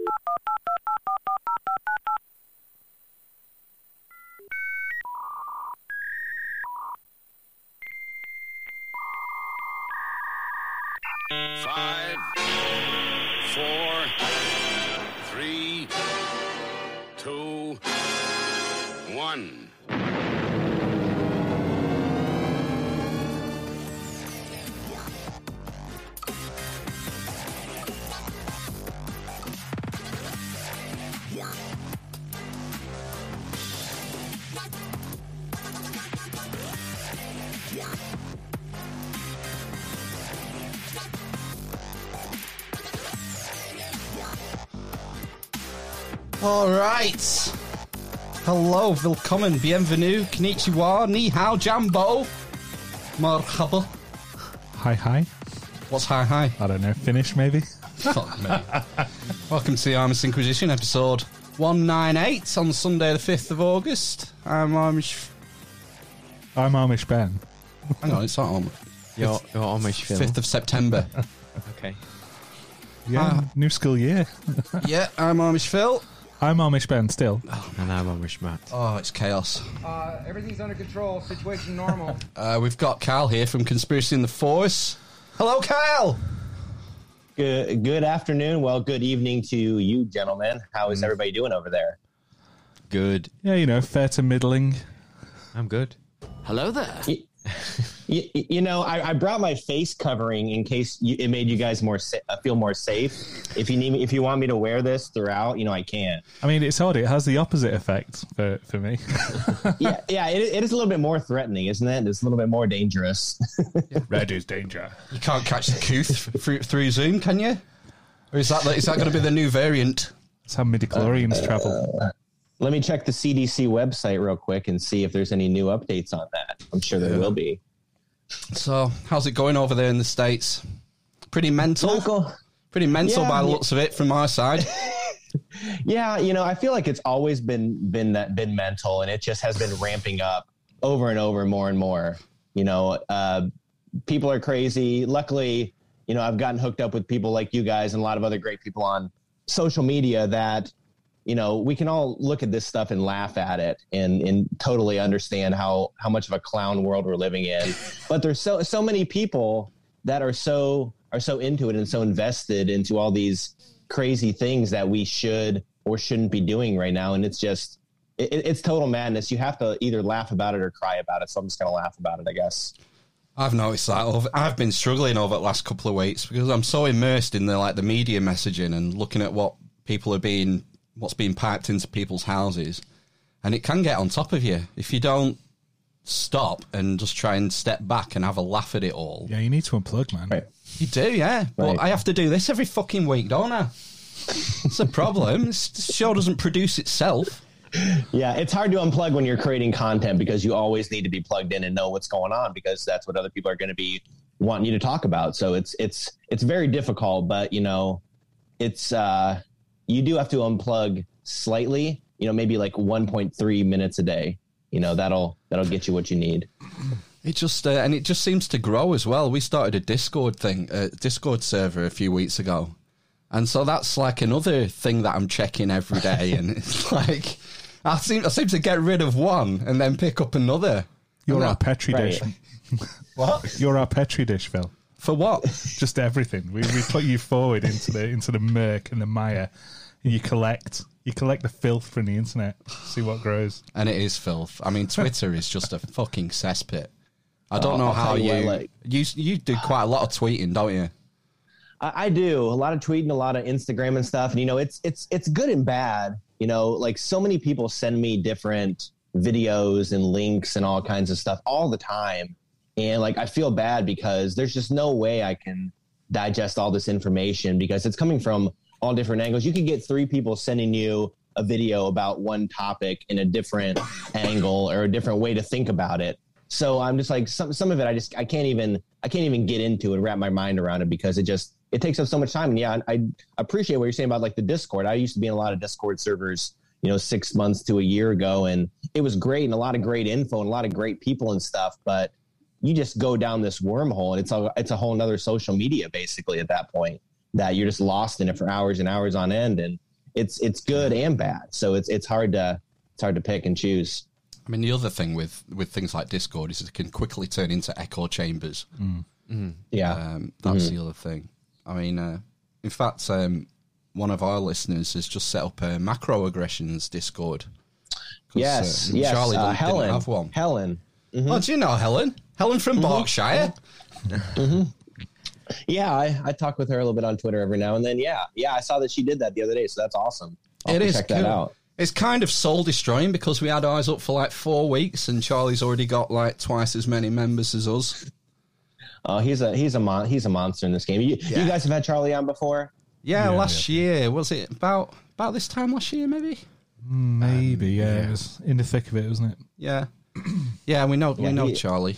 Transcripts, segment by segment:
Five, four, three, two, one. All right. Hello, willkommen, bienvenue, konnichiwa, ni hao, jambo, marhaba. Hi, hi. What's hi hi? I don't know. Finish maybe. Fuck me. Welcome to the Armis Inquisition episode 198 on Sunday the 5th of August. I'm Amish. I'm Amish Ben. Hang on, it's not on. You're, you're Amish Phil. 5th of September. Okay. Yeah, new school year. yeah, I'm Amish Phil. I'm Amish Ben still. And I'm Amish Matt. Oh, it's chaos. Uh, everything's under control. Situation normal. Uh, we've got Cal here from Conspiracy in the Force. Hello, Cal. Good, good afternoon. Well, good evening to you, gentlemen. How is everybody doing over there? Good. Yeah, you know, fair to middling. I'm good. Hello there. You, you know, I, I brought my face covering in case you, it made you guys more sa- uh, feel more safe. If you need me, if you want me to wear this throughout, you know, I can. I mean, it's odd. It has the opposite effect for, for me. Yeah, yeah. It, it is a little bit more threatening, isn't it? It's a little bit more dangerous. Red is danger. You can't catch the couth through, through Zoom, can you? Or is that is that going to be the new variant? That's how midichlorians travel. Let me check the CDC website real quick and see if there's any new updates on that. I'm sure there will be. So, how's it going over there in the states? Pretty mental. Local. Pretty mental Yeah, by the yeah. looks of it from our side. Yeah, you know, I feel like it's always been been that been mental, and it just has been ramping up over and over, more and more. You know, uh, people are crazy. Luckily, you know, I've gotten hooked up with people like you guys and a lot of other great people on social media that you know we can all look at this stuff and laugh at it and and totally understand how how much of a clown world we're living in. But there's so so many people that are so are so into it and so invested into all these crazy things that we should or shouldn't be doing right now and it's just it, it's total madness you have to either laugh about it or cry about it so i'm just gonna laugh about it i guess I've noticed that. Over, I've been struggling over the last couple of weeks because I'm so immersed in the like the media messaging and looking at what people are being, what's being piped into people's houses, and it can get on top of you if you don't stop and just try and step back and have a laugh at it all. Yeah, you need to unplug, man. Right. You do, yeah. But I have to do this every fucking week, don't I? It's a problem. This this show doesn't produce itself. yeah it's hard to unplug when you're creating content because you always need to be plugged in and know what's going on because that's what other people are going to be wanting you to talk about so it's it's it's very difficult but you know it's uh you do have to unplug slightly you know maybe like 1.3 minutes a day you know that'll that'll get you what you need It just uh, and it just seems to grow as well. We started a Discord thing, a Discord server a few weeks ago, and so that's like another thing that I'm checking every day. and it's like I seem I seem to get rid of one and then pick up another. You're our petri Right. dish. what You're our petri dish, Phil. for what? Just everything. We, we put you forward into the into the murk and the mire, and you collect you collect the filth from the internet. See what grows. And it is filth. I mean, Twitter is just a fucking cesspit. I don't Oh, know I'll how you you like- you you do quite a lot of tweeting, don't you? I, I do a lot of tweeting, a lot of Instagram and stuff. And you know, it's it's it's good and bad. You know, like so many people send me different videos and links and all kinds of stuff all the time, and like I feel bad because there's just no way I can digest all this information because it's coming from all different angles. You could get three people sending you a video about one topic in a different angle or a different way to think about it. So I'm just like some some of it I just I can't even I can't even get into and wrap my mind around it because it just it takes up so much time. And yeah, I, I appreciate what you're saying about like the Discord. I used to be in a lot of Discord servers, you know, six months to a year ago, and it was great and a lot of great info and a lot of great people and stuff. But you just go down this wormhole, and it's a it's a whole nother social media basically at that point that you're just lost in it for hours and hours on end. And it's it's good and bad. So it's it's hard to it's hard to pick and choose. I mean, the other thing with with things like Discord is it can quickly turn into echo chambers. Yeah. Um, that's the other thing. I mean, uh, in fact, um, one of our listeners has just set up a macroaggressions Discord. 'Cause, yes. uh, yes. Charlie uh, Helen. have one. Helen. Oh, do you know Helen? Helen from Berkshire. Yeah, I, I talk with her a little bit on Twitter every now and then. Yeah, yeah, I saw that she did that the other day, so that's awesome. I'll It have to is check cool. that out. It's kind of soul destroying because we had ours up for like four weeks, and Charlie's already got like twice as many members as us. Oh, he's a he's a mon- he's a monster in this game. You, Yeah. you guys have had Charlie on before? Yeah, Yeah, last year was it about about this time last year, maybe? Maybe, um, yeah, It was in the thick of it, wasn't it? Yeah, yeah, we know Yeah, we know he- Charlie.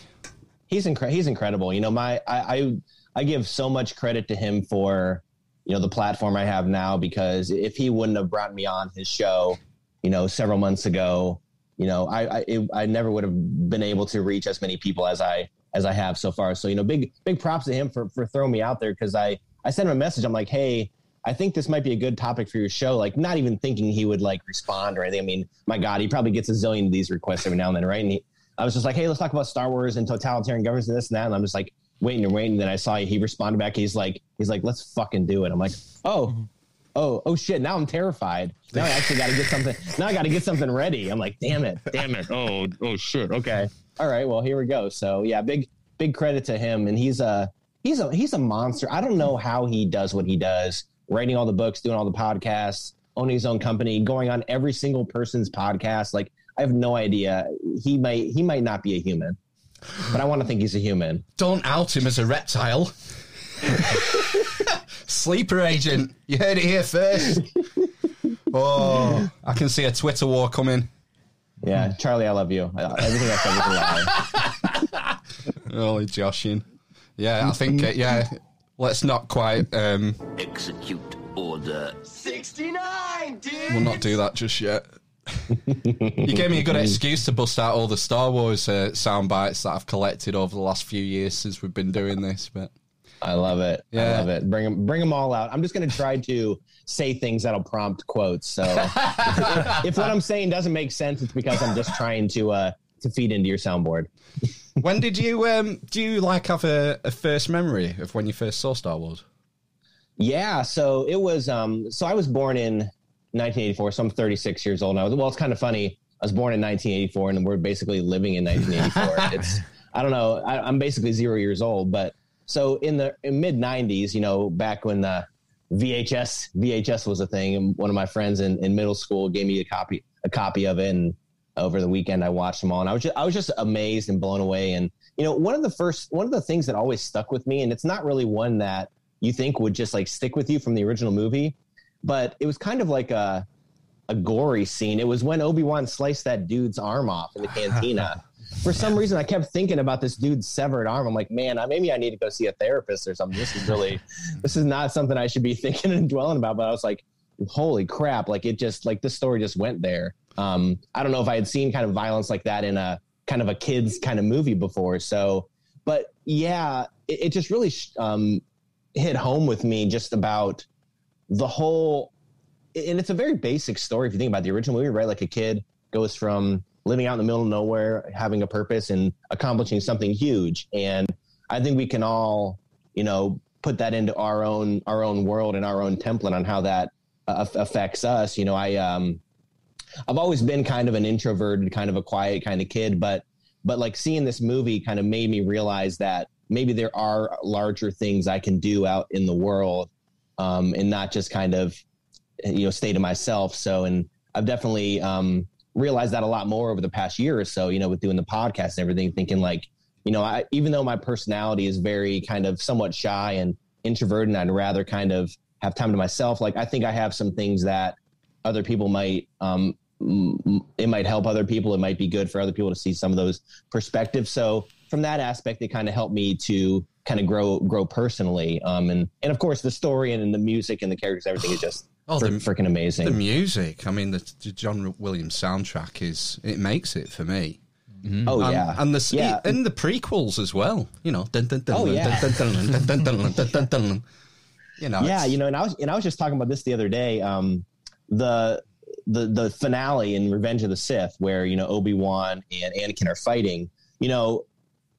He's incre- he's incredible. You know, my I, I I give so much credit to him for you know the platform I have now because if he wouldn't have brought me on his show, you know, several months ago, you know, I I, it, I never would have been able to reach as many people as I as I have so far. So you know, big big props to him for for throwing me out there because I I sent him a message. I'm like, hey. I think this might be a good topic for your show. Like, not even thinking he would like respond or anything. I mean, my God, he probably gets a zillion of these requests every now and then, right? And he, I was just like, hey, let's talk about Star Wars and totalitarian governments and this and that. And I'm just like waiting and waiting. Then I saw he responded back. He's like, he's like, let's fucking do it. I'm like, oh, oh, oh shit. Now I'm terrified. Now I actually got to get something. Now I got to get something ready. I'm like, damn it, damn it. Oh, oh shit. Okay. All right. Well, here we go. So yeah, big, big credit to him. And he's a, he's a, he's a monster. I don't know how he does what he does, writing all the books, doing all the podcasts, owning his own company, going on every single person's podcast. Like, I have no idea. He might he might not be a human, but I want to think he's a human. Don't out him as a reptile. Sleeper agent. You heard it here first. Oh, I can see a Twitter war coming. Yeah, Charlie, I love you. Everything I said was a lie. Only joshing. Yeah, I think, uh, yeah, let's not quite, um, Execute order. 69, dude! we'll not do that just yet. You gave me a good excuse to bust out all the Star Wars uh, sound bites that I've collected over the last few years since we've been doing this, but I love it. I love it. Bring them, bring them all out. I'm just going to try to say things that'll prompt quotes. So if, if what I'm saying doesn't make sense, it's because I'm just trying to uh, to feed into your soundboard. when did you, um, do you like have a, a first memory of when you first saw Star Wars? Yeah, so it was. Um, so I was born in 1984, so I'm 36 years old now. Well, it's kind of funny. I was born in 1984, and we're basically living in 1984. it's I don't know. I, I'm basically zero years old, but so in the in mid 90s, you know, back when the VHS VHS was a thing, and one of my friends in, in middle school gave me a copy a copy of it, and over the weekend I watched them all, and I was just I was just amazed and blown away. And you know, one of the first one of the things that always stuck with me, and it's not really one that you think would just like stick with you from the original movie, but it was kind of like a a gory scene. It was when Obi Wan sliced that dude's arm off in the cantina. For some reason, I kept thinking about this dude's severed arm. I'm like, man, maybe I need to go see a therapist or something. This is really, this is not something I should be thinking and dwelling about. But I was like, holy crap! Like it just, like this story just went there. Um, I don't know if I had seen kind of violence like that in a kind of a kids kind of movie before. So, but yeah, it, it just really um, hit home with me just about the whole and it's a very basic story if you think about the original movie right? Like a kid goes from living out in the middle of nowhere having a purpose and accomplishing something huge. And i think we can all you know put that into our own our own world and our own template on how that uh, affects us. You know i um i've always been kind of an introverted kind of a quiet kind of kid but but like seeing this movie kind of made me realize that maybe there are larger things i can do out in the world um, and not just kind of you know stay to myself. So and i've definitely um, realized that a lot more over the past year or so you know with doing the podcast and everything thinking like you know I, even though my personality is very kind of somewhat shy and introverted and i'd rather kind of have time to myself like i think i have some things that other people might um, it might help other people. It might be good for other people to see some of those perspectives. So from that aspect it kind of helped me to kind of grow grow personally. Um, and and of course the story and, and the music and the characters, everything is just oh, fr- the, freaking amazing. The music, I mean, the, the, John Williams soundtrack is it makes it for me. Mm. Oh and, yeah, and the yeah. And the prequels as well. You know, oh yeah. You know, yeah, you know, and I was and I was just talking about this the other day. Um, the the the finale in Revenge of the Sith, where you know Obi Wan and Anakin are fighting. You know,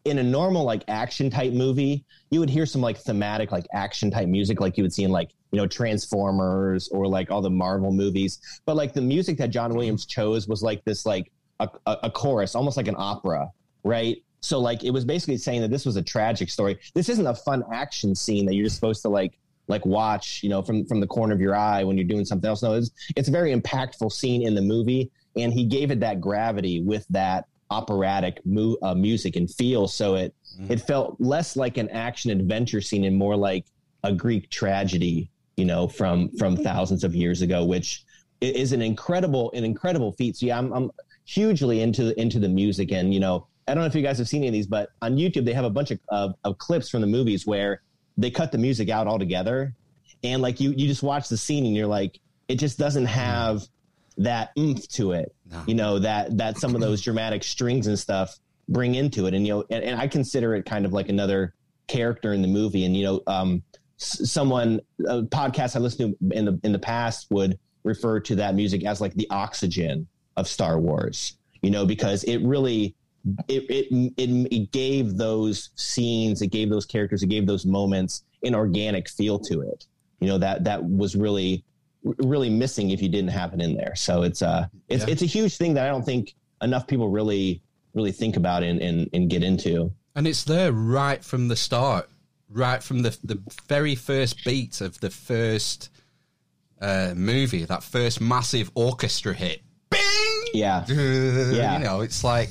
in a normal like action type movie, you would hear some like thematic like action type music, like you would see in like you know Transformers or like all the Marvel movies. But like the music that John Williams chose was like this like a, a, a chorus, almost like an opera, right? So like it was basically saying that this was a tragic story. This isn't a fun action scene that you're just supposed to like like watch, you know, from from the corner of your eye when you're doing something else. No, it's it's a very impactful scene in the movie, and he gave it that gravity with that operatic mu- uh, music and feel. So it mm-hmm. it felt less like an action adventure scene and more like a Greek tragedy, you know, from from mm-hmm. thousands of years ago, which is an incredible an incredible feat. So yeah, I'm, I'm hugely into into the music, and you know, I don't know if you guys have seen any of these, but on YouTube they have a bunch of of, of clips from the movies where they cut the music out altogether, and like you you just watch the scene and you're like, it just doesn't mm-hmm. have that oomph to it, you know, that that some of those dramatic strings and stuff bring into it, and you know, and, and I consider it kind of like another character in the movie, and you know, um, someone a podcast I listened to in the in the past would refer to that music as like the oxygen of Star Wars, you know, because it really it it it, it gave those scenes, it gave those characters, it gave those moments an organic feel to it. You know that that was really really missing if you didn't have it in there. So it's uh it's Yeah. it's a huge thing that I don't think enough people really really think about and and, and get into. And it's there right from the start, right from the the very first beat of the first uh, movie, that first massive orchestra hit. Bing! Yeah. Yeah. You know, it's like,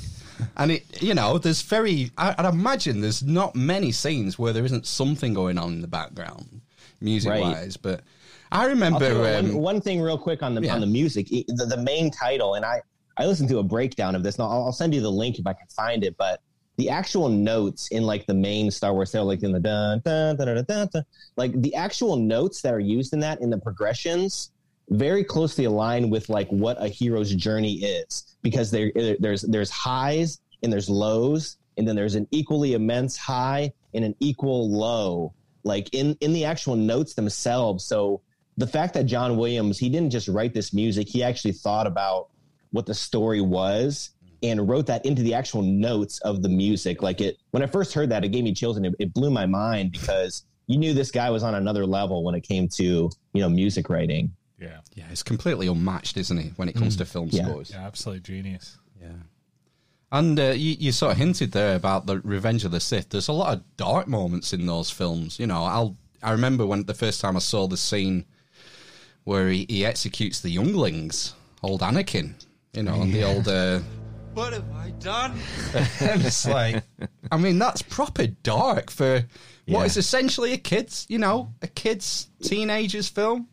and it, you know, there's very, I, I'd imagine there's not many scenes where there isn't something going on in the background, music wise. But I remember, what, um, one, one thing real quick on the yeah. on the music, the, the main title, and I I listened to a breakdown of this. Now I'll, I'll send you the link if I can find it, but the actual notes in like the main Star Wars tale, like in the dun dun dun dun dun, dun like the actual notes that are used in that in the progressions very closely align with like what a hero's journey is because there there's there's highs and there's lows and then there's an equally immense high and an equal low like in in the actual notes themselves so the fact that John Williams he didn't just write this music he actually thought about what the story was and wrote that into the actual notes of the music like it when I first heard that it gave me chills and it, it blew my mind because you knew this guy was on another level when it came to you know music writing Yeah. yeah, it's completely unmatched, isn't he, when it comes to film Yeah. scores? Yeah, absolute genius. Yeah. And uh, you, you sort of hinted there about the Revenge of the Sith. There's a lot of dark moments in those films. You know, I'll I remember when the first time I saw the scene where he, he executes the younglings, old Anakin. You know, and the old. Uh, What have I done? and it's like, I mean, that's proper dark for what Yeah. is essentially a kids, you know, a kids teenagers film.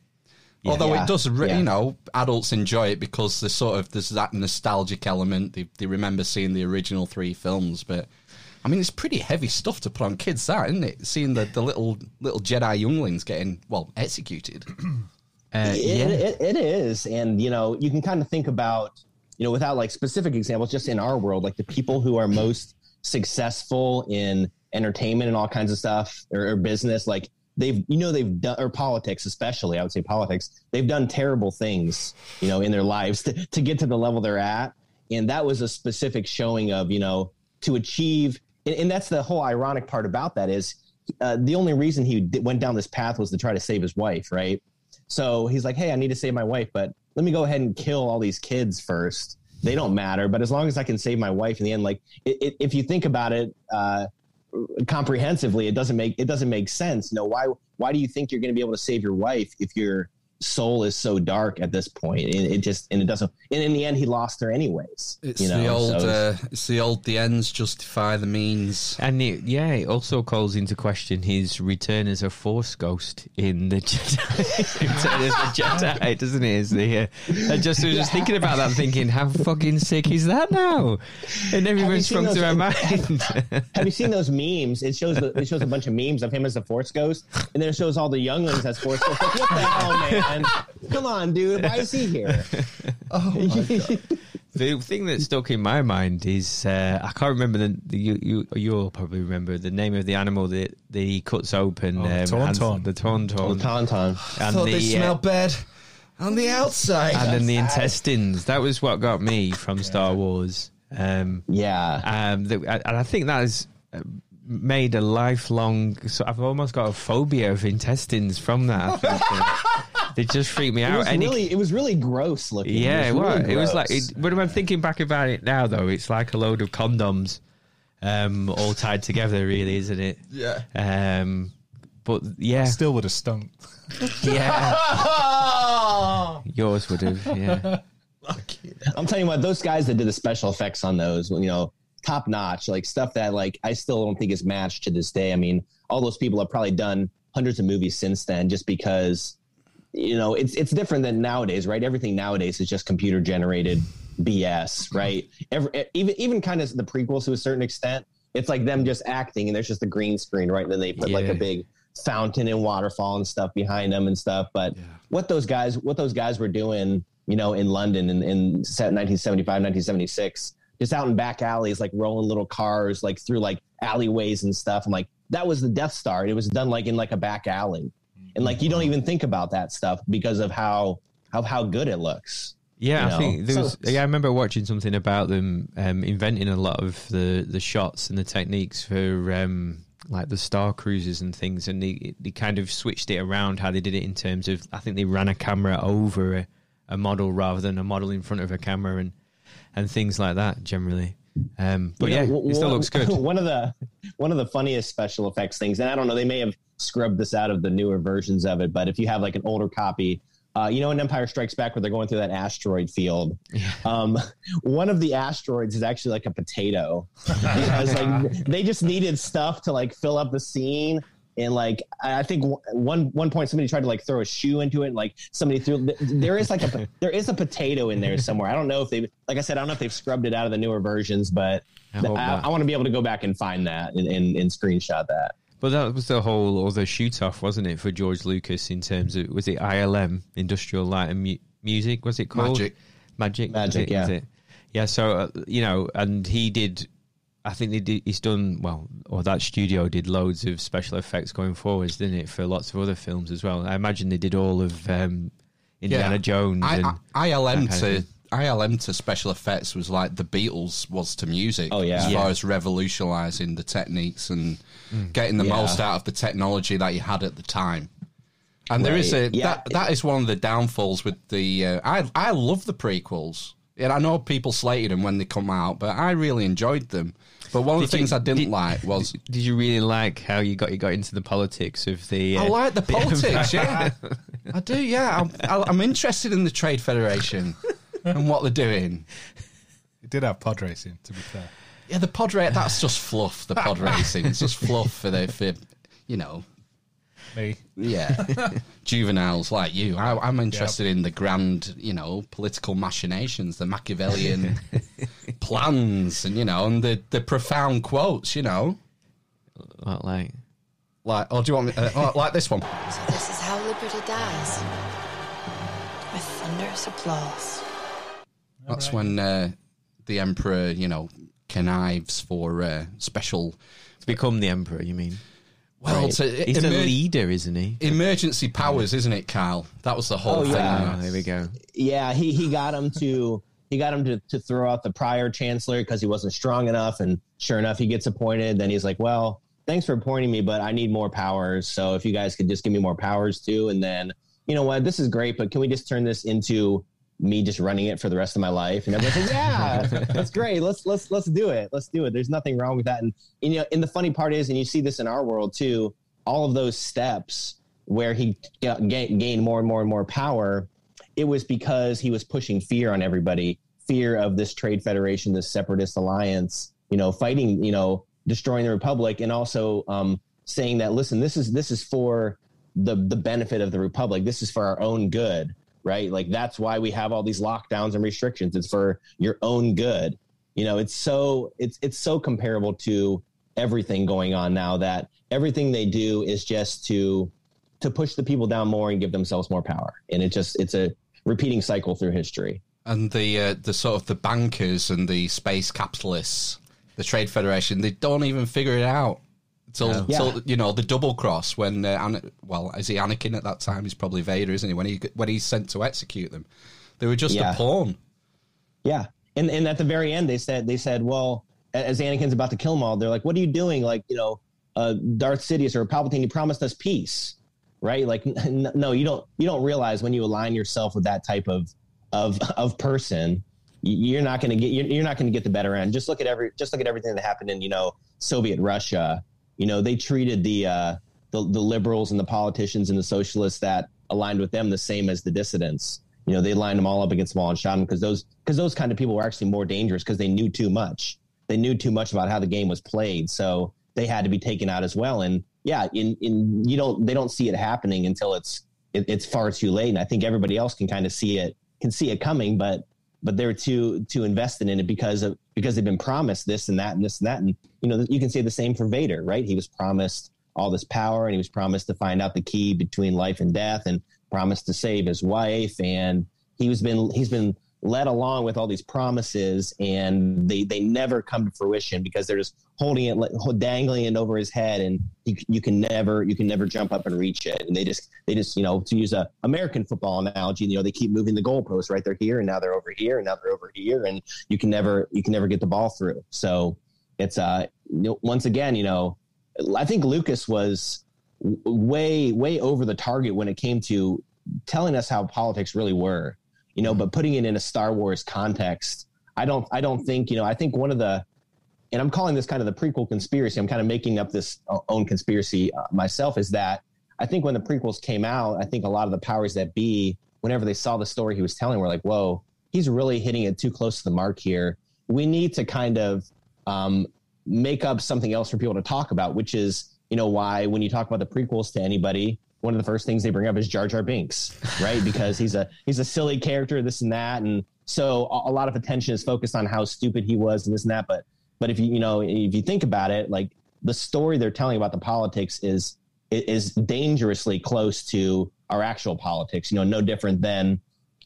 Although Yeah. it does, re- Yeah. you know, adults enjoy it because there's sort of there's that nostalgic element. They, they remember seeing the original three films, but I mean, it's pretty heavy stuff to put on kids, that isn't it? Seeing the, the little little Jedi younglings getting well executed. Uh, It- yeah. it, it is. And you know you can kind of think about you know without like specific examples just in our world like the people who are most successful in entertainment and all kinds of stuff or, or business like they've you know they've done or politics especially i would say politics they've done terrible things you know in their lives to, to get to the level they're at. And that was a specific showing of you know to achieve and, and that's the whole ironic part about that is uh, the only reason he d- went down this path was to try to save his wife right so he's like, "Hey, I need to save my wife, but let me go ahead and kill all these kids first. They don't matter, but as long as I can save my wife in the end, like it, it, if you think about it uh, comprehensively, it doesn't make it doesn't make sense. You know why? Why do you think you're going to be able to save your wife if your soul is so dark at this point? It, it just and it doesn't. And in the end, he lost her anyways. It's you know, the old, so uh, it's the old. The ends justify the means. And it, yeah, it also calls into question his return as a Force ghost in the Jedi. return as a Jedi, doesn't it? Is the, uh, I just was just thinking about that, and thinking, how fucking sick is that now? It never even seen sprung to those- my mind. Have you seen those memes? It shows the, it shows a bunch of memes of him as a Force Ghost, and then it shows all the younglings as Force Ghosts. Like, what the hell, man? Come on, dude. Why is he here? Oh the thing that stuck in my mind is uh, I can't remember the, the you, you you'll probably remember the name of the animal that, that he cuts open. Oh, the um, tauntaun. and- The tauntaun. Tauntaun. And thought the, they uh, bad. On the outside. and then the intestines. That was what got me from Star Wars. Um, Yeah. um, the, and I think that has uh, made a lifelong. So I've almost got a phobia of intestines from that. I. They just freaked me It out. was Any- really, it was really gross looking. yeah, it was. really It was like. gross. It, when I'm thinking back about it now, though, it's like a load of condoms, um, all tied together. Really, isn't it? Yeah. Um, but yeah, Still would have stunk. yeah. Yours would have. Yeah. I'm telling you what, those guys that did the special effects on those, you know, top notch, like stuff that like I still don't think is matched to this day. I mean, all those people have probably done hundreds of movies since then, just because you know it's it's different than nowadays, right? Everything nowadays is just computer generated BS, right? Every, even even kind of the prequels to a certain extent, it's like them just acting, and there's just a green screen, right? And then they put like a big fountain and waterfall and stuff behind them and stuff. But what those guys, what those guys were doing, you know, in London in, in 1975, 1976, just out in back alleys, like rolling little cars, like through like alleyways and stuff. I'm like, that was the Death Star. It was done like in like a back alley. And like, you don't even think about that stuff because of how, how, how good it looks. Yeah, you I think there was. So- yeah, I remember watching something about them um, inventing a lot of the the shots and the techniques for um, like the Star Cruisers and things, and they they kind of switched it around how they did it in terms of. I think they ran a camera over a, a model rather than a model in front of a camera and and things like that generally. Um, but You yeah, know, it still looks good. One of the one of the funniest special effects things, and I don't know, they may have scrubbed this out of the newer versions of it, but if you have like an older copy, uh, you know, in Empire Strikes Back, where they're going through that asteroid field, um, one of the asteroids is actually like a potato because like they just needed stuff to like fill up the scene. And like I think one one point somebody tried to like throw a shoe into it. And like somebody threw there is like a there is a potato in there somewhere. I don't know if they like I said I don't know if they've scrubbed it out of the newer versions, but I I, I, want to be able to go back and find that and, and, and screenshot that. But that was the whole other shoot off, wasn't it, for George Lucas in terms of was it ILM Industrial Light and Mu- Music? Was it called Magic. Magic? Magic, it, yeah. Yeah. So uh, you know, and he did. I think they did, he's done well, or that studio did loads of special effects going forwards, didn't it, for lots of other films as well. I imagine they did all of um, Indiana Jones I, and I, ILM to. ILM to special effects was like the Beatles was to music. Oh, yeah. as Yeah. far as revolutionising the techniques and getting the Yeah. most out of the technology that you had at the time. And there is a Yeah. that that is one of the downfalls with the. Uh, I I love the prequels. And I know people slated them when they come out, but I really enjoyed them. But one of the Did you- things I didn't did- like was Did you really like how you got you got into the politics of the? Uh, I like the politics. yeah, I do. Yeah, I'm, I'm interested in the Trade Federation and what they're doing. It did have pod racing, to be fair. Yeah, the pod race, that's just fluff, the pod racing. It's just fluff for the, for, you know, Me. yeah, juveniles like you. I, I'm interested in the grand, you know, political machinations, the Machiavellian plans, and, you know, and the, the profound quotes, you know. What, like Like, oh, do you want me, uh, oh, like this one? So this is how liberty dies. With thunderous applause. That's when uh, the Emperor, you know, connives for uh, special, to become the emperor? You mean? well, Right. to, He's a leader, isn't he? emergency powers, isn't it, Kyle? That was the whole Oh, thing. yeah. Oh, there we go. Yeah, he, he got him to he got him to, to throw out the prior chancellor because he wasn't strong enough. And sure enough, he gets appointed. Then he's like, "Well, thanks for appointing me, but I need more powers. So if you guys could just give me more powers too, and then you know what, this is great, but can we just turn this into me just running it for the rest of my life?" And everyone's like, "Yeah, that's great. Let's let's let's do it. Let's do it. There's nothing wrong with that." And, and you know, and the funny part is, and you see this in our world too. All of those steps where he got, ga- gained more and more and more power it was because he was pushing fear on everybody fear of this trade federation this separatist alliance you know fighting you know destroying the republic and also um, saying that listen this is this is for the the benefit of the republic this is for our own good right like that's why we have all these lockdowns and restrictions it's for your own good you know it's so it's it's so comparable to everything going on now that everything they do is just to to push the people down more and give themselves more power. And it just it's a repeating cycle through history. and the uh, the sort of the bankers and the space capitalists, the Trade Federation, they don't even figure it out. Till, Yeah. till you know the double cross when uh, Ana- well is he Anakin at that time? He's probably Vader, isn't he? When he when he's sent to execute them, they were just Yeah. a pawn. Yeah, and and at the very end, they said they said, well, a- as Anakin's about to kill them all, they're like, "What are you doing?" Like, you know, uh, Darth Sidious or Palpatine, you promised us peace, right? Like, n- no, you don't. You don't realize when you align yourself with that type of of of person, you're not going to get you're, you're not going to get the better end. Just look at every just look at everything that happened in you know Soviet Russia. You know, they treated the uh, the the liberals and the politicians and the socialists that aligned with them the same as the dissidents. You know, they lined them all up against them all and shot them because those because those kind of people were actually more dangerous because they knew too much. They knew too much about how the game was played, so they had to be taken out as well. And yeah, in in you don't they don't see it happening until it's it, it's far too late. And I think everybody else can kind of see it can see it coming, but but they're too too invested in it because of because they've been promised this and that and this and that. And you know, you can say the same for Vader, right? He was promised all this power and he was promised to find out the key between life and death and promised to save his wife and he was been he's been led along with all these promises and they they never come to fruition because they're just holding it dangling it over his head and you, you can never you can never jump up and reach it. And they just they just you know to use a american football analogy you know they keep moving the goalposts right? They're here and now they're over here and now they're over here and you can never you can never get the ball through. So it's uh once again you know i think lucas was way way over the target when it came to telling us how politics really were you know but putting it in a star wars context i don't i don't think you know i think one of the and i'm calling this kind of the prequel conspiracy i'm kind of making up this own conspiracy uh, myself is that i think when the prequels came out i think a lot of the powers that be whenever they saw the story he was telling were like whoa he's really hitting it too close to the mark here. We need to kind of um, make up something else for people to talk about which is you know why when you talk about the prequels to anybody one of the first things they bring up is Jar Jar Binks, right? because he's a he's a silly character, this and that, and so a, a lot of attention is focused on how stupid he was and this and that. But but if you you know if you think about it, like the story they're telling about the politics is is dangerously close to our actual politics. You know, no different than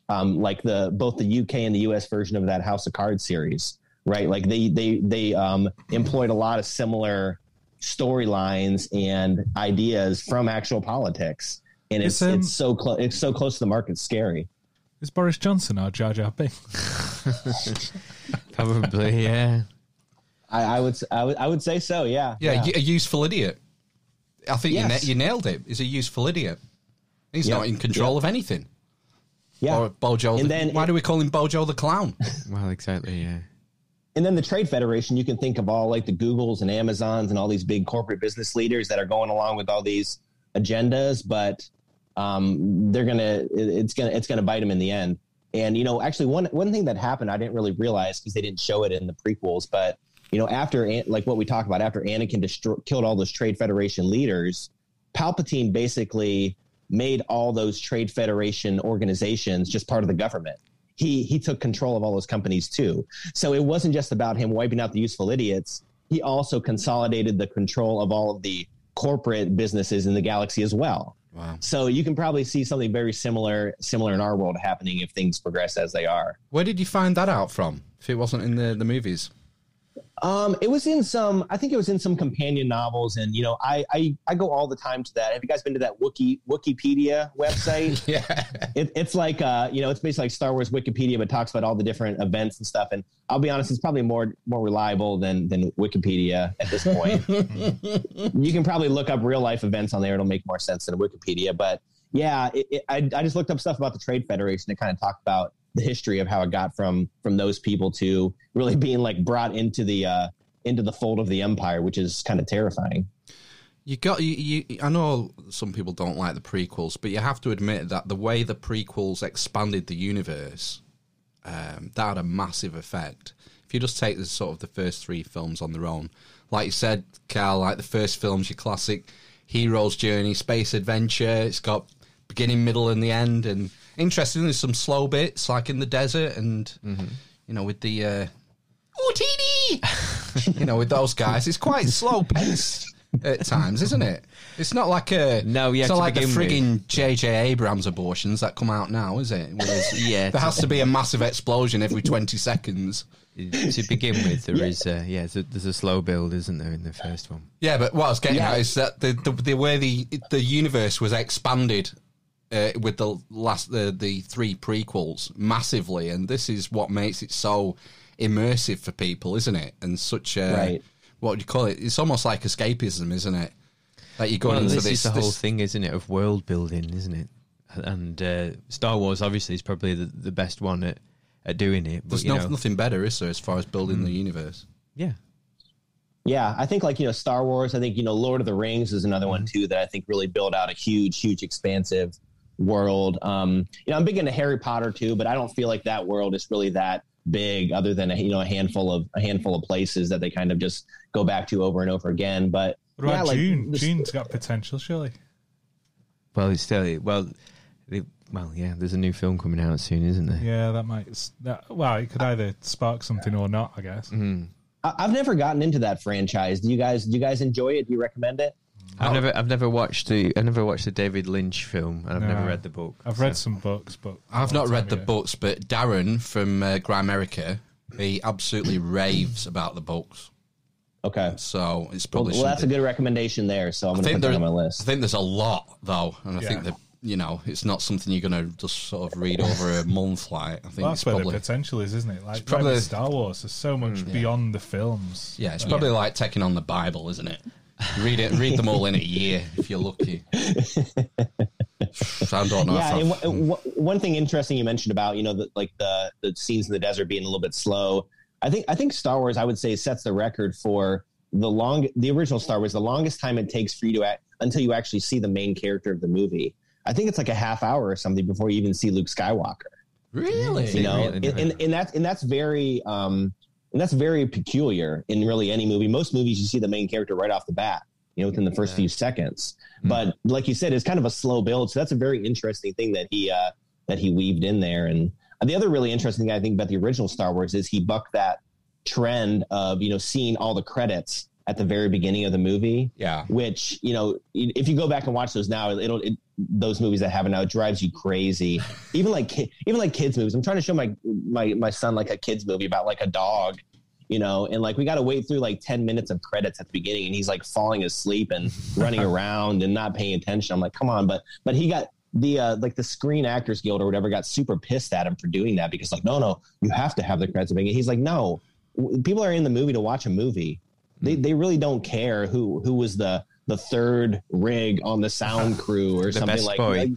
um, like the both the UK and the US version of that House of Cards series, right? Like they they they um, employed a lot of similar storylines and ideas from actual politics, and it's It's, um, it's so close it's so close to the market. It's scary. Is Boris Johnson our Jar Jar Binks? Probably, yeah. I, I would s- I would I would say so. Yeah. Yeah, a useful idiot. I think you, na- you nailed it. He's a useful idiot. He's Yeah. not in control of anything. yeah. Or Bojo. And the- then why it- do we call him Bojo the clown? Well, exactly, yeah. And then the trade federation you can think of all like the googles and amazons and all these big corporate business leaders that are going along with all these agendas but um, they're gonna it's gonna it's gonna bite them in the end. And you know actually one one thing that happened i didn't really realize because they didn't show it in the prequels but you know after like what we talked about after anakin destroy, killed all those trade federation leaders palpatine basically made all those trade federation organizations just part of the government he he took control of all those companies too so it wasn't just about him wiping out the useful idiots. He also consolidated the control of all of the corporate businesses in the galaxy as well. Wow. So you can probably see something very similar similar in our world happening if things progress as they are. Where did you find that out from? If it wasn't in the, the movies. Um, it was in some, I think it was in some companion novels, and you know, I I, I go all the time to that. Have you guys been to that Wookie Wikipedia website? Yeah. it, it's like uh, you know, it's basically like Star Wars Wikipedia, but talks about all the different events and stuff. And I'll be honest, it's probably more more reliable than than Wikipedia at this point. you can probably look up real life events on there; it'll make more sense than Wikipedia. But yeah, it, it, I I just looked up stuff about the Trade Federation to kind of talk about the history of how it got from from those people to really being like brought into the uh, into the fold of the empire, which is kind of terrifying. You got you, you. I know some people don't like the prequels, but you have to admit that the way the prequels expanded the universe, um, that had a massive effect. If you just take the sort of the first three films on their own, like you said, Carl, like the first film's your classic hero's journey, space adventure. It's got beginning, middle, and the end. And interesting, there's some slow bits like in the desert, and you know with the uh, Utinni, you know with those guys, it's quite slow paced. at times, isn't it? It's not like a No, yeah, It's not like the frigging J.J. Abrams abortions that come out now, is it? Whereas Yeah, there has to be a massive explosion every twenty seconds. to begin with, there is uh, yeah, there's a, there's a slow build, isn't there, in the first one? Yeah, but what I was getting Yeah. at is that the, the the way the the universe was expanded uh, with the last the the three prequels massively, and this is what makes it so immersive for people, isn't it? And such a Right. what do you call it? It's almost like escapism, isn't it? That you're going Well, into this, this. is the whole this- thing, isn't it, of world building, isn't it? And uh, Star Wars obviously is probably the, the best one at, at doing it. But There's you no, know, nothing better, is there, as far as building the universe? yeah, Yeah, I think like you know Star Wars. I think you know Lord of the Rings is another one Mm-hmm. too that I think really built out a huge, huge, expansive world. Um, you know, I'm big into Harry Potter too, but I don't feel like that world is really that big, other than a, you know a handful of a handful of places that they kind of just go back to over and over again. But What about yeah, like, Dune? this- Dune's got potential, surely. well, it's still well, it, well, yeah. There's a new film coming out soon, isn't there? Yeah, that might. That, well, it could either spark something or not. I guess. Mm-hmm. I- I've never gotten into that franchise. Do you guys? Do you guys enjoy it? Do you recommend it? I've never, I've never watched the, I've never watched the David Lynch film, and I've never read the book. I've read some books, but I've not read the ago. books, but Darren from uh, Grimerica, he absolutely raves about the books. Okay. So it's probably well, that's a good recommendation there. So I'm going to think put that on my list. I think there's a lot though, and I think that you know it's not something you're going to just sort of read over a month. Like I think Well, it's that's where probably the potential is, isn't it? Like probably- probably Star Wars. There's so much Mm. beyond the films. yeah, it's probably like taking on the Bible, isn't it? Read it, read them all in a year if you're lucky. I don't know. yeah, w- w- one thing interesting you mentioned about you know the, like the the scenes in the desert being a little bit slow. I think I think Star Wars I would say sets the record for the long the original Star Wars the longest time it takes for you to act, until you actually see the main character of the movie. I think it's like a half hour or something before you even see Luke Skywalker. really, You know, really and, and, and that's and that's very um and that's very peculiar in really any movie. Most movies you see the main character right off the bat, you know, within the first few seconds. But like you said, it's kind of a slow build. So that's a very interesting thing that he uh that he weaved in there. And the other really interesting thing I think about the original Star Wars is he bucked that trend of you know seeing all the credits at the very beginning of the movie yeah. which you know if you go back and watch those now it'll it, those movies that have it now it drives you crazy. Even like ki- even like kids movies. I'm trying to show my my my son like a kids movie about like a dog you know and like we got to wait through like 10 minutes of credits at the beginning and he's like falling asleep and running around and not paying attention. I'm like come on but but he got the uh, like the Screen Actors Guild or whatever got super pissed at him for doing that because like no no you have to have the credits at the beginning. He's like no people are in the movie to watch a movie. They they really don't care who who was the the third rig on the sound crew or The something best like, boy. like-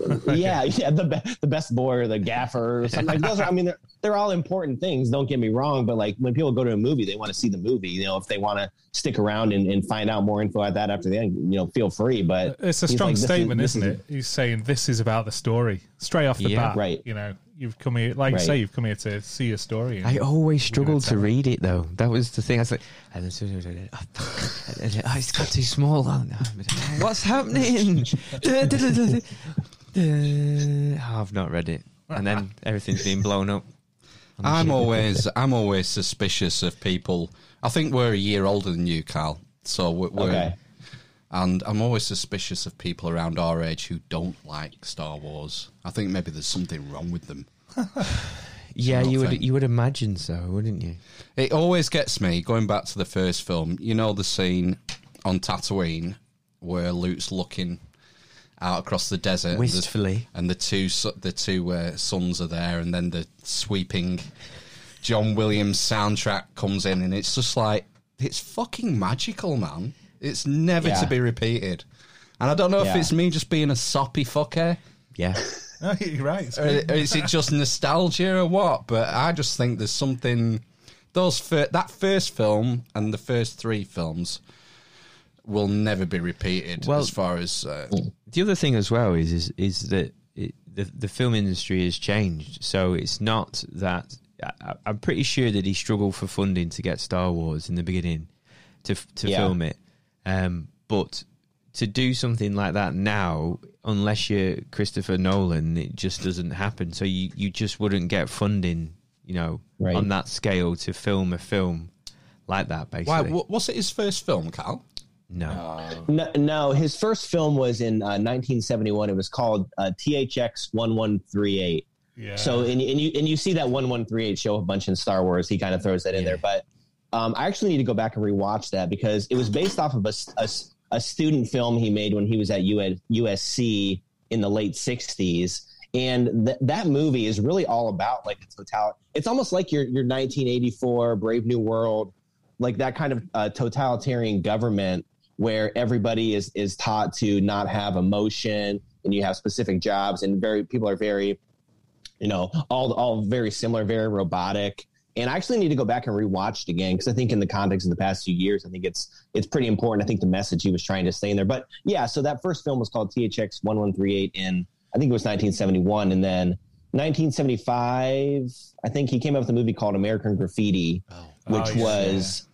yeah yeah the be- the best boy or the gaffer or something like those are I mean they're, they're all important things don't get me wrong but like when people go to a movie they want to see the movie you know if they want to stick around and, and find out more info at that after the end you know feel free but It's a strong like, this is- statement, is, not is- it? He's saying this is about the story straight off the Yeah. bat. Right. You know, you've come here, like Right. you say, you've come here to see a story. I always struggled to read it though. That was the thing. I was like, and then- oh, it's got too small. Oh, no. What's happening? Oh, I've not read it, and then everything's been blown up. on the I'm always I'm always suspicious of people. I think we're a year older than you, Carl. So we're, we're Okay. And I'm always suspicious of people around our age who don't like Star Wars. I think maybe there's something wrong with them. Yeah, you would you would imagine so, wouldn't you? It always gets me going back to the first film. You know the scene on Tatooine where Luke's looking out across the desert, and the- Wistfully. and the two the two uh, suns are there, and then the sweeping John Williams soundtrack comes in, and it's just like it's fucking magical, man. It's never Yeah. to be repeated. And I don't know if Yeah. it's me just being a soppy fucker, Yeah, No, you're right. It's or good. or is it just nostalgia or what? But I just think there's something. Those fir- that first film and the first three films will never be repeated. Well- as far as uh, the other thing as well is is is that it, the the film industry has changed. So it's not that I, I'm pretty sure that he struggled for funding to get Star Wars in the beginning to f- to Yeah. film it, um, but to do something like that now, unless you're Christopher Nolan, it just doesn't happen. So you you just wouldn't get funding, you know, Right. on that scale to film a film like that. Basically, wa- was it his first film, Cal? No. No, no, his first film was in uh, 1971. It was called uh, THX 1138. Yeah. So and, and you and you see that 1138 show a bunch in Star Wars. He kind of throws that in there, but um, I actually need to go back and rewatch that because it was based off of a, a, a student film he made when he was at US, USC in the late 60s. And th- that movie is really all about like the total. It's almost like your your 1984 Brave New World, like that kind of uh, totalitarian government where everybody is is taught to not have emotion and you have specific jobs and very people are very you know all all very similar very robotic and i actually need to go back and rewatch it again because i think in the context of the past few years i think it's it's pretty important. I think the message he was trying to say in there. But yeah so that first film was called thx 1138 in i think it was 1971 and then 1975 i think he came up with a movie called american graffiti oh. which Oh, yeah. was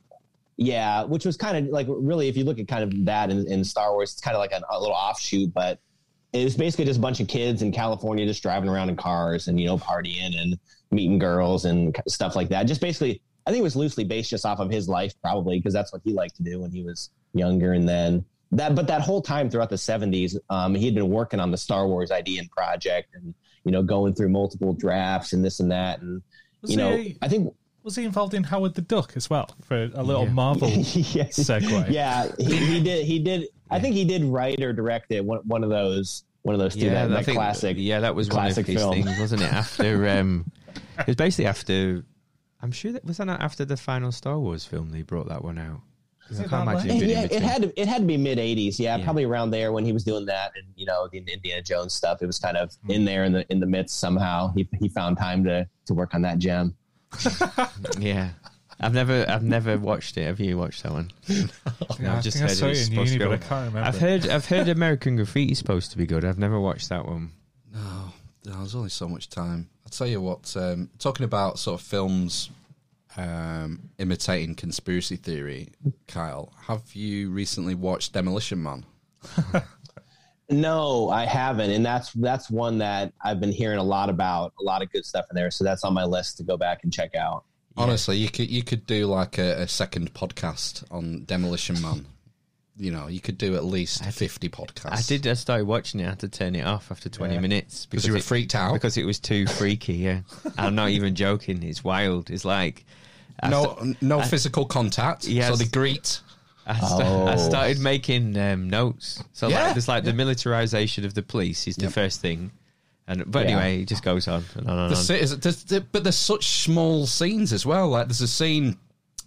yeah, which was kind of like really, if you look at kind of that in, in Star Wars, it's kind of like a, a little offshoot, but it was basically just a bunch of kids in California just driving around in cars and you know partying. And meeting girls and stuff like that. Just basically, I think it was loosely based just off of his life, probably because that's what he liked to do when he was younger. And then that, but that whole time throughout the '70s, um, he had been working on the Star Wars idea and project, and you know going through multiple drafts and this and that, and Was you know, he- I think Was he involved in Howard the Duck as well for a little Marvel yeah. segue? Yeah, he, he did. He did. I think he did write or direct it. One, one of those. One of those two. that, I that think- classic. Yeah, that was one of classic his film. things, wasn't it? After um, it was basically after. I'm sure that was that not after the final Star Wars film they brought that one out. 'Cause I it can't imagine it yeah, it had to. It had to be mid '80s. Yeah, Yeah. probably around there when he was doing that, and you know the Indiana Jones stuff. It was kind of Hmm. in there in the in the midst somehow. He he found time to to work on that gem. Yeah. I've never, I've never watched it. Have you watched that one? No, I I've just think I heard saw it it was in supposed uni, to but I can't remember. I've heard, I've heard American Graffiti is supposed to be good. I've never watched that one. No, there's only so much time. I'll tell you what, um, talking about sort of films um, imitating conspiracy theory, Kyle, have you recently watched Demolition Man? No, I haven't, and that's that's one that I've been hearing a lot about. A lot of good stuff in there, so that's on my list to go back and check out. Honestly, you could you could do like a, a second podcast on Demolition Man. You know, you could do at least fifty podcasts. I did. I started watching it. I had to turn it off after 20 Yeah. minutes because you were it- freaked out. because it was too freaky. Yeah, I'm not even joking. It's wild. It's like I no, sta- no physical contact. Yes. So they greet. I, sta- I Oh. started making um, notes. So Yeah. like, there's like the militarization of the police is the Yep. first thing, and but Yeah. anyway, it just goes on and on and The on. se- is- there's- there- but there's such small scenes as well. Like there's a scene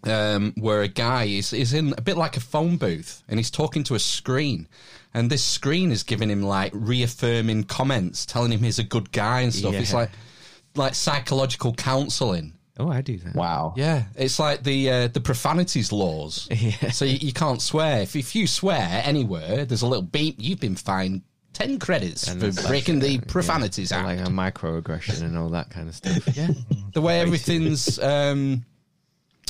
um, where a guy is is in a bit like a phone booth and he's talking to a screen, and this screen is giving him like reaffirming comments, telling him he's a good guy and stuff. It's like like psychological counselling. Oh, I do that. Wow. Yeah, it's like the uh, the profanities laws. Yeah. So you, you can't swear. If, if you swear anywhere, there's a little beep. You've been fined ten credits And for it's like, breaking the uh, profanities yeah, act. like a microaggression and all that kind of stuff. yeah, the way everything's um,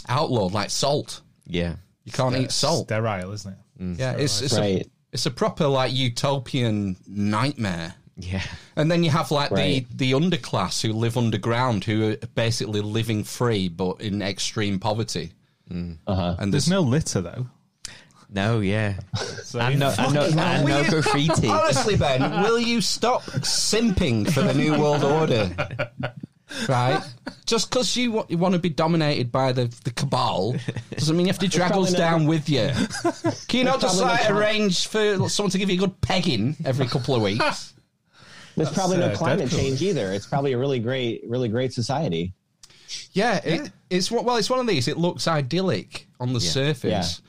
outlawed, like salt. yeah. You can't eat salt. Sterile, isn't it? Yeah, it's it's a, Right. it's a proper like utopian nightmare. Yeah. And then you have like Right. the the underclass who live underground, who are basically living free but in extreme poverty. Uh-huh. And There's there's no litter though. No, yeah. So And no, and no, and no graffiti. Honestly, Ben, will you stop simping for the New World Order? Right? Just because you, wa- you want to be dominated by the, the cabal doesn't mean you have to drag us down with you. Can you not just probably like not- arrange for someone to give you a good pegging every couple of weeks? There's probably uh, no climate Deadpool. change either. It's probably a really great, really great society. Yeah, it, it's one- well, it's one of these. It looks idyllic on the surface,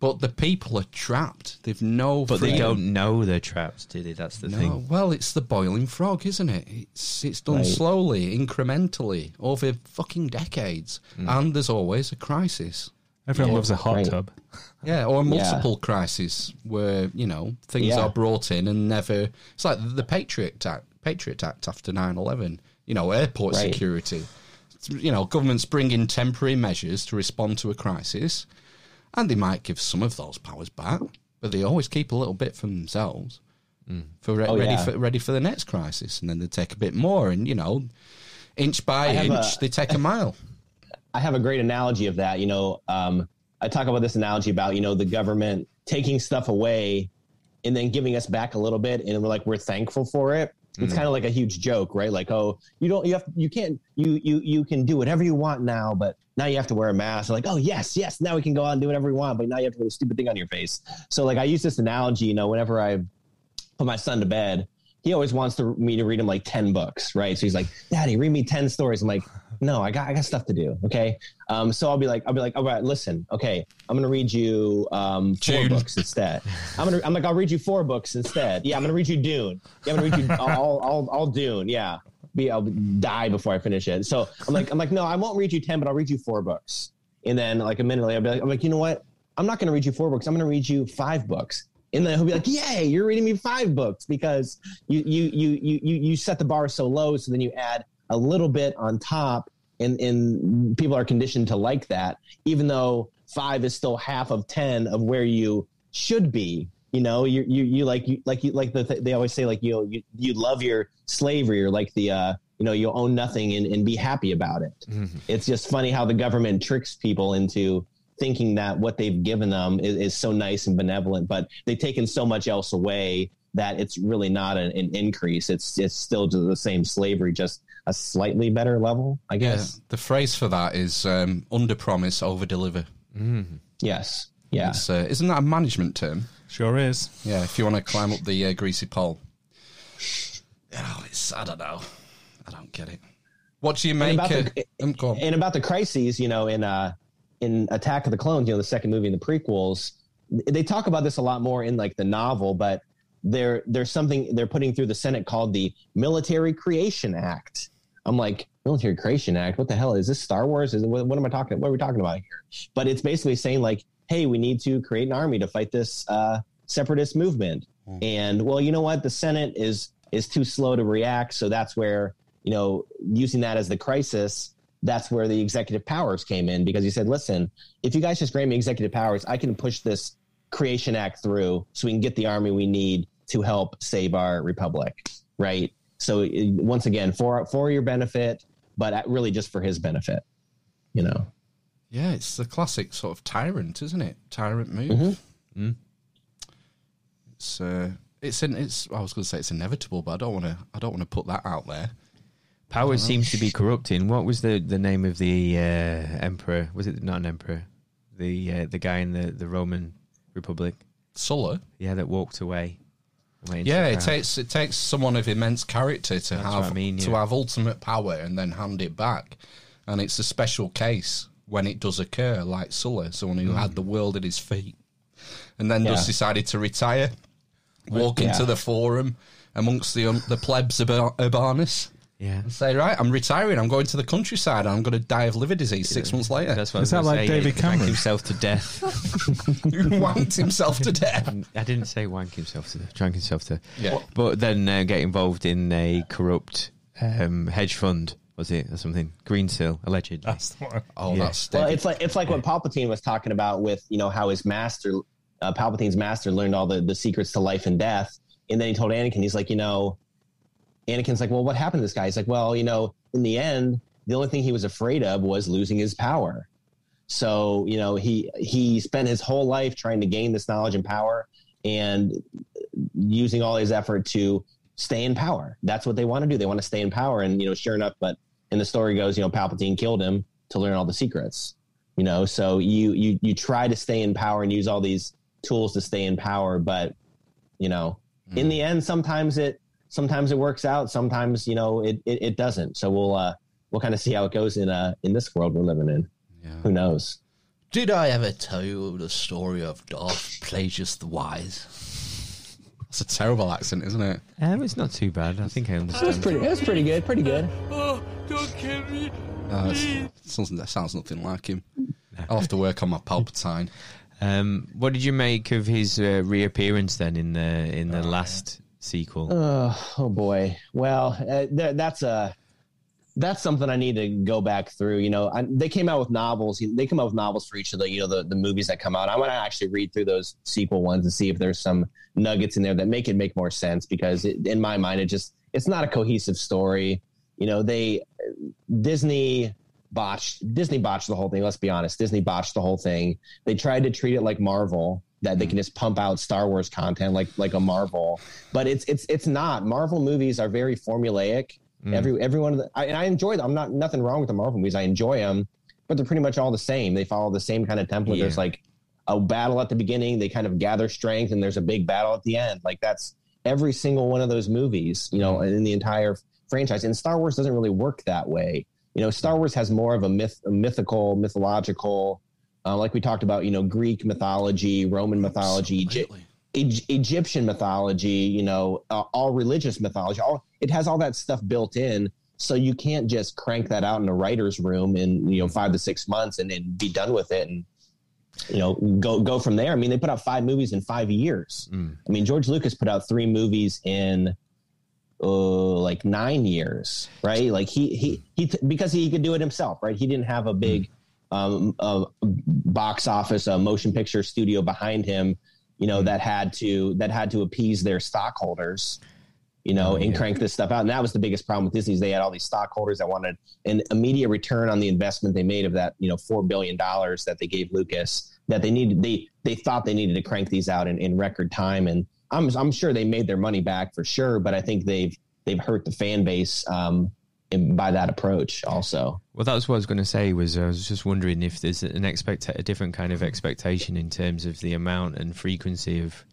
but the people are trapped. They've no, But they don't know they're trapped, do they? That's the No, thing. well, it's the boiling frog, isn't it? It's it's done Right. slowly, incrementally, over fucking decades, hmm. and there's always a crisis. Everyone Yeah, loves a hot right. tub. Yeah, or multiple crises where you know things Yeah. are brought in and never. It's like the Patriot Act, Patriot Act after 9-11, You know, airport Right. security. You know, governments bring in temporary measures to respond to a crisis, and they might give some of those powers back, but they always keep a little bit for themselves for re- Oh, ready yeah. for ready for the next crisis, and then they take a bit more, and you know, inch by inch, a- they take a mile. I have a great analogy of that. You know, um, I talk about this analogy about you know the government taking stuff away and then giving us back a little bit, and we're like we're thankful for it. It's mm. kind of like a huge joke, right? Like, oh, you don't, you have, you can't, you, you, you can do whatever you want now, but now you have to wear a mask. Like, oh, yes, yes, now we can go out and do whatever we want, but now you have to put a stupid thing on your face. So, like, I use this analogy, you know, whenever I put my son to bed, he always wants to, me to read him like 10 books, right? So he's like, Daddy, read me 10 stories. I'm like, no, I got, I got stuff to do. Okay. Um, so I'll be like, I'll be like, all right, listen, okay, I'm going to read you, um, four books instead. I'm going to, I'm like, I'll read you four books instead. Yeah. I'm going to read you Dune. Yeah. I'm going to read you all, all, all Dune. Yeah. Be, I'll die before I finish it. So I'm like, I'm like, no, I won't read you 10, but I'll read you four books. And then like a minute later, I'll be like, I'm like, you know what? I'm not going to read you four books. I'm going to read you five books. And then he'll be like, "Yay, you're reading me five books because you you you you you you set the bar so low, so then you add a little bit on top, and and people are conditioned to like that, even though five is still half of ten of where you should be. You know, you you you like you like you like the th- they always say like you you you love your slavery or like the uh you know you own nothing and, and be happy about it. It's just funny how the government tricks people into thinking that what they've given them is, is so nice and benevolent, but they've taken so much else away that it's really not an, an increase. It's it's still the same slavery, just a slightly better level, I Yeah, guess. the phrase for that is um, under promise, over deliver. Yes. Yeah. Uh, isn't that a management term? Sure is. Yeah, if you want to climb up the uh, greasy pole. Oh, it's I don't know. I don't get it. What do you make? about uh, the- um, and about the crises, you know, in uh in Attack of the Clones, you know, the second movie in the prequels, they talk about this a lot more in like the novel, but there there's something they're putting through the Senate called the Military Creation Act. I'm like, Military Creation Act? What the hell is this? Star Wars? Is it, what, what am I talking? What are we talking about here? But it's basically saying like, hey, we need to create an army to fight this uh, separatist movement. And well, you know what? The Senate is is too slow to react, so that's where you know using that as the crisis. That's where the executive powers came in because he said, listen, if you guys just grant me executive powers, I can push this creation act through so we can get the army we need to help save our republic, right? So it- once again, for for your benefit, but really just for his benefit, you know. Yeah, it's the classic sort of tyrant, isn't it? Tyrant move. Mm. It's uh, it's in, it's. I was going to say it's inevitable, but I don't want to. I don't want to put that out there. Power seems to be corrupting. What was the, the name of the uh, emperor? Was it not an emperor? The uh, the guy in the, the Roman Republic. Sulla. Yeah, that walked away. Yeah, it takes it takes someone of immense character to That's have I mean, to have ultimate power and then hand it back, and it's a special case when it does occur, like Sulla, someone who had the world at his feet, and then just Yeah. decided to retire, walk Yeah. into the forum amongst the um, the plebs Urba- urbanus. Yeah. and Say right, I'm retiring. I'm going to the countryside. and I'm going to die of liver disease six months later. That's what Is I was that gonna like say. David He drank Cameron? himself to death. Who wanked himself to death. I didn't say wank himself to drank himself to. Yeah. But then uh, get involved in a corrupt um, hedge fund, was it, or something? Greensill, allegedly. That's the one. Oh, Yeah. that's Well, David. it's like it's like what Palpatine was talking about with you know how his master, uh, Palpatine's master, learned all the the secrets to life and death, and then he told Anakin, he's like, you know, Anakin's like, well, what happened to this guy? He's like, well, you know, in the end, the only thing he was afraid of was losing his power. So you know, he he spent his whole life trying to gain this knowledge and power, and using all his effort to stay in power. That's what they want to do. They want to stay in power, and you know, sure enough, but and the story goes, you know, Palpatine killed him to learn all the secrets. You know, so you you you try to stay in power and use all these tools to stay in power, but you know, in hmm. the end, sometimes it sometimes it works out, sometimes you know it it, it doesn't. So we'll uh we'll kind of see how it goes in uh in this world we're living in. Who knows? Did I ever tell you the story of Darth Plagueis the Wise? That's a terrible accent, isn't it? Um, it's not too bad. I think I It was understand. pretty. It was pretty good. Pretty good. Oh, don't kill me. Uh, it's- sounds, that sounds nothing like him. I'll have to work on my Palpatine. Um, what did you make of his uh, reappearance then in the in the last sequel? Oh, oh boy. Well, uh, th- that's a that's something I need to go back through. You know, I, they came out with novels. They come out with novels for each of the you know the, the movies that come out. I want to actually read through those sequel ones and see if there's some nuggets in there that make it make more sense. Because it, in my mind, it just it's not a cohesive story. You know, they Disney botched Disney botched the whole thing. Let's be honest, Disney botched the whole thing. They tried to treat it like Marvel that they can just pump out Star Wars content like like a Marvel, but it's it's it's not. Marvel movies are very formulaic. Mm. Every every one of the I, and I enjoy them. I'm not nothing wrong with the Marvel movies. I enjoy them, but they're pretty much all the same. They follow the same kind of template. There's like a battle at the beginning. They kind of gather strength, and there's a big battle at the end. Like that's every single one of those movies. You know, mm. in the entire franchise. And Star Wars doesn't really work that way. You know, Star mm. Wars has more of a myth, a mythical, mythological, uh, like we talked about. You know, Greek mythology, Roman mythology, Egy- Absolutely. Egy- Egyptian mythology. You know, uh, all religious mythology. All it has all that stuff built in. So you can't just crank that out in a writer's room in you know five to six months and then be done with it and you know go go from there. I mean, they put out five movies in five years. I mean, George Lucas put out three movies in uh, like nine years, right? Like he he he because he could do it himself, right? He didn't have a big um, uh, box office, a motion picture studio behind him, you know, that had to that had to appease their stockholders, you know, and crank this stuff out. And that was the biggest problem with Disney's they had all these stockholders that wanted an immediate return on the investment they made of that, you know, four billion dollars that they gave Lucas. That they needed, they they thought they needed to crank these out in, in record time, and I'm I'm sure they made their money back for sure, but I think they've they've hurt the fan base um, by that approach also. Well, that's what I was going to say. Was I was just wondering if there's an expect a different kind of expectation in terms of the amount and frequency of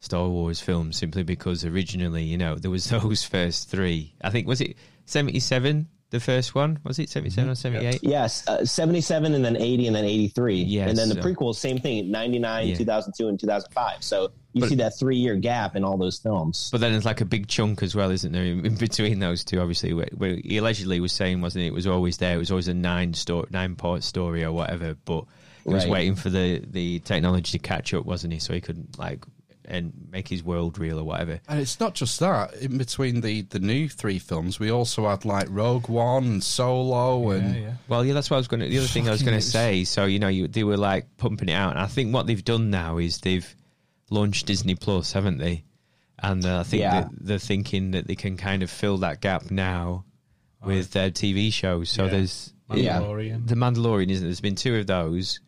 Star Wars films, simply because originally, you know, there was those first three. I think was it seventy seven, the first one was it seventy seven or seventy eight? Yes, uh, 77 and then 80 and then 83. Yes, and then the so- prequels, same thing, 99, Yeah. 2002, and 2005. So you But- see that three year gap in all those films. But then there's like a big chunk as well, isn't there, in in between those two? Obviously, where, where he allegedly was saying, wasn't it? It was always there. It was always a nine story, nine part story or whatever. But he was Right. waiting for the the technology to catch up, wasn't he? So he couldn't like and make his world real or whatever. And it's not just that. In between the, the new three films, we also had like Rogue One and Solo and Yeah, yeah. Well, yeah, that's what I was going to. The other thing I was going to say. So you know, you, they were like pumping it out, and I think what they've done now is they've launched Disney Plus, haven't they? And uh, I think Yeah. that they're thinking that they can kind of fill that gap now with their TV shows. So Yeah. there's Yeah. The Mandalorian, isn't there? There's been two of those,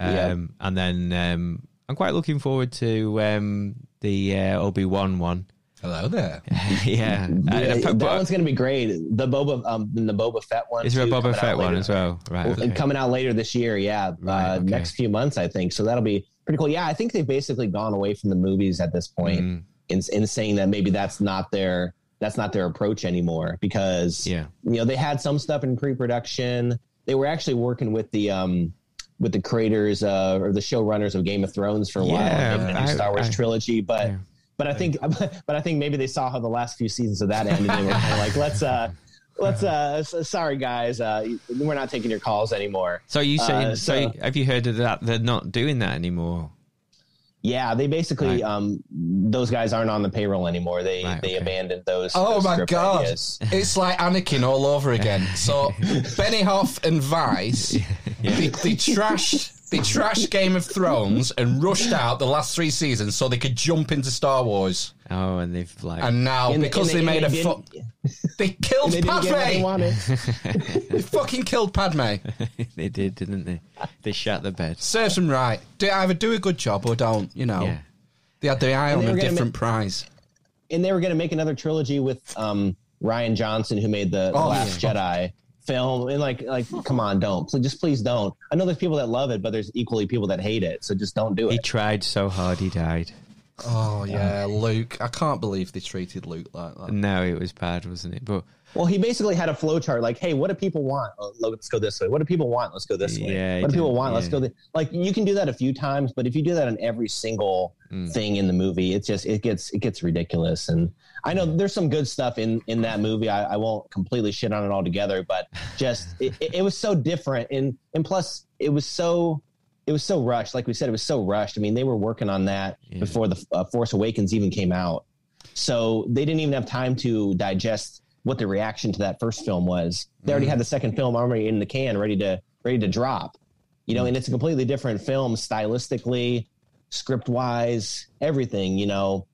um, Yeah. and then um, I'm quite looking forward to um, the uh, Obi Wan one. hello there. yeah, Uh, Yeah, but- that one's going to be great. The Boba, um, the Boba Fett one. is there a Boba Fett one later. as well? Right. Okay. coming out later this year, yeah, Right, uh, okay. next few months, I think. So that'll be pretty cool. Yeah, I think they've basically gone away from the movies at this point Mm. in, in saying that maybe that's not their that's not their approach anymore because Yeah. you know they had some stuff in pre-production. They were actually working with the um with the creators uh, or the showrunners of Game of Thrones for a while, Yeah, the new I- Star Wars I- trilogy, but. yeah. But I think, but I think maybe they saw how the last few seasons of that ended. And they were kind of like, let's, uh, let's, uh, sorry guys, uh, we're not taking your calls anymore. So you saying? Uh, so, so- have you heard of that? They're not doing that anymore. Yeah, they basically, Right. um, those guys aren't on the payroll anymore. They Right, they okay. abandoned those. Oh those my god! ideas. It's like Anakin all over again. So benny Benioff and Weiss, they, they trashed they trashed Game of Thrones and rushed out the last three seasons so they could jump into Star Wars. Oh, and they've like And now And- because and they, made and a fu- they killed they didn't get what they Padme. They fucking killed Padme. they did, didn't they? They shut the bed. Serves them right. Do either do a good job or don't. You know, Yeah. they had their eye on a different make- prize. and they were going to make another trilogy with um, Rian Johnson, who made the, the Oh, Last Jedi film. And like, like, come on, don't please, just please don't. I know there's people that love it, but there's equally people that hate it. So just don't do it. He tried so hard, he died. Oh yeah, Luke. I can't believe they treated Luke like that. No, it was bad, wasn't it? But Well, he basically had a flow chart like, hey, what do people want? Oh, let's go this way. What do people want? Let's go this way. Yeah, what do people did, want? Let's go. This. Like you can do that a few times, but if you do that on every single Mm. thing in the movie, it's just it gets it gets ridiculous. And I know there's some good stuff in in that movie. I, I won't completely shit on it altogether, but just it, it, it was so different, and and plus it was so. It was so rushed, like we said. It was so rushed. I mean, they were working on that Yeah. before the uh, Force Awakens even came out, so they didn't even have time to digest what the reaction to that first film was. They already had the second film already in the can, ready to ready to drop. You know, and it's a completely different film stylistically, script wise, everything. You know,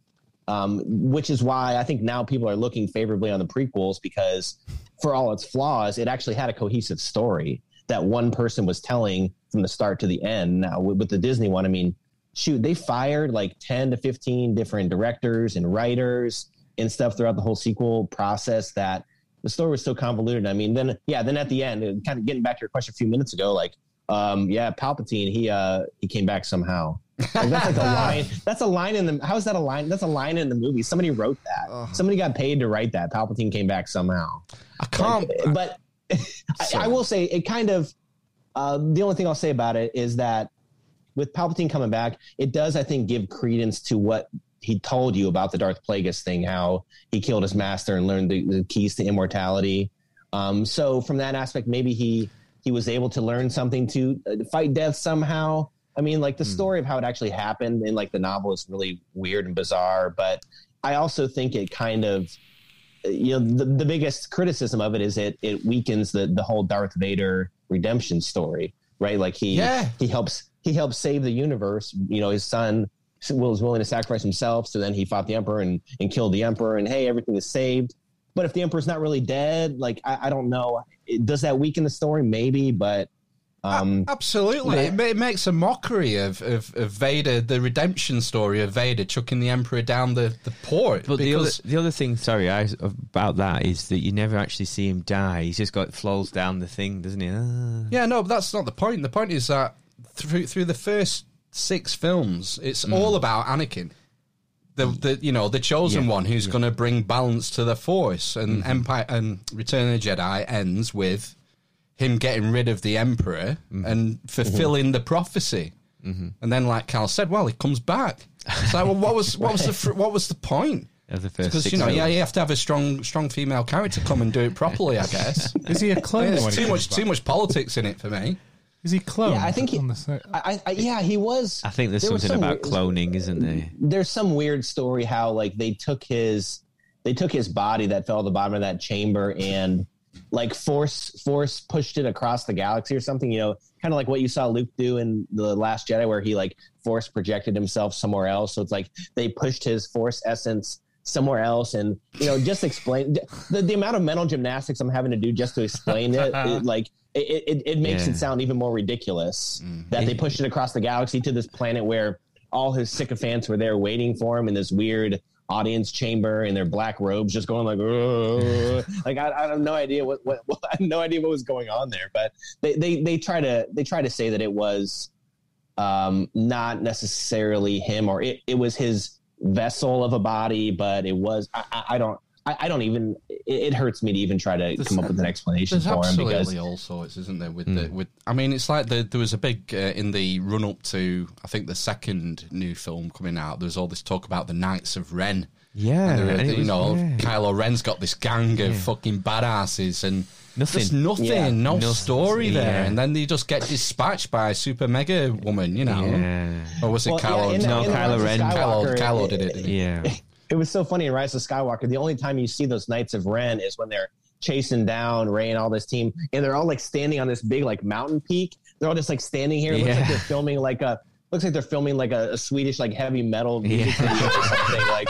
um, which is why I think now people are looking favorably on the prequels because, for all its flaws, it actually had a cohesive story. that one person was telling from the start to the end. Now with, with the Disney one, I mean, shoot, they fired like 10 to 15 different directors and writers and stuff throughout the whole sequel process that the story was so convoluted. I mean, then yeah, then at the end, kind of getting back to your question a few minutes ago, like um, yeah, Palpatine, he uh, he came back somehow. Like, that's like a line. That's a line in the. How is that a line? That's a line in the movie. Somebody wrote that. Somebody got paid to write that. Palpatine came back somehow. I can't. But I, I will say it kind of. Uh, the only thing I'll say about it is that with Palpatine coming back, it does I think give credence to what he told you about the Darth Plagueis thing, how he killed his master and learned the, the keys to immortality. Um, so from that aspect, maybe he he was able to learn something to uh, fight death somehow. I mean, like the story of how it actually happened in like the novel is really weird and bizarre, but I also think it kind of you know the, the biggest criticism of it is it it weakens the the whole Darth Vader redemption story, right? Like he Yeah. he helps he helps save the universe. You know, his son was willing to sacrifice himself, so then he fought the emperor and and killed the emperor, and hey, everything is saved. But if the emperor's not really dead, like I, I don't know, does that weaken the story? Maybe, but um, Absolutely, Yeah. it, ma- it makes a mockery of, of, of Vader, the redemption story of Vader chucking the Emperor down the, the port. But the other, because the other thing, sorry, I, about that is that you never actually see him die. He's just got flows down the thing, doesn't he? Ah. yeah, no, but that's not the point. The point is that through through the first six films, it's Mm. all about Anakin. The, the you know the chosen Yeah, one who's going to bring balance to the Force, and Mm-hmm. Empire and Return of the Jedi ends with him getting rid of the Emperor Mm-hmm. and fulfilling the prophecy. And then, like Cal said, well, he comes back. It's like, well, what was what was the fr- what was the point? Of the first Because you know, yeah, you have to have a strong strong female character come and do it properly. I guess. Is he a clone? when There's too comes much too much politics in it for me. Is he clone? Yeah, I think he- on the set? I, I, yeah, he was. I think there's there something some about weird- cloning, isn't there? there's some weird story how like they took his they took his body that fell at the bottom of that chamber and like force force pushed it across the galaxy or something you know kind of like what you saw luke do in the last jedi where he like force projected himself somewhere else so it's like they pushed his force essence somewhere else and you know just explain the, the amount of mental gymnastics i'm having to do just to explain it, it like it, it, it makes Yeah. it sound even more ridiculous mm-hmm. that they pushed it across the galaxy to this planet where all his sycophants were there waiting for him in this weird audience chamber in their black robes, just going like, like I, I have no idea what, what, what I have no idea what was going on there. But they, they they try to they try to say that it was um, not necessarily him or it, it was his vessel of a body, but it was I, I, I don't. I, I don't even. It, it hurts me to even try to There's- come up with an explanation There's for him because absolutely all sorts, isn't there? With the with, I mean, it's like the, there was a big uh, in the run up to I think the second new film coming out. There was all this talk about the Knights of Ren. Yeah, And there- and you was- know, yeah. Kylo Ren's got this gang of fucking badasses and Nothing. Just nothing, Yeah. no Nothing. story there, Yeah. and then they just get dispatched by a super mega woman, you know, Yeah. or was it Well, yeah, Kylo? in- No, in Kylo Ren. Kylo, Skywalker, Kylo did it. Didn't? Yeah. it was so funny in Rise of Skywalker. The only time you see those Knights of Ren is when they're chasing down Rey and all this team, and they're all like standing on this big like mountain peak. They're all just like standing here. It looks like they're filming like a looks like they're filming like a, a Swedish like heavy metal music Yeah. video or something. Like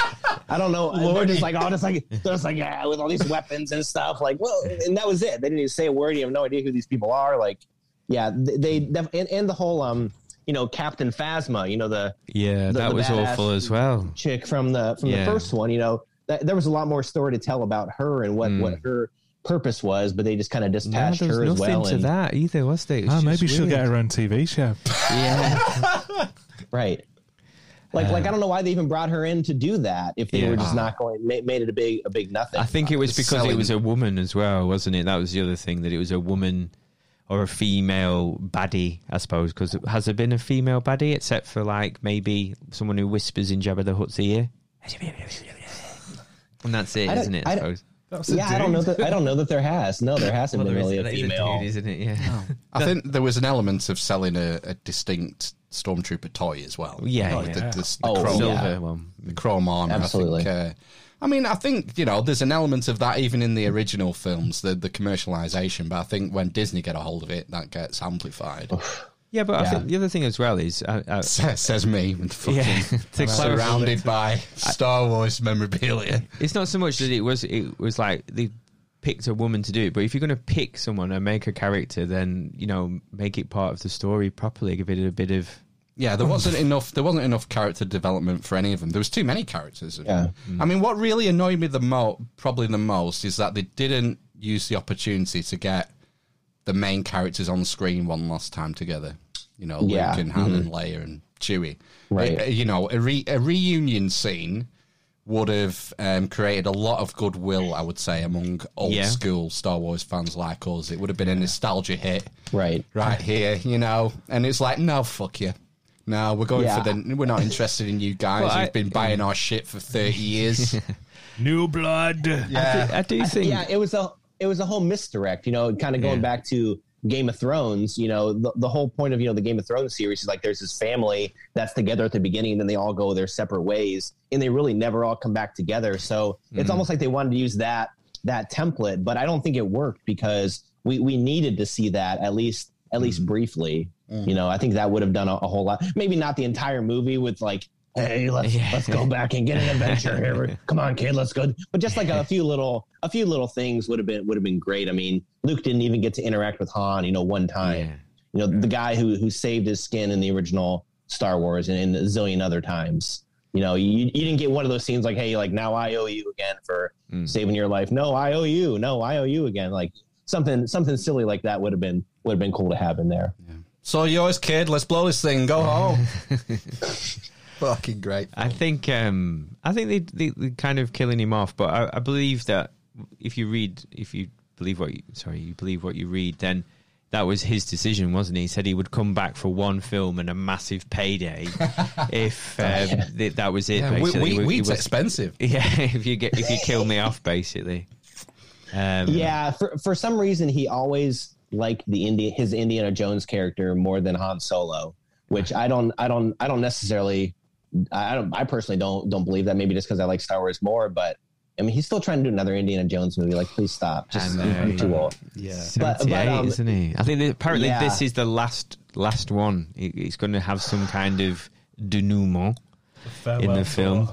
I don't know. They're just like all just like they're just like yeah, with all these weapons and stuff. Like well, and that was it. They didn't even say a word. You have no idea who these people are. Like yeah, they, they and, and the whole um you know Captain Phasma. You know the Yeah, The- that the was awful as well. chick from the from Yeah. the first one. You know, that, there was a lot more story to tell about her and what Mm. what her purpose was, but they just kind of dispatched there was her as nothing well. to and- that either, was there? Oh, maybe she'll weird. get her own TV show. Yeah, Right. Like, like I don't know why they even brought her in to do that if they Yeah. were just not going ma- made it a big a big nothing. I think it was because Selling- it was a woman as well, wasn't it? That was the other thing that it was a woman or a female baddie, I suppose. Because has there been a female baddie except for like maybe someone who whispers in Jabba the Hutt's ear? And that's it, I don't- isn't it? I I suppose. yeah, I don't know that I don't know that there has. No, there hasn't Well, been there is- really a that is female. dude, isn't it? Yeah. I think there was an element of selling a, a distinct stormtrooper toy as well. Yeah, Like yeah. The, the, the Oh, chrome, yeah. Silver one. the chrome armor. Absolutely. I, think, uh, I mean, I think you know, there's an element of that even in the original films, the the commercialization. But I think when Disney get a hold of it, that gets amplified. Yeah, but I think the other thing as well is, uh, uh, Says, says me, fucking yeah, to surrounded by Star Wars memorabilia. It's not so much that it was. It was like they picked a woman to do it. But if you're going to pick someone and make a character, then you know make it part of the story properly. Give it a bit of Yeah, there wasn't enough. There wasn't enough character development for any of them. There was too many characters. Yeah. I mean, what really annoyed me the most, probably the most, is that they didn't use the opportunity to get the main characters on screen one last time together. You know, Luke Yeah. and Han and Leia and Chewie. Right. Uh, you know, a, re- a reunion scene would have um, created a lot of goodwill, I would say, among old Yeah. school Star Wars fans like us. It would have been a nostalgia hit Right. right here, you know. And it's like, no, fuck you. No, we're going Yeah. for the. We're not interested in you guys Well, I- who've been buying our shit for thirty years. New blood. yeah, I do think yeah, it was a it was a whole misdirect. You know, kind of going Yeah. back to Game of Thrones. You know, the, the whole point of you know the Game of Thrones series is like there's this family that's together at the beginning, and then they all go their separate ways, and they really never all come back together. So it's almost like they wanted to use that that template, but I don't think it worked because we we needed to see that at least at least briefly. You know, I think that would have done a, a whole lot. Maybe not the entire movie with like. Hey, let's Yeah. let's go back and get an adventure here. Come on, kid, let's go. But just like a few little a few little things would have been would have been great. I mean, Luke didn't even get to interact with Han, you know, one time. Yeah. You know, the guy who who saved his skin in the original Star Wars and in a zillion other times. You know, you, you didn't get one of those scenes like, hey, like now I owe you again for Mm. saving your life. No, I owe you. No, I owe you again. Like something something silly like that would have been would have been cool to have in there. So yours, kid. Let's blow this thing. Go home. Fucking great. I think um, I think they, they they're kind of killing him off, but I, I believe that if you read, if you believe what you sorry, you believe what you read, then that was his decision, wasn't he? He said he would come back for one film and a massive payday if um, th- that was it. Yeah, we, basically, we, He weed's was- expensive. Yeah, if you get if you kill me off, basically. Um, Yeah, for for some reason he always liked the Indi- his Indiana Jones character more than Han Solo, which I don't I don't I don't necessarily I don't I personally don't don't believe that maybe just because I like Star Wars more, but I mean he's still trying to do another Indiana Jones movie. Like, please stop. Just I I'm, too yeah. old. Yeah. But- but, um, isn't he? I think that apparently yeah. this is the last last one. It- It's going to have some kind of denouement in the film.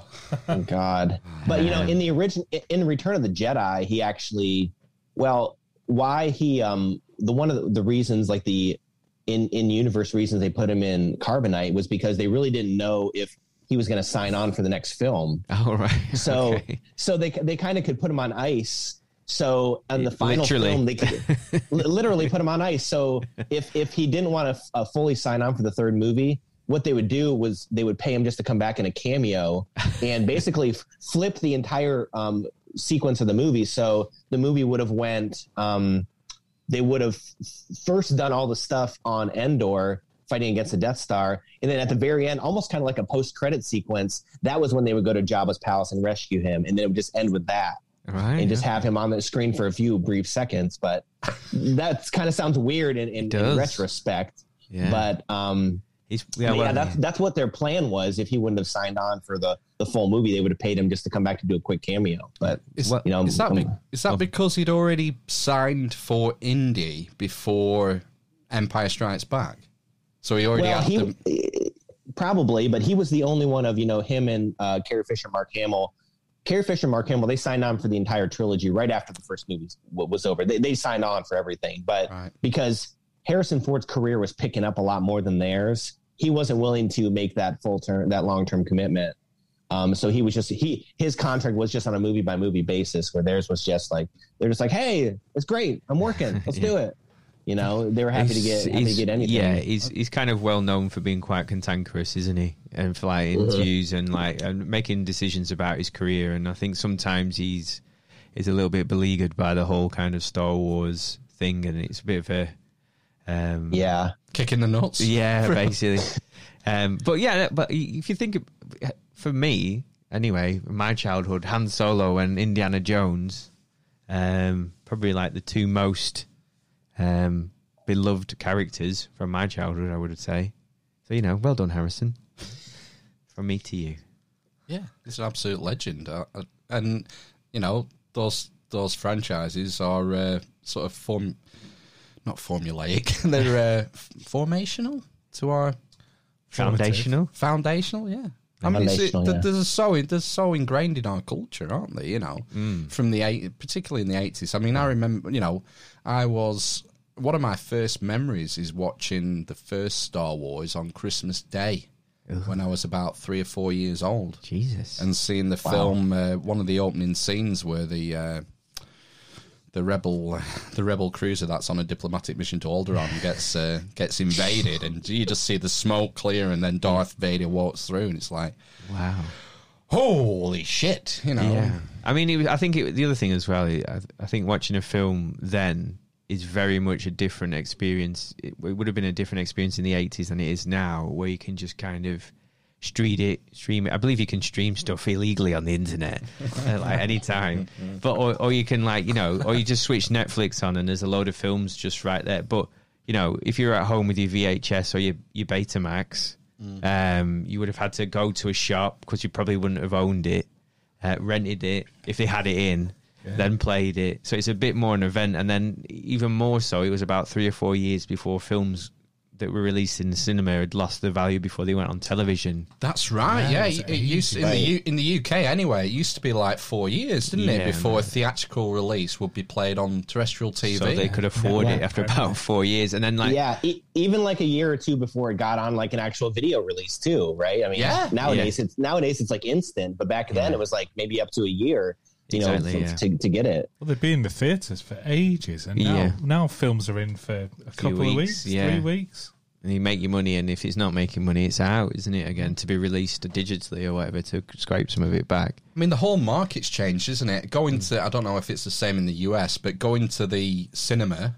Oh, God. But you know, in the origin, in Return of the Jedi, he actually, well, why he, um, the one of the, the reasons, like the in in universe reasons they put him in Carbonite was because they really didn't know if he was going to sign on for the next film. Oh right. So Okay. so they they kind of could put him on ice. So on the final Literally. film, they could literally put him on ice. So if if he didn't want to uh, fully sign on for the third movie, what they would do was they would pay him just to come back in a cameo and basically flip the entire um, sequence of the movie. So the movie would have went. Um, they would have first done all the stuff on Endor fighting against the Death Star, and then at the very end, almost kind of like a post-credit sequence, that was when they would go to Jabba's palace and rescue him, and then it would just end with that, right. and just have him on the screen for a few brief seconds. But that kind of sounds weird in, in, in retrospect. yeah. But um, He's, yeah, yeah, well, that's that's what their plan was. If he wouldn't have signed on for the the full movie, they would have paid him just to come back to do a quick cameo. But Is, you know, is that, be- um, is that because he'd already signed for Indy before Empire Strikes Back? So he already well, had he them. probably, but he was the only one of you know him and uh, Carrie Fisher, Mark Hamill. Carrie Fisher, Mark Hamill, they signed on for the entire trilogy right after the first movie was over. They, they signed on for everything, but Right. because Harrison Ford's career was picking up a lot more than theirs, he wasn't willing to make that full term, that long term commitment. Um, so he was just he his contract was just on a movie by movie basis, where theirs was just like they're just like, hey, it's great, I'm working, let's do it. You know, they were happy to get happy to get anything. Yeah, he's he's kind of well known for being quite cantankerous, isn't he? And for like Mm-hmm. interviews and like and making decisions about his career. And I think sometimes he's is a little bit beleaguered by the whole kind of Star Wars thing, and it's a bit of a um, yeah. Kicking the nuts. yeah, basically. um, but yeah, but if you think for me anyway, my childhood, Han Solo and Indiana Jones, um, probably like the two most um, beloved characters from my childhood, I would say. So you know, well done, Harrison. From me to you. Yeah, he's an absolute legend, uh, uh, and you know those those franchises are uh, sort of form, not formulaic. They're uh, f- formational to our Foundational. foundational. Yeah, I mean, it's, it, yeah. they're so they're so ingrained in our culture, aren't they? You know, from the eight, particularly in the eighties. I mean, I remember, you know, I was one of my first memories is watching the first Star Wars on Christmas Day when I was about three or four years old, Jesus. and seeing the film. Uh, one of the opening scenes where the uh, the rebel the rebel cruiser that's on a diplomatic mission to Alderaan gets uh, gets invaded, and you just see the smoke clear, and then Darth Vader walks through, and it's like, wow. holy shit, you know. Yeah, I mean, it was, I think it, the other thing as well. I, I think watching a film then is very much a different experience. It, it would have been a different experience in the eighties than it is now, where you can just kind of stream it, stream it. I believe you can stream stuff illegally on the internet, uh, like any time. But or, or you can like you know, or you just switch Netflix on and there's a load of films just right there. But you know, if you're at home with your VHS or your your Betamax, um, you would have had to go to a shop because you probably wouldn't have owned it, uh, rented it if they had it in, then played it. So it's a bit more an event. And then even more so, it was about three or four years before films that were released in the cinema had lost their value before they went on television. That's right. Yeah, it, it used in the U, in the UK anyway. It used to be like four years, didn't Yeah, it, before no. a theatrical release would be played on terrestrial TV. So they could afford it Yeah. after about four years. And then like yeah, e- even like a year or two before it got on like an actual video release too, right? I mean, Yeah. nowadays it's nowadays it's like instant, but back then it was like maybe up to a year, you Exactly, know, yeah. to, to get it. Well, they've been in the theatres for ages, and now, Yeah. now films are in for a couple of weeks, weeks, yeah. three weeks. and you make your money, and if it's not making money, it's out, isn't it? Again, to be released digitally or whatever to scrape some of it back. I mean, the whole market's changed, isn't it? Going to, I don't know if it's the same in the US, but going to the cinema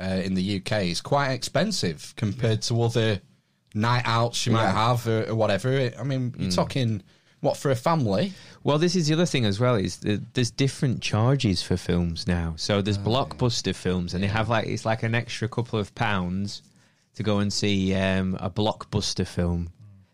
uh, in the UK is quite expensive compared to other night outs you might have or, or whatever. I mean, you're talking, what, for a family? Well, this is the other thing as well is that there's different charges for films now. So there's blockbuster films, and they have like it's like an extra couple of pounds to go and see um, a blockbuster film.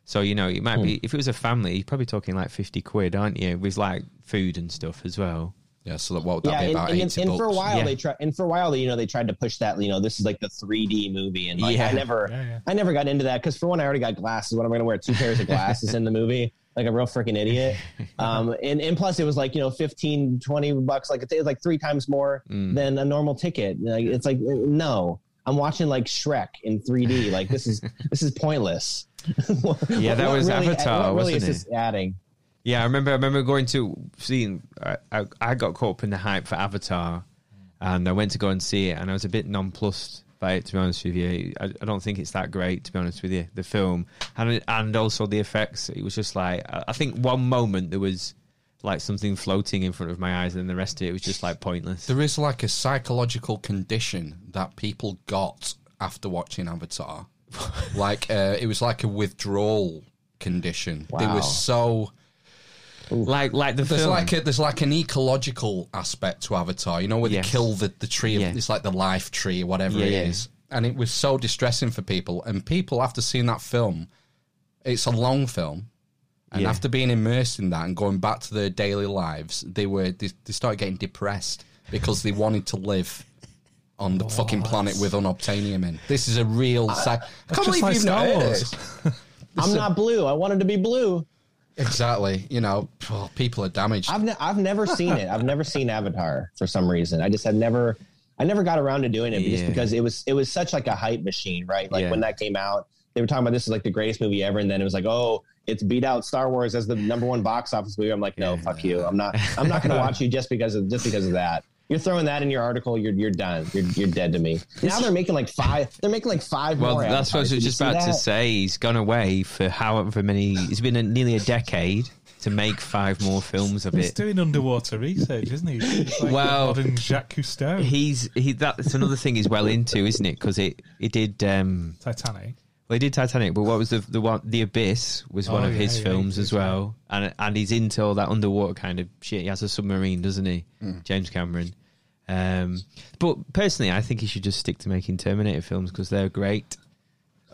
So you know, it might be if it was a family, you're probably talking like fifty quid, aren't you? With like food and stuff as well. Yeah, so that, what would that Yeah, be and, about and, 80 and for a while Yeah. they tried, and for a while you know they tried to push that. You know, this is like the 3D movie, and like Yeah. I never, Yeah, yeah. I never got into that because for one, I already got glasses. What am I going to wear? Two pairs of glasses in the movie, like a real freaking idiot. Um, and and plus it was like you know 15, 20 bucks, like it's like three times more Mm. than a normal ticket. Like it's like no, I'm watching like Shrek in 3D. Like this is this is pointless. Yeah, that was really- Avatar, really wasn't is this adding? Yeah, I remember. I remember going to seeing. I, I got caught up in the hype for Avatar, and I went to go and see it, and I was a bit nonplussed by it. To be honest with you, I, I don't think it's that great. To be honest with you, the film and and also the effects. It was just like I I think one moment there was like something floating in front of my eyes, and the rest of it was just like pointless. There is like a psychological condition that people got after watching Avatar. like uh, it was like a withdrawal condition. They Wow. were so Like like the there's film. like a, there's like an ecological aspect to Avatar. You know where Yes. they kill the the tree. Yeah. It's like the life tree or whatever Yeah, it yeah. is. And it was so distressing for people. And people after seeing that film, it's a long film. And Yeah. after being immersed in that and going back to their daily lives, they were they, they started getting depressed because they wanted to live on the fucking planet with unobtainium in. This is a real. Psych- I can't believe like you've not Star heard I'm not blue. I wanted to be blue. Exactly. You know, oh, people are damaged. I've ne- I've never seen it. I've never seen Avatar for some reason. I just had never I never got around to doing it just because it was it was such like a hype machine, right? Like Yeah. when that came out, they were talking about this is like the greatest movie ever, and then it was like, oh, it's beat out Star Wars as the number one box office movie. I'm like, no, fuck you. I'm not I'm not going to watch you just because of just because of that. You're throwing that in your article. You're you're done. You're you're dead to me. Now they're making like five. They're making like five Well, more. that's what I was just see about to say. He's gone away for however many. It's been a, nearly a decade to make five more films of He's it. He's doing underwater research, isn't he? He's like Well, modern Jacques Cousteau. He's he. That's another thing he's well into, isn't it? Because it it did. um Titanic. Well, he did Titanic, but what was the the one? The Abyss was one Oh, of yeah, his yeah, films as well, and and he's into all that underwater kind of shit. He has a submarine, doesn't he, Mm. James Cameron? Um, but personally, I think he should just stick to making Terminator films because they're great.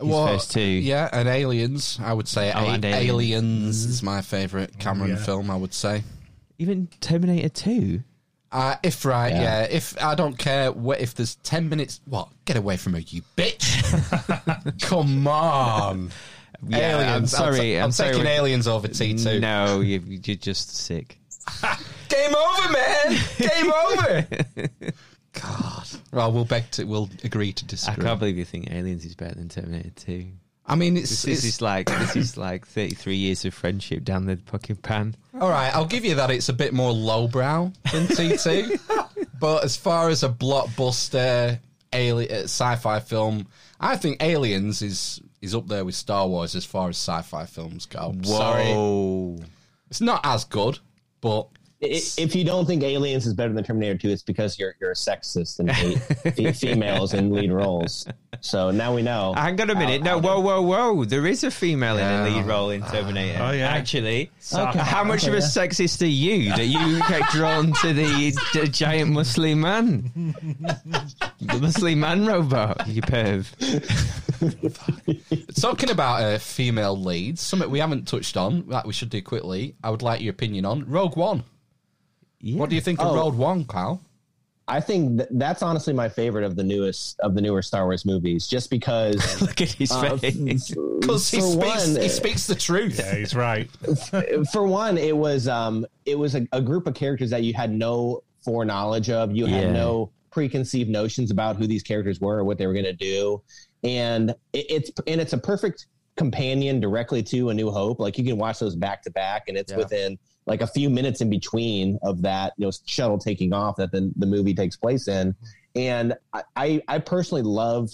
His first two. Yeah, and Aliens. I would say Oh, A- and Aliens. Aliens. is my favourite Cameron yeah. film. I would say. Even Terminator Two. Uh, if right, Yeah. yeah. If I don't care what if there's ten minutes. What? Get away from her, you bitch! Come on. Yeah, aliens. I'm sorry. I'm, I'm taking sorry. aliens over T2. No, you, you're just sick. Game over, man. Game over. God. Well, we'll beg to. We'll agree to disagree. I disagree. can't believe you think Aliens is better than Terminator 2. I mean, it's, This, it's this is like this is like 33 years of friendship down the fucking pan. all right. I'll give you that. It's a bit more lowbrow than T2, but as far as a blockbuster alien uh, sci-fi film, I think Aliens is is up there with Star Wars as far as sci-fi films go. Sorry, Whoa. it's not as good, but If you don't think Aliens is better than Terminator 2, it's because you're you're a sexist and hate females in lead roles. So now we know. Hang on a minute. How- No, whoa, whoa, whoa. There is a female in Yeah. a lead role in Terminator. Oh, yeah. Actually. Okay. How much of a Okay, sexist are you that you get drawn to the, the giant muscly man? the muscly man robot, you perv. Talking about uh, female leads, something we haven't touched on that we should do quickly. I would like your opinion on Rogue One. Yeah. What do you think of Oh. Rogue One, Kyle? I think th- that's honestly my favorite of the newest of the newer Star Wars movies, just because. Look at his uh, face. Because he for speaks, one, he speaks the truth. Yeah, he's right. for one, it was um, it was a, a group of characters that you had no foreknowledge of. You Yeah. had no preconceived notions about who these characters were or what they were going to do, and it, it's and it's a perfect companion directly to A New Hope. Like you can watch those back to back, and it's Yeah. within like a few minutes in between of that you know shuttle taking off that the the movie takes place in. And I I, I personally love.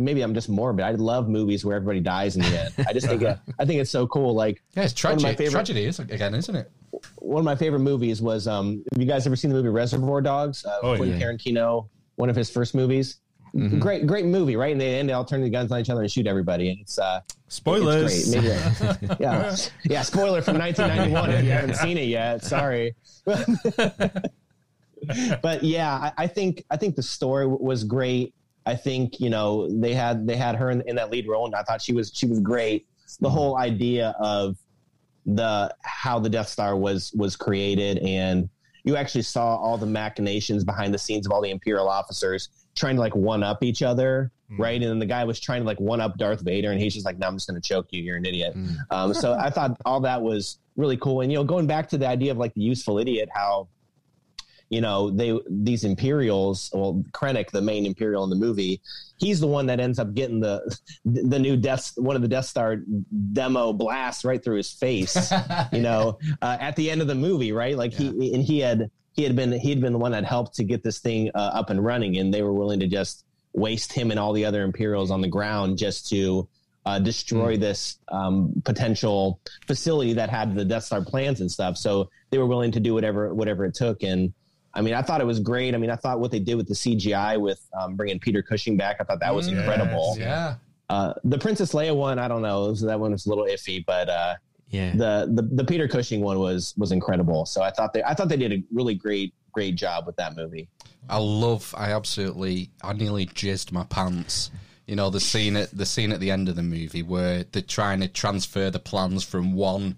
Maybe I'm just morbid. I love movies where everybody dies in the end. I just think it, I think it's so cool. Like Yeah, it's One of my tragic. favorite- Tragedy is again, isn't it? one of my favorite movies was um have you guys ever seen the movie Reservoir Dogs? Uh, Oh, Quentin yeah. Tarantino, one of his first movies. Mhm. Great, great movie, right? And they end, they all turn the guns on each other and shoot everybody, and it's uh, Spoilers. It's great. Maybe, yeah, yeah. Spoiler from 1991 if you haven't seen it yet. Sorry. but yeah, I, I think I think the story w- was great. I think you know they had they had her in, in that lead role, and I thought she was she was great. The whole idea of the how the Death Star was was created, and you actually saw all the machinations behind the scenes of all the Imperial officers trying to like one up each other, right? And then the guy was trying to like one up Darth Vader, and he's just like, "No, I'm just going to choke you. You're an idiot." Um, so I thought all that was really cool, and you know, going back to the idea of like the useful idiot, how you know they these Imperials, well, Krennic, the main Imperial in the movie, he's the one that ends up getting the the new Death one of the Death Star demo blasts right through his face. you know, uh, at the end of the movie, right? Like he and he had he had been he had been the one that helped to get this thing uh, up and running, and they were willing to just waste him and all the other Imperials on the ground just to uh, destroy this um, potential facility that had the Death Star plans and stuff. So they were willing to do whatever whatever it took. And I mean, I thought it was great. I mean, I thought what they did with the CGI with um, bringing Peter Cushing back, I thought that was Mm, incredible. Yeah. Uh, the Princess Leia one, I don't know, that one was a little iffy, but uh, Yeah. the, the the Peter Cushing one was was incredible. So I thought they I thought they did a really great great job with that movie. I love. I absolutely. I nearly jizzed my pants. You know the scene at the scene at the end of the movie where they're trying to transfer the plans from one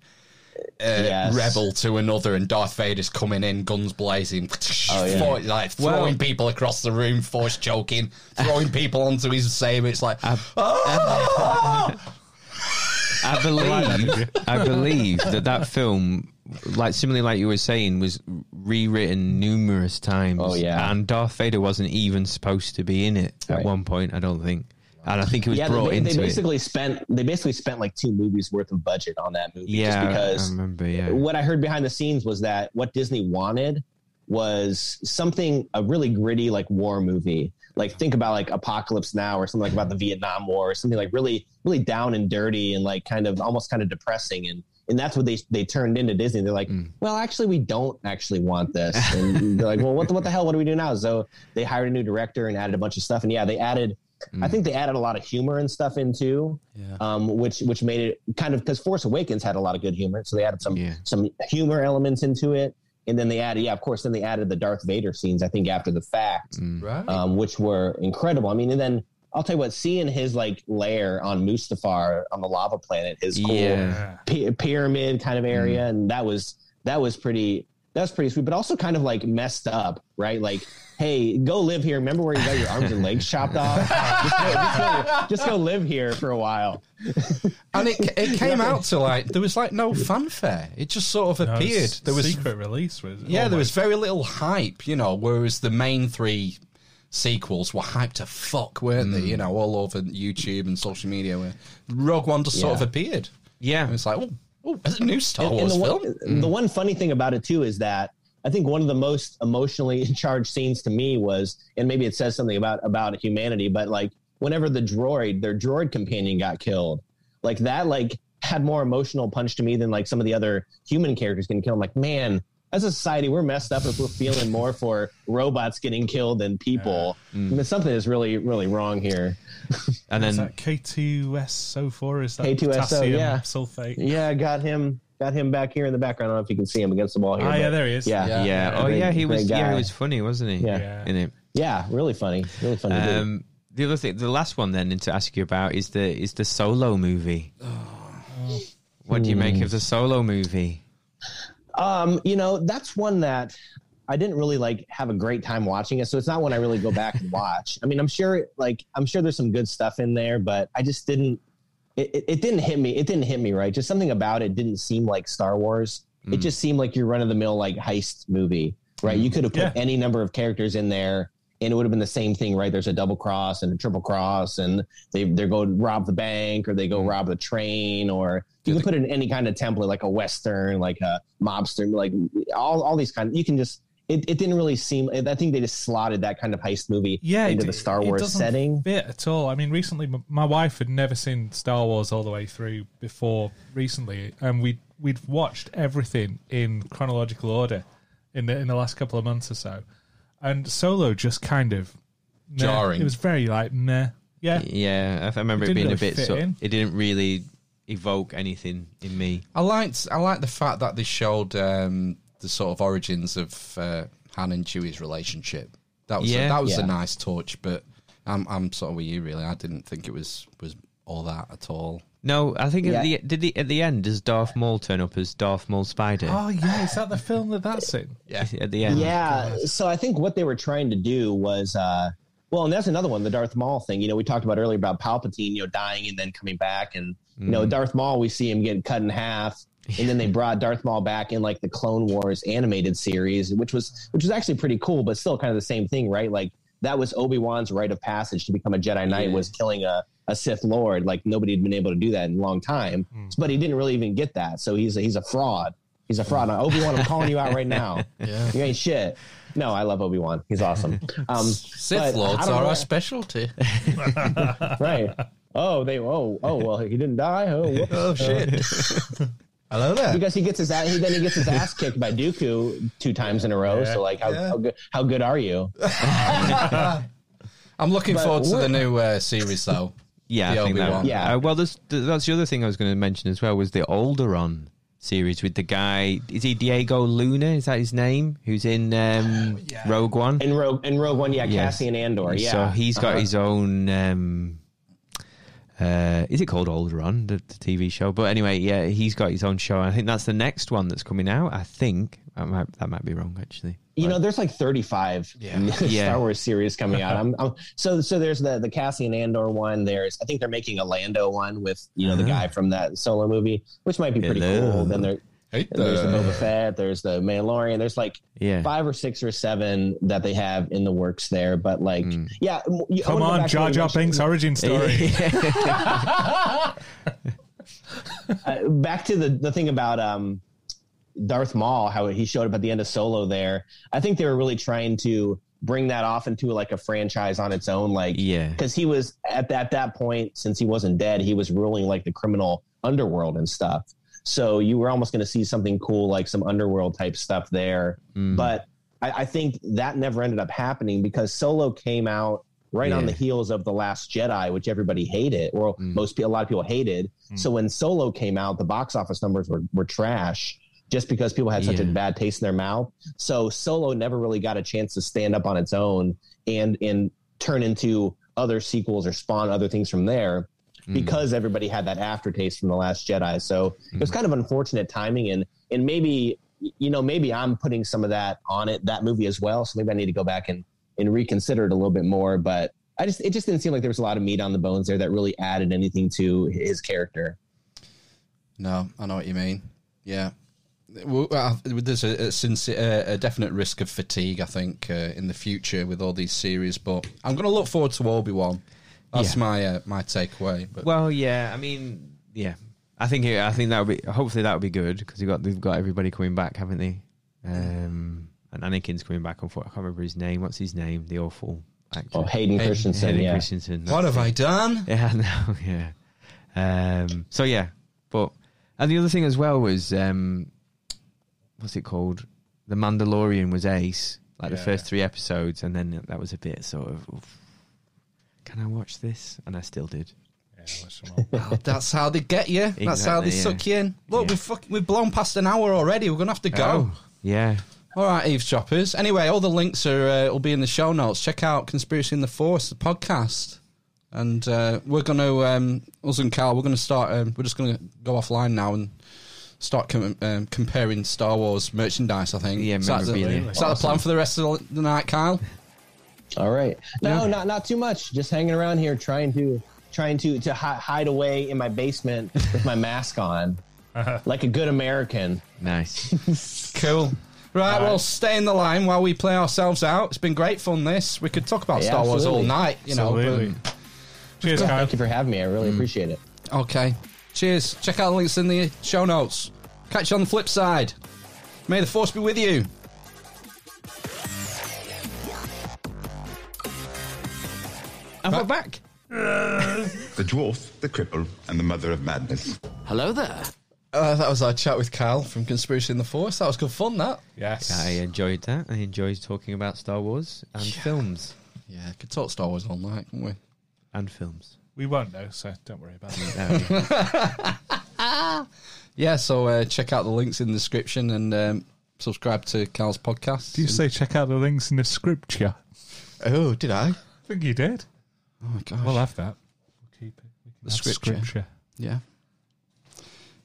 uh, Yes. rebel to another, and Darth Vader's coming in, guns blazing, Oh, yeah. for- like throwing Well- people across the room, force choking, throwing people onto his saber. It's like, "Ah!" I believe, I believe that that film, like similarly like you were saying, was rewritten numerous times. Oh, yeah. and Darth Vader wasn't even supposed to be in it at one point. I don't think, and I think it was yeah, brought they, into they it. basically spent they basically spent like two movies worth of budget on that movie. Yeah, just because I remember. Yeah, what I heard behind the scenes was that what Disney wanted was something a really gritty like war movie. Like think about like Apocalypse Now or something like about the Vietnam War or something like really really down and dirty and like kind of almost kind of depressing and and that's what they they turned into Disney. They're like, Mm. well, actually, we don't actually want this. And they're like, well, what the, what the hell? What do we do now? So they hired a new director and added a bunch of stuff. And yeah, they added. I Mm. think they added a lot of humor and stuff in too, Yeah. um, which which made it kind of because Force Awakens had a lot of good humor, so they added some Yeah. some humor elements into it, and then they added, yeah, of course, then they added the Darth Vader scenes. I think after the fact, Mm. right. um, which were incredible. I mean, and then I'll tell you what, seeing his like lair on Mustafar on the lava planet, his cool Yeah. Yeah. py- pyramid kind of area, Mm. and that was that was pretty that's pretty sweet, but also kind of like messed up, right? Like, hey, go live here. Remember where you got your arms and legs chopped off? Just go, just go, just go live here for a while. And it it came out to like there was like no fanfare. It just sort of No, appeared. There was secret release was yeah, oh there was very little hype, you know. Whereas the main three sequels were hyped to fuck, weren't they? Mm. You know, all over YouTube and social media. Where Rogue One just sort of appeared. Yeah. And it's like, oh, oh, there's a new Star And- Wars and the film. one, the mm. one funny thing about it too is that I think one of the most emotionally charged scenes to me was, and maybe it says something about about humanity, but like whenever the droid, their droid companion got killed, like that, like had more emotional punch to me than like some of the other human characters getting killed. I'm like, man, as a society, we're messed up if we're feeling more for robots getting killed than people. I mean, mm. something is really, really wrong here. And then that K2SO4? Is that K2SO, potassium yeah. sulfate? Yeah, got him, got him back here in the background. I don't know if you can see him against the wall here. Ah, yeah, but there he is. Yeah, Yeah. yeah, oh Great- yeah, he was great yeah, guy. he was funny, wasn't he? Yeah. Yeah. in it. Yeah, really funny, really funny. dude. Um, the other thing, the last one then to ask you about is the is the solo movie. What do you make of the solo movie? Um, you know, that's one that I didn't really like have a great time watching it. So it's not one I really go back and watch. I mean, I'm sure like I'm sure there's some good stuff in there, but I just didn't it, it, it didn't hit me. It didn't hit me right. Just something about it didn't seem like Star Wars. It mm. just seemed like your run of the mill like heist movie, right? You mm. could have put Yeah. any number of characters in there and it would have been the same thing, right? There's a double cross and a triple cross, and they they go rob the bank or they go rob the train, or you can put in any kind of template like a western, like a mobster, like all all these kind. You can just it, it didn't really seem. I think they just slotted that kind of heist movie yeah, into it- the Star it Wars doesn't setting. Fit at all. I mean, recently my wife had never seen Star Wars all the way through before recently, and we we'd watched everything in chronological order in the in the last couple of months or so, and Solo just kind of meh. Jarring. It was very like nah. Yeah, Yeah, I I remember It it, didn't being a really bit. So, in. it didn't really evoke anything in me. I liked I liked the fact that they showed um, the sort of origins of uh, Han and Chewie's relationship. That was Yeah. a, that was Yeah. a nice touch, but I'm I'm sort of with you really. I didn't think it was was all that at all. No, I think Yeah. at the did the at the end does Darth Maul turn up as Darth Maul Spider Oh yeah, is that the film that that's in? Yeah, at the end? Yeah. So I think what they were trying to do was, uh, well, and that's another one, the Darth Maul thing. You know, we talked about earlier about Palpatine, you know, dying and then coming back, and you know, Darth Maul, we see him get cut in half, and then they brought Darth Maul back in like the Clone Wars animated series, which was which was actually pretty cool, but still kind of the same thing, right? Like that was Obi Wan's rite of passage to become a Jedi Knight Yeah. was killing a. A Sith Lord, like nobody had been able to do that in a long time, but he didn't really even get that. So he's a, he's a fraud. He's a fraud. Obi Wan, I'm calling you out right now. yeah. You ain't shit. No, I love Obi Wan. He's awesome. Um, Sith lords are our specialty. right. Oh, they. Oh, oh. Well, he didn't die. Oh, whoops. oh shit! Hello there. because he gets his ass, he, then he gets his ass kicked by Dooku two times in a row. So like, how, Yeah. how good how good are you? I'm looking But forward to the new uh, series though. Yeah, The I think that. Yeah. Uh, well, there's, that's the other thing I was going to mention as well was the Alderaan series with the guy. Is he Diego Luna? Is that his name? Who's in um, Rogue One? In Rogue in Rogue One, yeah, Yes. Cassian Andor. Yeah, So he's got Uh-huh. his own. Um, uh, is it called Alderaan, the, the TV show? But anyway, yeah, he's got his own show. I think that's the next one that's coming out. I think I might, that might be wrong actually. You know, there's like 35 Yeah. Star Wars series coming out. I'm, I'm so so. There's the the Cassian Andor one. There's I think they're making a Lando one with you know the guy from that Solo movie, which might be pretty Hello. cool. Then there, Hey there's the there. Boba Fett. There's the Mandalorian. There's like Yeah. five or six or seven that they have in the works there. But like, yeah, m- you- I Come wanna on, Jar Jar Binks origin story. uh, back to the the thing about um Darth Maul, how he showed up at the end of Solo. There, I think they were really trying to bring that off into like a franchise on its own, like Yeah. because he was at that, at that point since he wasn't dead, he was ruling like the criminal underworld and stuff. So you were almost going to see something cool like some underworld type stuff there, Mm. but I, I think that never ended up happening because Solo came out right on the heels of the Last Jedi, which everybody hated, or Mm. most a lot of people hated. So when Solo came out, the box office numbers were were trash just because people had such a bad taste in their mouth. So Solo never really got a chance to stand up on its own and and turn into other sequels or spawn other things from there because everybody had that aftertaste from the last Jedi. So it was kind of unfortunate timing and and maybe you know, maybe I'm putting some of that on it, that movie as well. So maybe I need to go back and, and reconsider it a little bit more. But I just, it just didn't seem like there was a lot of meat on the bones there that really added anything to his character. No, I know what you mean. Yeah. Well, uh, There's a, a, sincere, uh, a definite risk of fatigue, I think, uh, in the future with all these series. But I'm going to look forward to Obi Wan. That's Yeah. my uh, my takeaway. But Well, yeah. I mean, yeah. I think it, I think that would be hopefully that would be good because you got they've got everybody coming back, haven't they? Um, and Anakin's coming back. Unfortunately, I can't remember his name. What's his name? The awful actor. Oh, Hayden, Hayden- Christensen. Hayden yeah. Christensen. what have it. I done? Yeah, no, yeah. Um, so yeah, but and the other thing as well was um, what's it called? The Mandalorian was ace, like the first three episodes, and then that was a bit sort of. oof, Can I watch this? And I still did. Yeah, watch them all. Oh, that's how they get you. That's how they yeah. suck you in. Look, Yeah. we've fuck, we've blown past an hour already. We're gonna have to go. Oh, yeah. All right, eavesdroppers. Anyway, all the links are uh, will be in the show notes. Check out Conspiracy in the Force, the podcast, and uh, we're going to um, us and Carl. We're going to start. Um, we're just going to go offline now and start com- um, comparing Star Wars merchandise. I think. Yeah, is that, the, memorabilia. is that the plan for the rest of the night, Kyle? All right. No, Yeah. not not too much. Just hanging around here, trying to trying to to hi- hide away in my basement with my mask on, like a good American. Nice. Cool. Right, well, stay in the line while we play ourselves out. It's been great fun. This we could talk about Yeah, Star Wars all night. You know. Absolutely. but- Cheers, Kyle. Thank you for having me. I really mm. appreciate it. Okay. Cheers. Check out the links in the show notes. Catch you on the flip side. May the force be with you. And we're back. The dwarf, the cripple, and the mother of madness. Hello there. Uh, that was our chat with Cal from Conspiracy in the Force. That was good fun, that. Yes. I enjoyed that. I enjoyed talking about Star Wars and films Yeah, could talk Star Wars all night, couldn't we? and films. We won't know, so don't worry about it. Yeah, so uh, check out the links in the description and um, subscribe to Cal's podcast. Do you say check out the links in the scripture? Oh, did I? I think you did. Oh, my gosh. We'll have that. We'll keep it. We can The have scripture. scripture. yeah.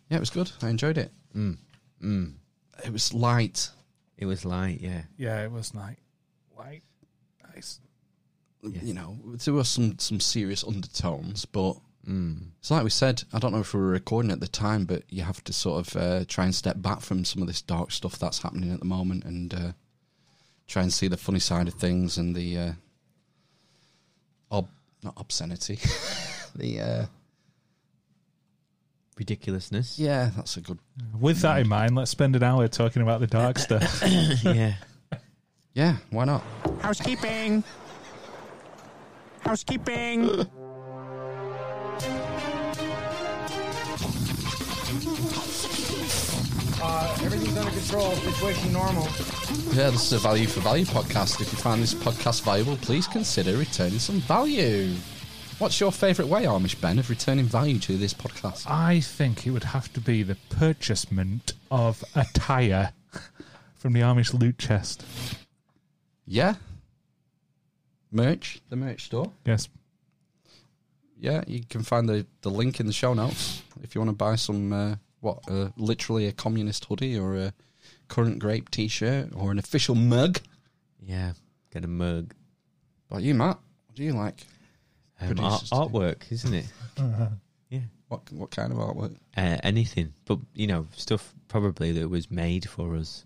Yeah, it was good. I enjoyed it. mm, mm. It was light. It was light, yeah. Yeah, it was light. Light. Nice. You know, there were some, some serious undertones, but Mm. It's like we said. I don't know if we were recording at the time, but you have to sort of uh, try and step back from some of this dark stuff that's happening at the moment, and uh, try and see the funny side of things and the uh, ob- not obscenity. the uh, Ridiculousness. yeah, that's a good. With that in mind, let's spend an hour talking about the dark stuff. yeah. Yeah, why not? Housekeeping. Housekeeping. Uh, everything's under control. Situation normal. Yeah, this is a value for value podcast. If you find this podcast valuable, please consider returning some value. What's your favourite way, Amish Ben, of returning value to this podcast? I think it would have to be the purchasement of a tyre from the Amish loot chest. Yeah, merch, the merch store. Yes. yeah, you can find the, the link in the show notes if you want to buy some uh, what uh, literally a communist hoodie or a current grape T-shirt or an official mug. Yeah. Get a mug. But you, Matt, what do you like? Um, art, artwork, isn't it? yeah. What what kind of artwork? Uh, anything, but you know, stuff probably that was made for us.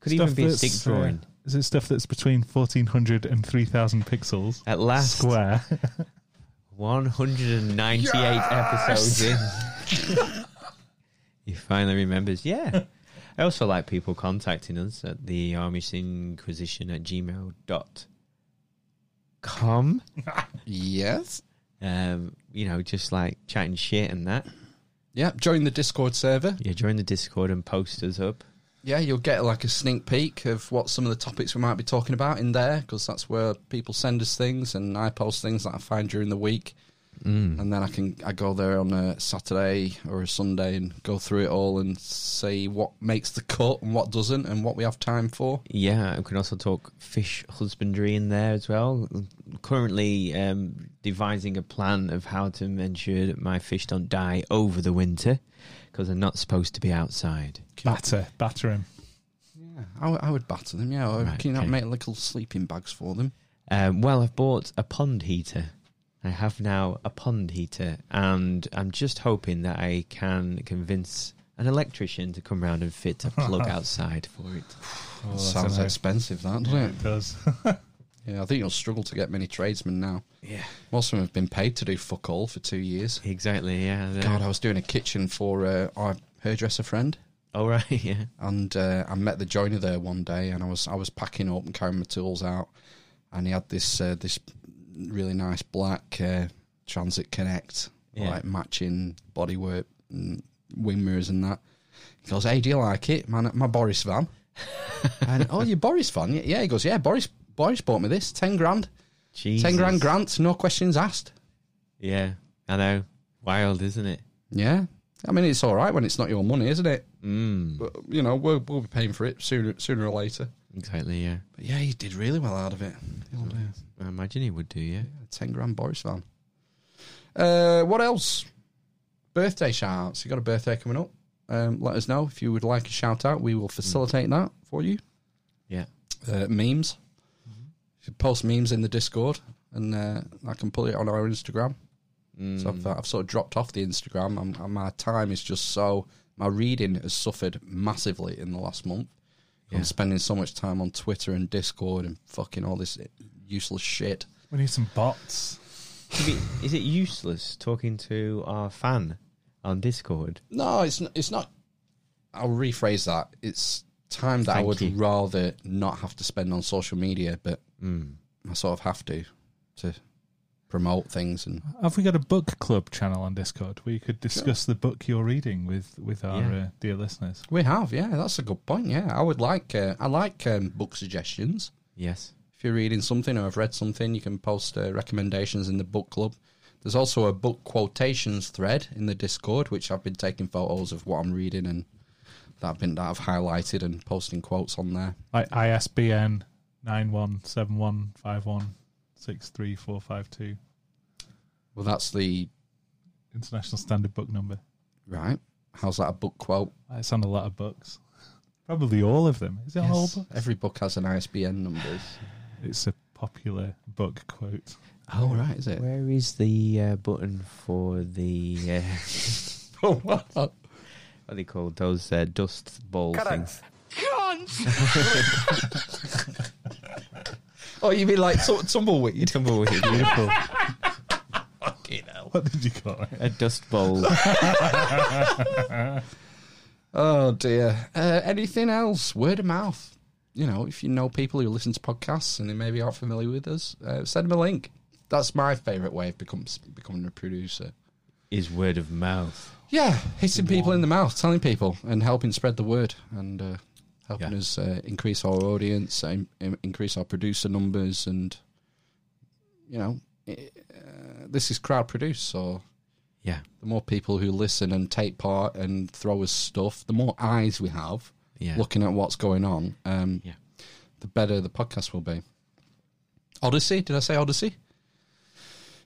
Could Stuff even be a stick drawing. uh, is it stuff that's between 1400 and 3000 pixels At last, square? 198 episodes in. he finally remembers. Yeah. I also like people contacting us at the Amish Inquisition at gmail dot com. Yes. Um, you know, just like chatting shit and that. Yeah, join the Discord server. Yeah, join the Discord and post us up. Yeah, you'll get like a sneak peek of what some of the topics we might be talking about in there because that's where people send us things and I post things that I find during the week. Mm. and then I can I go there on a Saturday or a Sunday and go through it all and see what makes the cut and what doesn't and what we have time for. Yeah, we can also talk fish husbandry in there as well. Currently um, devising a plan of how to ensure that my fish don't die over the winter because they're not supposed to be outside. batter, batter him. I, would- I would batter them. Yeah, or Right, can you not okay. make little sleeping bags for them? Um, well, I've bought a pond heater. I have now a pond heater, and I'm just hoping that I can convince an electrician to come round and fit a plug outside for it. Oh, Sounds expensive, that doesn't it? It does. Yeah, I think you'll struggle to get many tradesmen now. Yeah, Most of them have been paid to do fuck all for two years. exactly. Yeah. the- God, I was doing a kitchen for uh, our hairdresser friend, Oh right. Yeah. and uh, I met the joiner there one day, and I was I was packing up and carrying my tools out, and he had this uh, this really nice black uh, Transit Connect, Yeah. like matching bodywork and wing mirrors and that. He goes, "Hey, do you like it, man? My Boris van." and oh, your Boris van? Yeah. He goes, "Yeah, Boris Boris bought me this, ten grand, Jesus. ten grand grant, no questions asked." Yeah. I know. Wild, isn't it? Yeah, I mean it's all right when it's not your money, isn't it? Mm. But you know we'll, we'll be paying for it sooner sooner or later. Exactly. Yeah. But yeah, he did really well out of it. The old, uh, I imagine he would do. Yeah. Ten grand Boris van. Uh, what else? Birthday shout outs. You got a birthday coming up? Um, let us know if you would like a shout out. We will facilitate that for you. Yeah. Uh, memes. You post memes in the Discord, and uh, I can put it on our Instagram. Mm. So I've, uh, I've sort of dropped off the Instagram, and my time is just so. My reading has suffered massively in the last month. Yeah. I'm spending so much time on Twitter and Discord and fucking all this useless shit. we need some bots. Is it useless talking to our fan on Discord? No, it's not, it's not. I'll rephrase that. It's time that I would you. rather not have to spend on social media, but Mm. I sort of have to to promote things and Have we got a book club channel on Discord where you could discuss the book you're reading with with our Yeah. uh, dear listeners? we have. Yeah, that's a good point. Yeah, I would like. Uh, I like um, book suggestions. Yes. If you're reading something or have read something, you can post uh, recommendations in the book club. There's also a book quotations thread in the Discord, which I've been taking photos of what I'm reading and that I've been that I've highlighted and posting quotes on there. Like ISBN nine one seven one five one six three four five two. Well, that's the International Standard Book Number. right. How's that a book quote? It's on a lot of books. Probably all of them. Is it on all books? Every book has an ISBN number. It's a popular book quote. Oh, right, is it? Where is the uh, button for the uh, what? what are they called? Those uh, dust ball things. Oh, you mean like tu- tumbleweed? Tumbleweed, beautiful. What did you call it? A dust bowl. Oh dear. Uh, anything else? Word of mouth. You know, if you know people who listen to podcasts and they maybe aren't familiar with us, uh, send them a link. That's my favourite way of become, becoming a producer. is word of mouth. Yeah, hitting people in the mouth, telling people, and helping spread the word, and uh, helping Yeah. us uh, increase our audience, in- increase our producer numbers, and you know, i- uh, this is crowd produced, so Yeah. the more people who listen and take part and throw us stuff, the more eyes we have Yeah. looking at what's going on, um, Yeah. the better the podcast will be. Odysee, did I say Odysee?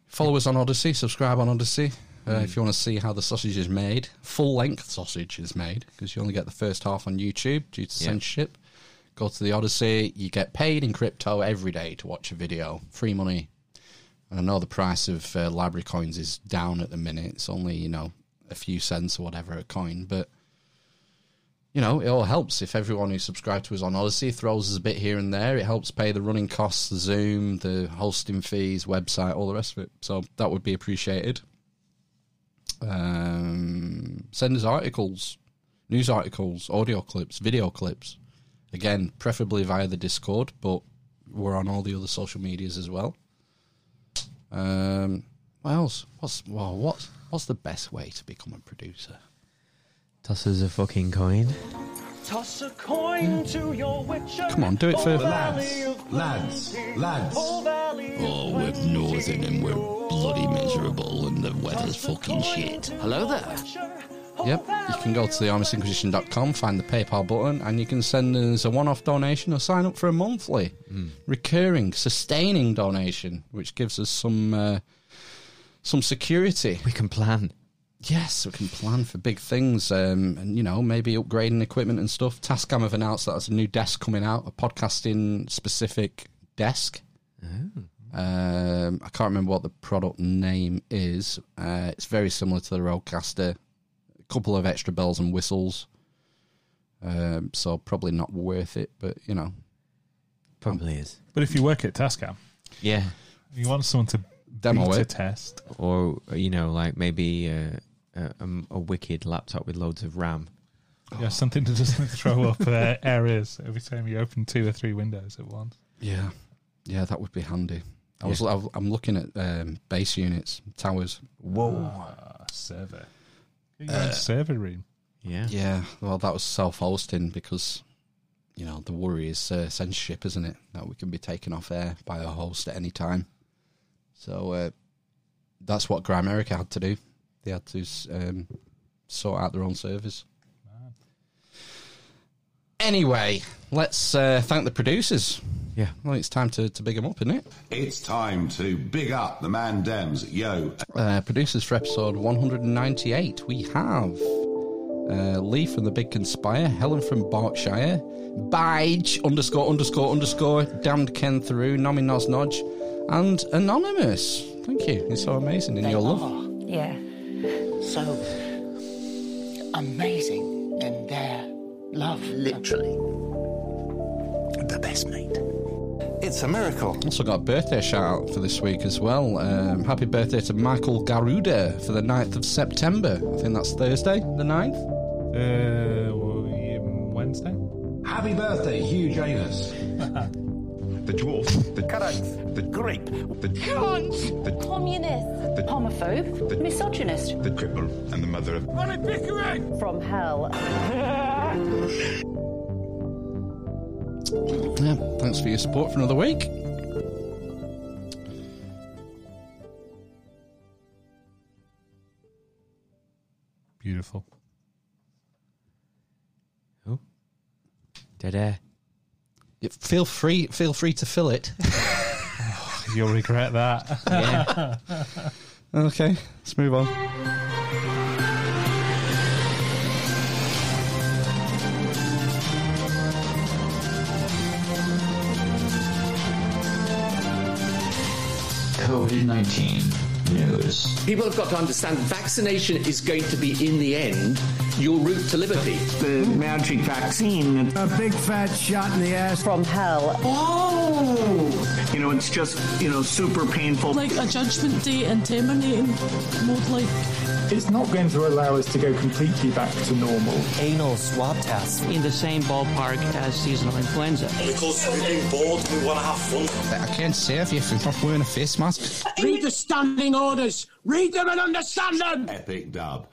Follow us on Odysee, subscribe on Odysee. Uh, If you want to see how the sausage is made, full length sausage is made, because you only get the first half on YouTube due to Yeah. censorship. Go to the Odysee, you get paid in crypto every day to watch a video, free money. And I know the price of uh, LBRY coins is down at the minute. It's only, you know, a few cents or whatever a coin, but you know, it all helps if everyone who subscribed to us on Odysee throws us a bit here and there. It helps pay the running costs, the Zoom, the hosting fees, website, all the rest of it. So that would be appreciated. Um, send us articles, news articles, audio clips, video clips. Again, preferably via the Discord, but we're on all the other social medias as well. Um, what else? What's well, what's what's the best way to become a producer? Toss us a fucking coin. Toss a coin to your witcher. Come on, do it for Lads, lads, lads. Oh, we're northern and we're bloody miserable and the weather's fucking shit. Hello there. Yep, you can go to theamishinquisition.com, find the PayPal button, and you can send us a one off donation or sign up for a monthly, recurring, sustaining donation, which gives us some uh, some security. We can plan. Yes, we can plan for big things, um, and you know maybe upgrading equipment and stuff. Tascam have announced that there's a new desk coming out, a podcasting specific desk. Um, I can't remember what the product name is. Uh, it's very similar to the Rodecaster. A couple of extra bells and whistles. Um, so probably not worth it, but you know, Probably is. But if you work at Tascam, Yeah. you want someone to Demo it. test. Or, you know, like maybe uh, a, a, a wicked laptop with loads of RAM. Yeah, something to just throw up uh, errors every time you open two or three windows at once. yeah, yeah, that would be handy. I was, I'm looking at um, base units, towers. Whoa. server. Get your own server room. Yeah. Yeah, well, that was self-hosting because, you know, the worry is uh, censorship, isn't it? That we can be taken off air by a host at any time. So uh, that's what Grimerica had to do. They had to um, sort out their own servers. Anyway, let's uh, thank the producers. Yeah. Well, it's time to, to big them up, isn't it? It's time to big up the man Dems. Yo. Uh, producers for episode 198. We have uh, Lee from the Big Conspire, Helen from Berkshire, Bige underscore underscore underscore, Damned Ken through, Nomi Nos Nodge, and Anonymous. Thank you. It's so amazing in your love. Yeah. So amazing in their love. Literally. The best mate. It's a miracle. Also got a birthday shout out for this week as well. Um, happy birthday to Michael Garuda for the 9th of September. I think that's Thursday, the 9th. Uh, Wednesday? Happy birthday, Hugh Janus. The dwarf, the Correct. the Grape. the Cunt! the Communist! The- Homophobe! The misogynist! the cripple and the mother of From hell. Yeah, thanks for your support for another week. Beautiful. Dead air. Yeah, Feel free, feel free to fill it. Oh, you'll regret that. Yeah. okay, let's move on. COVID 19 news. People have got to understand vaccination is going to be, in the end, your route to liberty. The magic vaccine. A big fat shot in the ass. From hell. Oh! You know, it's just, you know, super painful. like a judgment day and terminating mode like It's not going to allow us to go completely back to normal. Anal swab tests in the same ballpark as seasonal influenza. Because we've been bored, we want to have fun. I can't save you if you're not wearing a face mask. Read the standing orders. Read them and understand them. Epic dub.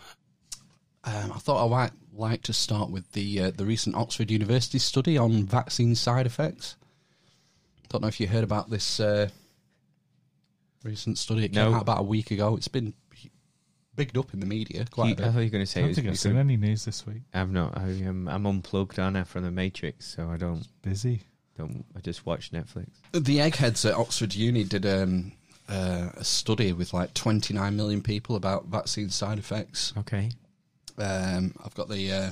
Um, I thought I might like to start with the uh, the recent Oxford University study on vaccine side effects. Don't know if you heard about this uh, recent study. It came No. out about a week ago. It's been bigged up in the media quite You- a bit. I thought you were going to say I it don't was think I've because- seen any news this week. I'm not. I, am I'm unplugged, aren't I, from the Matrix? So I don't. Busy. Don't. I just watch Netflix. The eggheads at Oxford Uni did um, uh, a study with like 29 million people about vaccine side effects. Okay. Um, I've got the uh,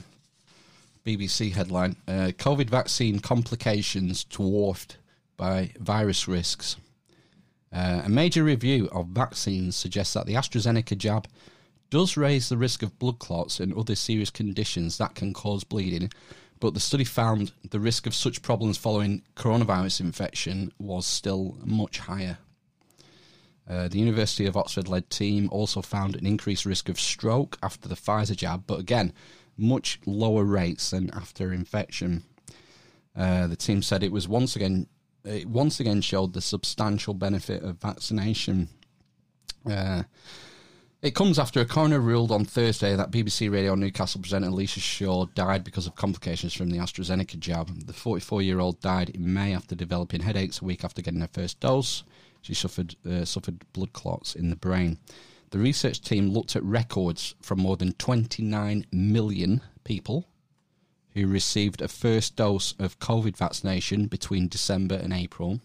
BBC headline: uh, COVID vaccine complications dwarfed by virus risks. Uh, a major review of vaccines suggests that the AstraZeneca jab does raise the risk of blood clots and other serious conditions that can cause bleeding, but the study found the risk of such problems following coronavirus infection was still much higher. Uh, the University of Oxford led team also found an increased risk of stroke after the Pfizer jab, but again, much lower rates than after infection. Uh, the team said it was once again it once again showed the substantial benefit of vaccination. Uh, it comes after a coroner ruled on Thursday that BBC Radio Newcastle presenter Alicia Shaw died because of complications from the AstraZeneca jab. The 44 year old died in May after developing headaches a week after getting her first dose. She suffered uh, suffered blood clots in the brain. The research team looked at records from more than 29 million people who received a first dose of COVID vaccination between December and April,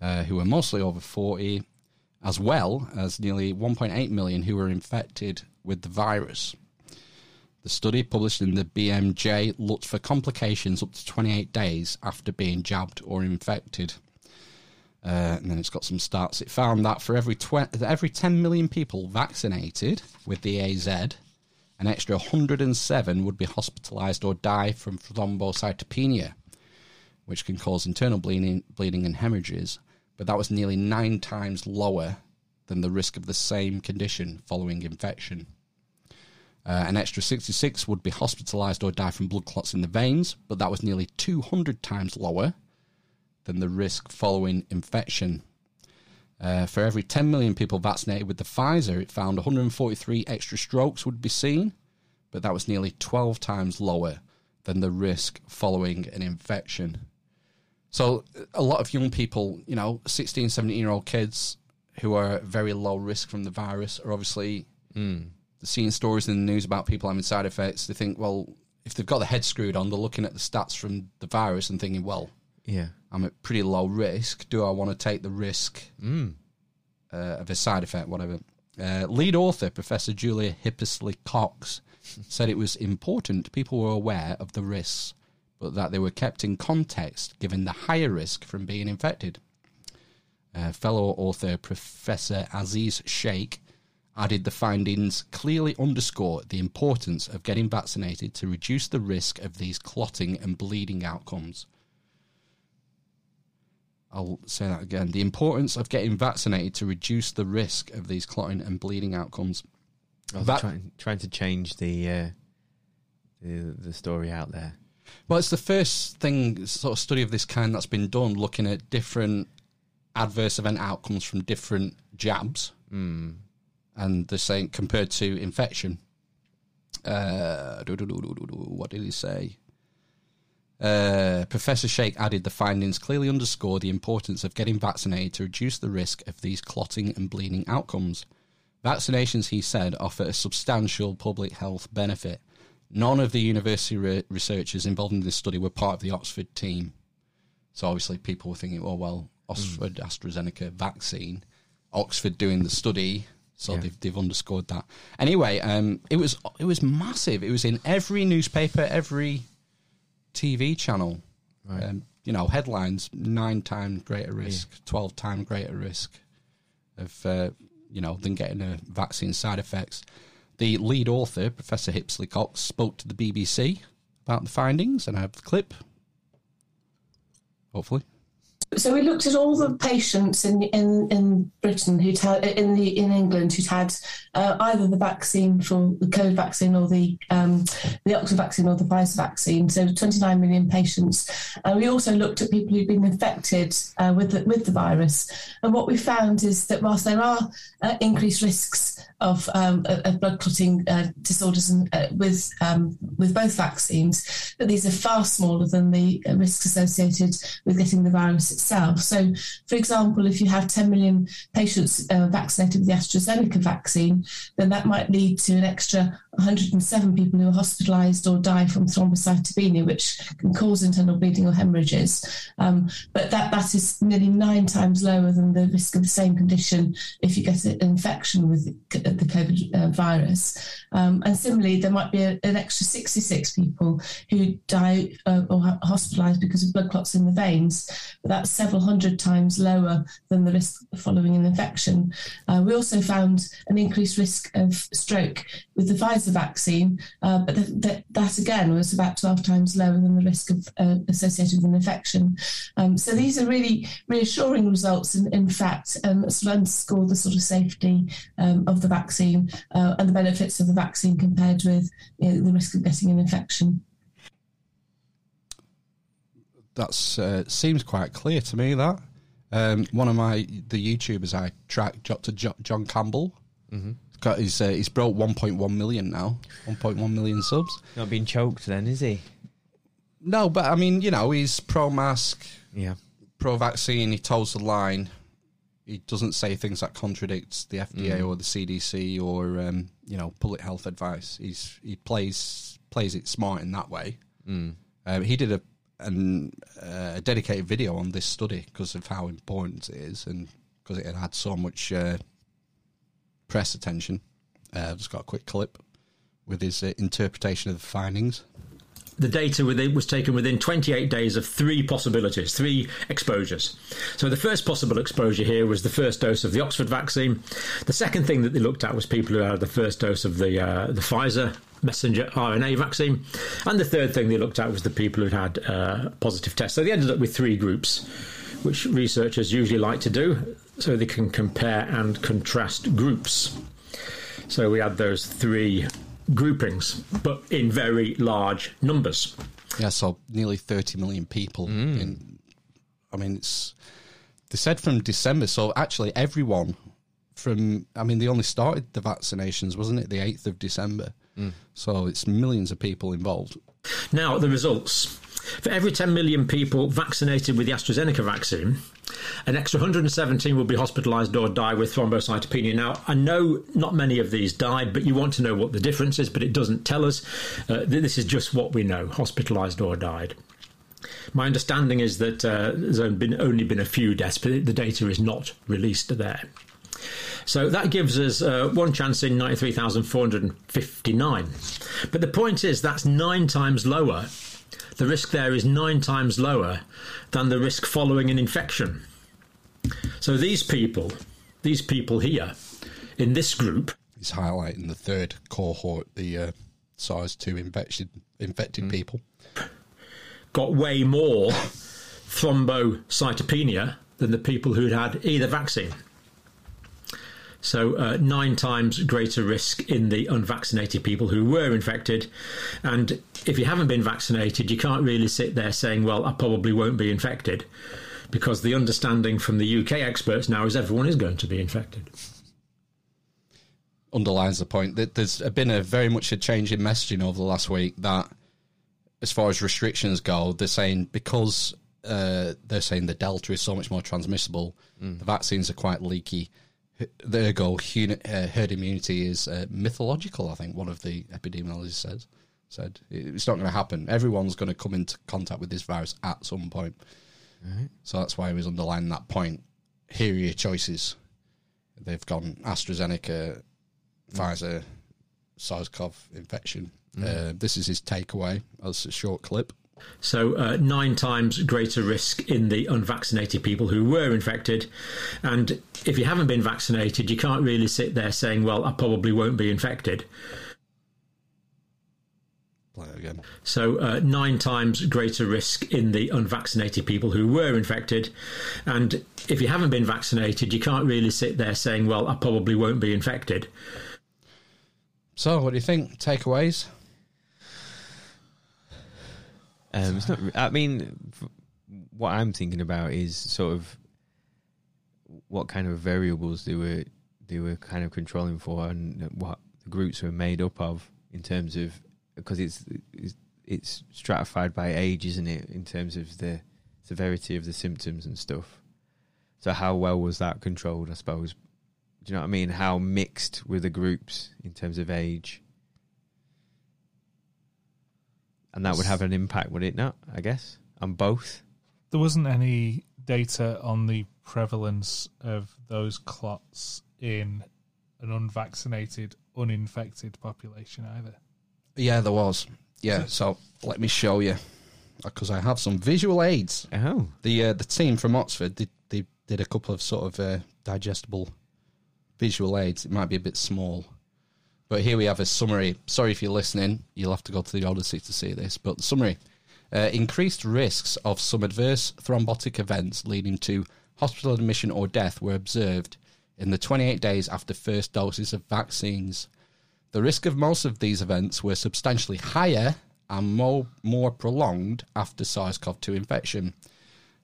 uh, who were mostly over 40 as well as nearly 1.8 million who were infected with the virus. The study, published in the BMJ, looked for complications up to 28 days after being jabbed or infected. Uh, and then it's got some stats. It found that for every tw- every 10 million people vaccinated with the AZ, an extra 107 would be hospitalised or die from thrombocytopenia, which can cause internal bleeding, bleeding and hemorrhages. But that was nearly nine times lower than the risk of the same condition following infection. Uh, an extra 66 would be hospitalised or die from blood clots in the veins, but that was nearly 200 times lower than the risk following infection. Uh, for every 10 million people vaccinated with the Pfizer, it found 143 extra strokes would be seen, but that was nearly 12 times lower than the risk following an infection. So, a lot of young people, you know, 16, 17 year old kids who are at very low risk from the virus are obviously Mm. seeing stories in the news about people having side effects. They think, well, if they've got the head screwed on, they're looking at the stats from the virus and thinking, well, Yeah. I'm at pretty low risk. Do I want to take the risk Mm. uh, of a side effect, whatever? Uh, lead author, Professor Julia Hippisley Cox, said it was important people were aware of the risks, but that they were kept in context given the higher risk from being infected. Uh, fellow author Professor Aziz Sheikh added the findings clearly underscore the importance of getting vaccinated to reduce the risk of these clotting and bleeding outcomes. I'll say that again. The importance of getting vaccinated to reduce the risk of these clotting and bleeding outcomes. They're trying, trying to change the, uh, the the story out there. Well, it's the first thing, sort of study of this kind that's been done, looking at different adverse event outcomes from different jabs, Mm. and they're saying compared to infection. Uh, what did he say? Uh, Professor Sheikh added the findings clearly underscore the importance of getting vaccinated to reduce the risk of these clotting and bleeding outcomes. Vaccinations, he said, offer a substantial public health benefit. None of the university re- researchers involved in this study were part of the Oxford team. So obviously, people were thinking, oh, well, Oxford AstraZeneca vaccine, Oxford doing the study. So Yeah. they've, they've underscored that. Anyway, um, it was it was massive. It was in every newspaper, every TV channel. Right. Um, you know, headlines: nine times greater risk, twelve times greater risk of uh, you know than getting a vaccine side effects. The lead author, Professor Hipsley Cox, spoke to the BBC about the findings, and I have the clip. Hopefully, So we looked at all the patients in in, in Britain had in the in England who'd had uh, either the vaccine for the COVID vaccine or the um, the Oxford vaccine or the Pfizer vaccine. So 29 million patients. Uh, we also looked at people who'd been infected uh, with the, with the virus, and what we found is that whilst there are uh, increased risks of, um, of blood clotting uh, disorders and, uh, with um, with both vaccines, that these are far smaller than the risks associated with getting the virus itself. So, for example, if you have 10 million patients uh, vaccinated with the AstraZeneca vaccine, then that might lead to an extra 107 people who are hospitalised or die from thrombocytopenia, which can cause internal bleeding or hemorrhages. Um, but that, that is nearly nine times lower than the risk of the same condition if you get an infection with the the COVID uh, virus. Um, and similarly, there might be a, an extra 66 people who die uh, or are hospitalised because of blood clots in the veins, but that's several hundred times lower than the risk following an infection. Uh, we also found an increased risk of stroke with the Pfizer vaccine, uh, but th- th- that again was about 12 times lower than the risk of uh, associated with an infection. Um, so these are really reassuring results, and in fact, and um, sort of underscore the sort of safety um, of the vaccine uh, and the benefits of the vaccine compared with you know, the risk of getting an infection. That's uh, seems quite clear to me. That um, one of my the YouTubers I track, Dr. Jo- John Campbell, Mhm. got his uh, he's brought 1.1 million now, 1.1 million subs. Not being choked, then is he? No, but I mean, you know, he's pro mask, Yeah. pro vaccine. He toes the line. He doesn't say things that contradicts the FDA Mm. or the CDC or um, you know public health advice. He's he plays plays it smart in that way. Mm. Um, he did a an, uh, a dedicated video on this study because of how important it is and because it had had so much uh, press attention. Uh, I've just got a quick clip with his uh, interpretation of the findings. The data was taken within 28 days of three possibilities, three exposures. So the first possible exposure here was the first dose of the Oxford vaccine. The second thing that they looked at was people who had the first dose of the uh, the Pfizer messenger RNA vaccine, and the third thing they looked at was the people who'd had uh, positive tests. So they ended up with three groups, which researchers usually like to do, so they can compare and contrast groups. So we had those three groupings, but in very large numbers. Yeah, so nearly 30 million people. In, I mean, it's they said from December. So actually, everyone from I mean, they only started the vaccinations, wasn't it? The 8th of December. So it's millions of people involved. Now, the results. For every 10 million people vaccinated with the AstraZeneca vaccine, an extra 117 will be hospitalised or die with thrombocytopenia. Now, I know not many of these died, but you want to know what the difference is, but it doesn't tell us. Uh, this is just what we know hospitalised or died. My understanding is that uh, there's only been, only been a few deaths, but the data is not released there. So that gives us uh, one chance in 93,459. But the point is, that's nine times lower. The risk there is nine times lower than the risk following an infection. So these people, these people here, in this group, He's highlighting the third cohort, the uh, SARS-2 infected infected people. got way more thrombocytopenia than the people who'd had either vaccine. So, uh, nine times greater risk in the unvaccinated people who were infected. And if you haven't been vaccinated, you can't really sit there saying, well, I probably won't be infected. Because the understanding from the UK experts now is everyone is going to be infected. underlines the point that there's been a very much a change in messaging over the last week that as far as restrictions go they're saying because uh, they're saying the delta is so much more transmissible the vaccines are quite leaky ergo hu- uh, herd immunity is uh, mythological i think one of the epidemiologists says said. It's not going to happen. Everyone's going to come into contact with this virus at some point. So that's why he was underlining that point. Here are your choices. They've gone astrazeneca Pfizer SARS-CoV infection. Uh, this is his takeaway. As a short clip. So, uh, nine times greater risk in the unvaccinated people who were infected. And if you haven't been vaccinated, you can't really sit there saying, well, I probably won't be infected. Play it again. So, uh, nine times greater risk in the unvaccinated people who were infected. And if you haven't been vaccinated, you can't really sit there saying, well, I probably won't be infected. So, what do you think? Takeaways? Um, it's not. I mean, what I'm thinking about is sort of what kind of variables they were they were kind of controlling for, and what the groups were made up of in terms of because it's it's, it's stratified by age, isn't it? In terms of the severity of the symptoms and stuff. So how well was that controlled? I suppose. Do you know what I mean? How mixed were the groups in terms of age? And that would have an impact, would it not? I guess on both. There wasn't any data on the prevalence of those clots in an unvaccinated, uninfected population either. Yeah, there was. Yeah, so let me show you because I have some visual aids. Oh, the uh, the team from Oxford did they did a couple of sort of uh, digestible visual aids. It might be a bit small, but here we have a summary. Sorry if you're listening, you'll have to go to the Odysee to see this. But the summary: uh, increased risks of some adverse thrombotic events leading to hospital admission or death were observed in the 28 days after first doses of vaccines. The risk of most of these events were substantially higher and more, more prolonged after SARS CoV 2 infection.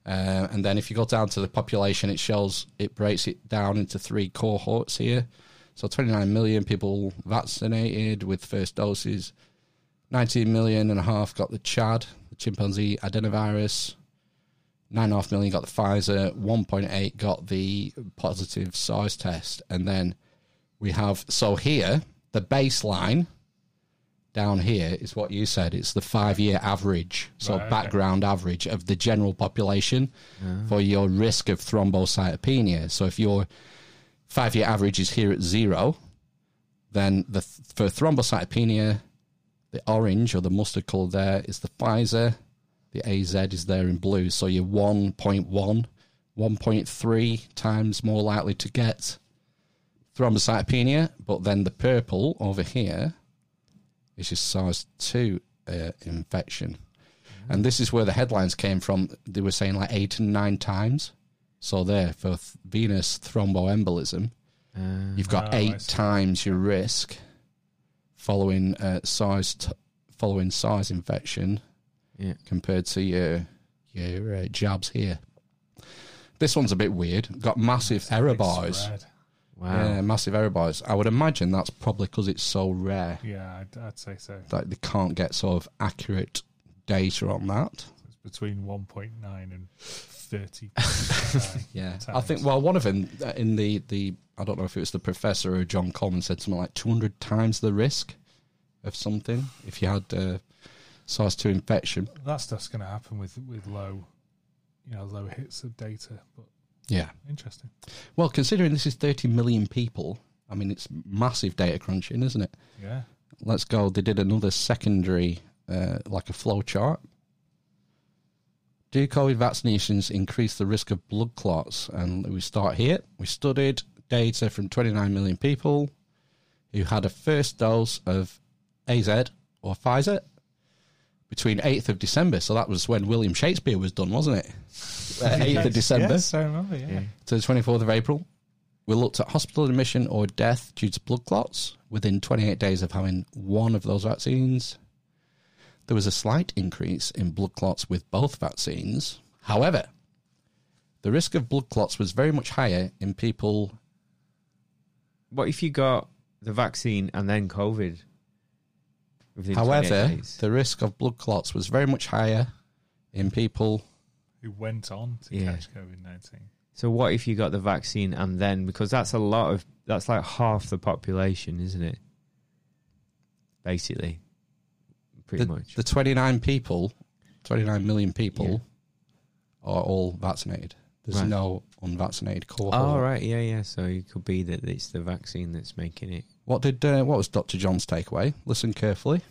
Uh, and then if you go down to the population, it shows it breaks it down into three cohorts here. So 29 million people vaccinated with first doses, 19 million and a half got the Chad, the chimpanzee adenovirus, 9.5 million got the Pfizer, 1.8 got the positive SARS test. And then we have, so here, the baseline, down here is what you said. It's the five year average, so Right, okay. background average of the general population Ah. for your risk of thrombocytopenia. So if your five year average is here at zero, then the for thrombocytopenia, the orange or the mustard colour there is the Pfizer. The AZ is there in blue. So you're 1.1, 1.3 times more likely to get thrombocytopenia. But then the purple over here is your SARS 2 uh, infection. And this is where the headlines came from. They were saying like eight and nine times. So there, for th- venous thromboembolism, you've got Oh, I eight times your risk following uh, SARS t- following SARS infection Yeah. compared to your your uh, jabs here. This one's a bit weird. Got massive error bars. spread. Wow. Yeah, massive error bars. I would imagine that's probably because it's so rare Yeah, I'd, I'd say so. that they can't get sort of accurate data on that. It's between 1.9 and 30. Yeah, I think. Well, one of them uh, in the the I don't know if it was the professor or John Coleman said something like 200 times the risk of something if you had uh, SARS two infection. that stuff's going to happen with with low, you know, low hits of data. But Yeah. interesting. Well, considering this is 30 million people, I mean it's massive data crunching, isn't it? Yeah. Let's go. They did another secondary, uh, like a flow chart. Do COVID vaccinations increase the risk of blood clots? And we start here. We studied data from 29 million people who had a first dose of AZ or Pfizer between 8th of December. So that was when William Shakespeare was done, wasn't it? Uh, 8th of December Yes, I remember. Yeah. to the 24th of April. We looked at hospital admission or death due to blood clots within 28 days of having one of those vaccines. There was a slight increase in blood clots with both vaccines. However, the risk of blood clots was very much higher in people. What if you got the vaccine and then COVID? However, the risk of blood clots was very much higher in people. Who went on to Yeah. catch COVID 19. So what if you got the vaccine and then because that's a lot of that's like half the population, isn't it? Basically, pretty the, much. The 29 people, 29 million people are all vaccinated. There's Right. no unvaccinated cohort. Oh right, yeah, yeah. So it could be that it's the vaccine that's making it. What did uh, what was Dr. John's takeaway? Listen carefully.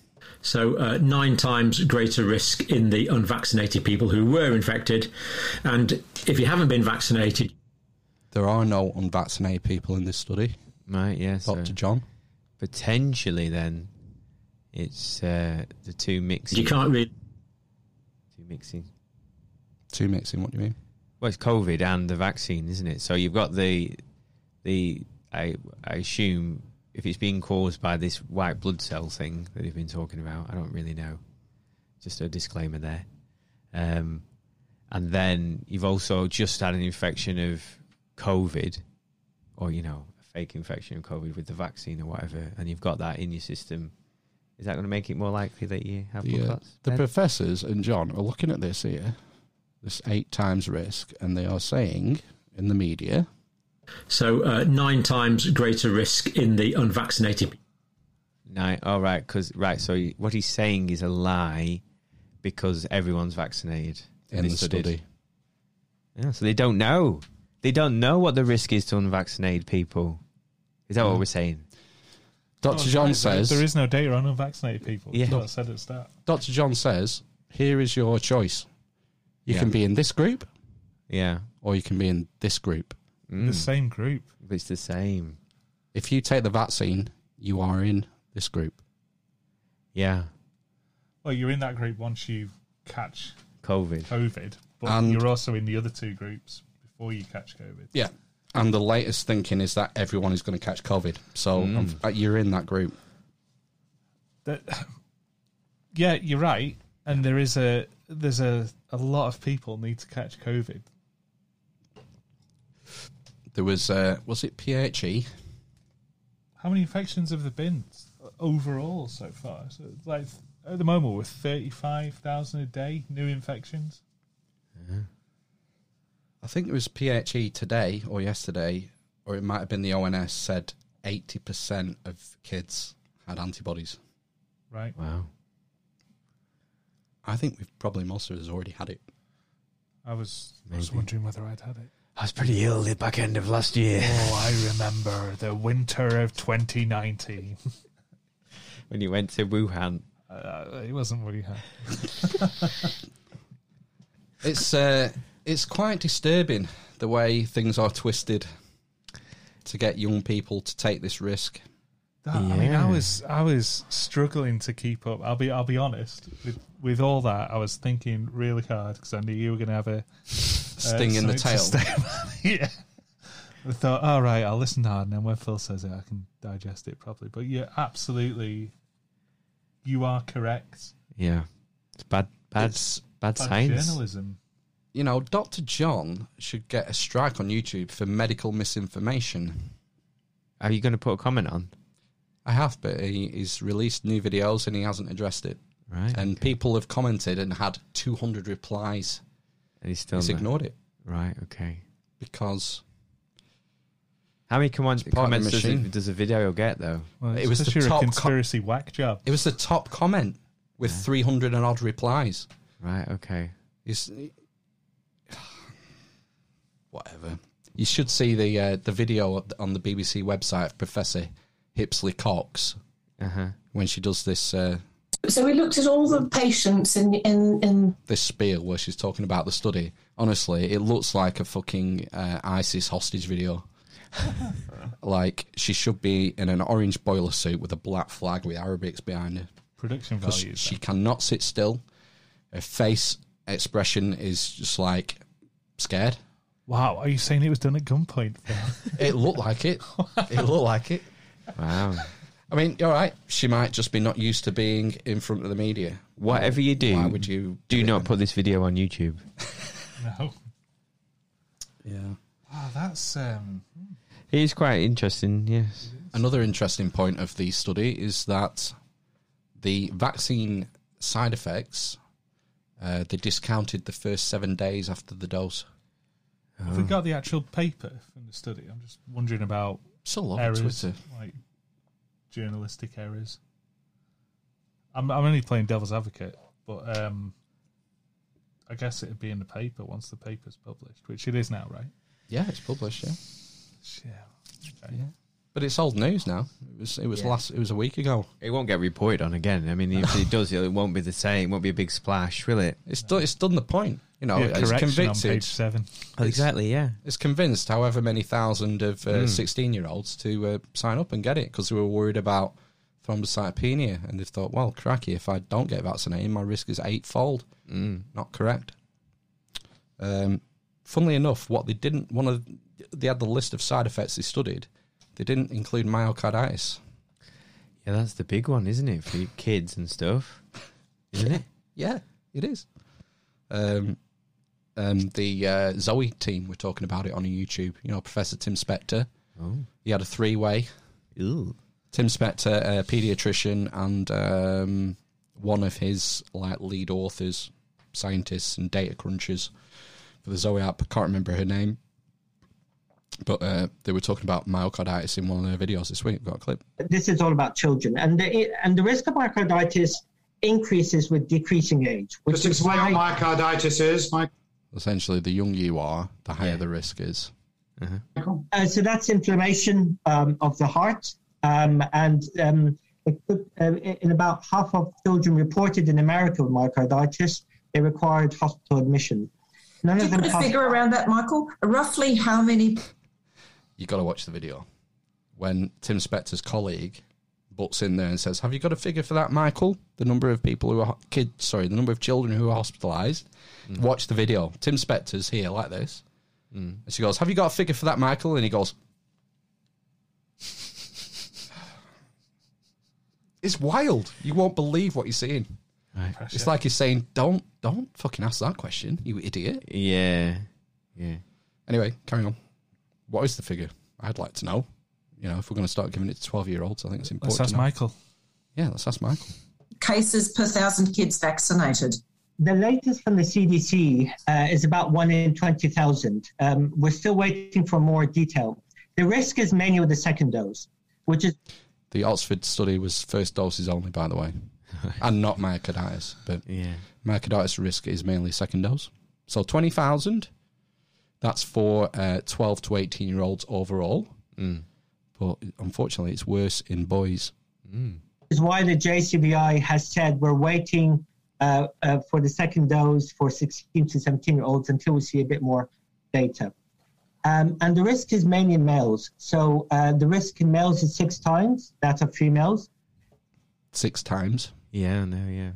So, uh, nine times greater risk in the unvaccinated people who were infected. And if you haven't been vaccinated, There are no unvaccinated people in this study. Right, yeah. Dr. so John. Potentially, then it's uh, the two mixing. you can't really. two mixing. Two mixing. What do you mean? Well, it's COVID and the vaccine, isn't it? So you've got the the I I assume if it's being caused by this white blood cell thing that you've been talking about, I don't really know. Just a disclaimer there. Um, and then you've also just had an infection of COVID, or you know, a fake infection of COVID with the vaccine or whatever, and you've got that in your system. Is that going to make it more likely that you have blood The, uh, clots? the Ben? professors and John are looking at this here, this eight times risk, and they are saying in the media So, uh, nine times greater risk in the unvaccinated No, all right, because right. So what he's saying is a lie because everyone's vaccinated in They the studied. study. Yeah, so they don't know. They don't know what the risk is to unvaccinated people. Is that what Mm. we're saying? Dr. Oh, John right, says there is no data on unvaccinated people. Yeah. That's said at the start. Dr. John says, here is your choice. You Yeah. can be in this group Yeah, or you can be in this group. Mm. The same group. It's the same. If you take the vaccine, you are in this group. Yeah, Well, you're in that group once you catch COVID. COVID, but And- you're also in the other two groups before you catch COVID. Yeah. And the latest thinking is that everyone is going to catch COVID. So Mm. um, uh, you're in that group. That, yeah, you're right. And there is a there's a a lot of people need to catch COVID. There was, uh, was it PHE? How many infections have there been overall so far? So it's like at the moment we're thirty five thousand a day new infections. I think it was PHE today or yesterday, or it might have been the ONS said 80% of kids had antibodies. Right. Wow. I think we've probably most of us already had it. I was, I was wondering whether I'd had it. I was pretty ill the back end of last year. Oh, I remember the winter of 2019. when you went to Wuhan. Uh, it wasn't what he had. It's uh, it's quite disturbing the way things are twisted to get young people to take this risk. That, I mean, I was I was struggling to keep up. I'll be I'll be honest with with all that. I was thinking really hard because I knew you were going to have a Sting in the tail. something to say- yeah. I thought, all right, I'll listen hard, and then when Phil says it, I can digest it properly. But yeah, absolutely, you are correct. Yeah. It's bad, bad, It's bad, Bad science. journalism. You know, Dr. John should get a strike on YouTube for medical misinformation. Are you going to put a comment on? I have, but he, he's released new videos and he hasn't addressed it. Right. And people have commented and had 200 replies. And he's still He's ignored it Right. Okay. because How many comments, It's part of the comments does, machine. it, does a video get though? Well, It was because the top a co- conspiracy whack job. it was the top comment with 300 and odd replies. Right. Okay. It's, whatever. You should see the uh, the video on the BBC website of Professor Hippisley Cox Uh huh. when she does this uh, So we looked at all the patients in in, in this spiel where she's talking about the study. Honestly, it looks like a fucking uh, ISIS hostage video. like she should be in an orange boiler suit with a black flag with Arabics behind her. Production 'Cause values. she cannot sit still. Her face expression is just like scared. Wow, are you saying it was done at gunpoint? It looked like it. It looked like it. Wow. I mean, you're right. She might just be not used to being in front of the media. Whatever you do, Why would you do it not put this video on YouTube. no. Yeah. Wow, that's um, It is quite interesting. Yes. Another interesting point of the study is that the vaccine side effects uh, they discounted the first seven days after the dose. Have we got the actual paper from the study? I'm just wondering about Still love errors, Twitter. like journalistic errors. I'm I'm only playing devil's advocate, but um, I guess it'd be in the paper once the paper's published, which it is now, right? Yeah, it's published. Yeah, Yeah. Okay. yeah. But it's old news now. It was. It was Yeah. last. It was a week ago. It won't get reported on again. I mean, if it does, it won't be the same. It won't be a big splash, will it? It's done. It's done the point. You know, Yeah, it's correction on convicted. page seven. Exactly. Yeah. It's convinced however many thousand of Mm. sixteen-year-olds to uh, sign up and get it because they were worried about thrombocytopenia, and they thought, well, cracky, if I don't get vaccinated, my risk is eightfold. Mm. Not correct. Um, funnily enough, what they didn't one of they had the list of side effects they studied. They didn't include myocarditis. Yeah, that's the big one, isn't it, for your kids and stuff? Isn't it? Yeah, it is. Um, um, the uh, Zoe team were talking about it on YouTube. You know, Professor Tim Spector. Oh. He had a three-way. Ooh. Tim Spector, a pediatrician, and um, one of his like lead authors, scientists, and data crunchers for the Zoe app. I can't remember her name, but uh, they were talking about myocarditis in one of their videos this week. I've got a clip. This is all about children, and the and the risk of myocarditis increases with decreasing age, which Just is explain why what myocarditis is, Mike. Essentially, the younger you are, the higher the risk is. Uh, so that's inflammation um, of the heart, um, and um, it could, uh, in about half of children reported in America with myocarditis, they required hospital admission. None Do of you them. put a figure around that, Michael? Roughly how many You got to watch the video when Tim Spector's colleague butts in there and says, "Have you got a figure for that, Michael? The number of people who are kids, sorry, the number of children who are hospitalised." Mm. Watch the video. Tim Spector's here like this, mm. and she goes, "Have you got a figure for that, Michael?" And he goes, "It's wild. You won't believe what you're seeing." Right. It's like he's saying, "Don't, don't fucking ask that question, you idiot." Yeah. Yeah. Anyway, carry on. What is the figure? I'd like to know. You know, if we're going to start giving it to twelve-year-olds, I think it's important. Let's ask. Michael. Yeah, let's ask Michael. cases per thousand kids vaccinated? The latest from the CDC uh, is about one in 20,000. Um, we're still waiting for more detail. The risk is mainly with the second dose, which is The Oxford study was first doses only, by the way. and not myocarditis. But Yeah. myocarditis risk is mainly second dose. So 20,000, that's for uh, 12 to 18 year olds overall. Mm. But unfortunately, it's worse in boys. is why the JCVI has said we're waiting uh, uh, for the second dose for 16 to 17 year olds until we see a bit more data. Um, and the risk is mainly in males. So uh, the risk in males is six times that of females. Six times. Yeah, no, yeah.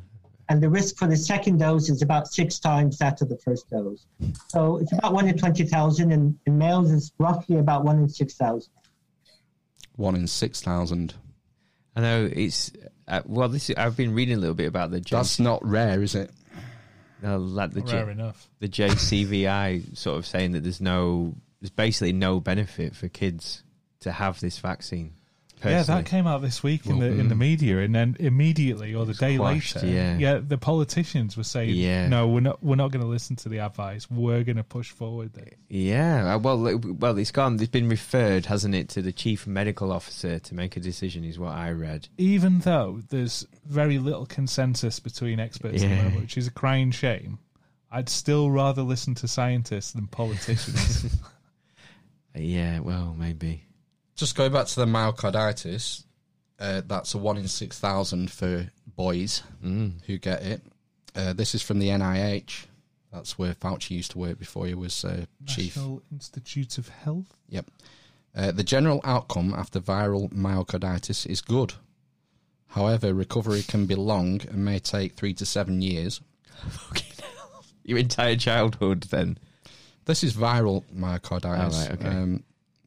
And the risk for the second dose is about six times that of the first dose. So it's about one in 20,000, and in males, it's roughly about one in 6,000. One in 6,000. I know it's uh, well. This is, I've been reading a little bit about the. J- That's not rare, is it? No, like the Rare enough. The JCVI sort of saying that there's no, there's basically no benefit for kids to have this vaccine. Yeah, that came out this week in Well, the in the mm. media, and then immediately or the day quashed, later, yeah. the politicians were saying, Yeah. "No, we're not. We're not going to listen to the advice. We're going to push forward." This. Yeah, uh, well, well, it's gone. It's been referred, hasn't it, to the chief medical officer to make a decision? Is what I read. Even though there's very little consensus between experts, at the Yeah. moment, which is a crying shame, I'd still rather listen to scientists than politicians. Yeah, well, maybe. Just going back to the myocarditis, uh, that's a one in 6,000 for boys Mm. who get it. Uh, this is from the NIH. That's where Fauci used to work before he was uh, chief. National Institute of Health. Yep. Uh, the general outcome after viral myocarditis is good. However, recovery can be long and may take three to seven years. Your entire childhood, then. This is viral myocarditis. Oh, right, okay. um,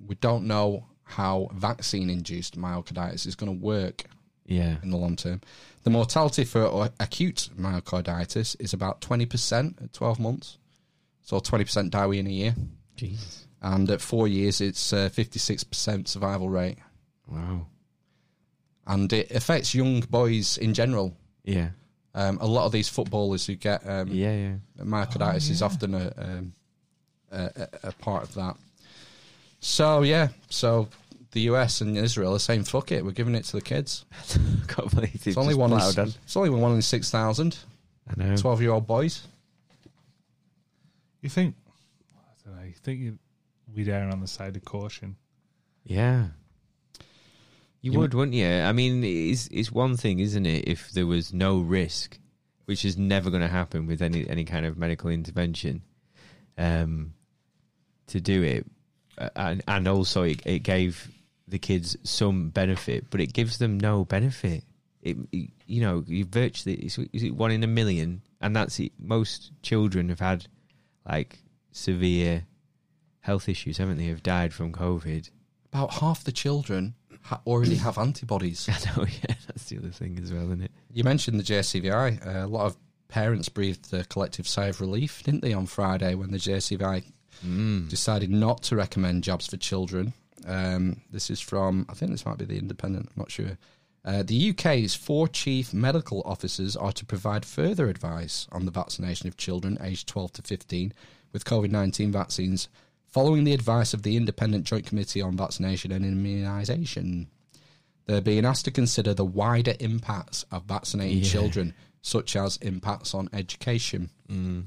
we don't know how vaccine induced myocarditis is going to work Yeah. in the long term. The mortality for acute myocarditis is about 20% at 12 months. So 20% die within a year. Jesus. And at four years, it's uh, 56% survival rate. Wow. And it affects young boys in general. Yeah. Um, a lot of these footballers who get um, Yeah, yeah. myocarditis Oh, is often a, um, a, a part of that. So yeah, so the US and Israel are saying fuck it, we're giving it to the kids. Can't believe It's they've only just one. In, ploughed on. it's only one in six thousand. I know. Twelve year old boys. You think? I don't know. You think you, we'd err on the side of caution? Yeah. You, You would, wouldn't you? I mean, it's it's one thing, isn't it? If there was no risk, which is never going to happen with any any kind of medical intervention, um, to do it, and and also it, it gave the kids some benefit, but it gives them no benefit. It, it- you know, you virtually is, is it one in a million, and that's it. Most children have had like severe health issues, haven't they? Have died from COVID. About half the children ha- already have antibodies. I know, yeah, that's the other thing as well, isn't it? You mentioned the JCVI. Uh, a lot of parents breathed a collective sigh of relief, didn't they, on Friday when the JCVI Mm. decided not to recommend jabs for children. Um, this is from, I think this might be the Independent, I'm not sure. Uh, the UK's four chief medical officers are to provide further advice on the vaccination of children aged 12 to 15 with COVID 19 vaccines following the advice of the Independent Joint Committee on Vaccination and Immunisation. They're being asked to consider the wider impacts of vaccinating Yeah. children, such as impacts on education. Mm.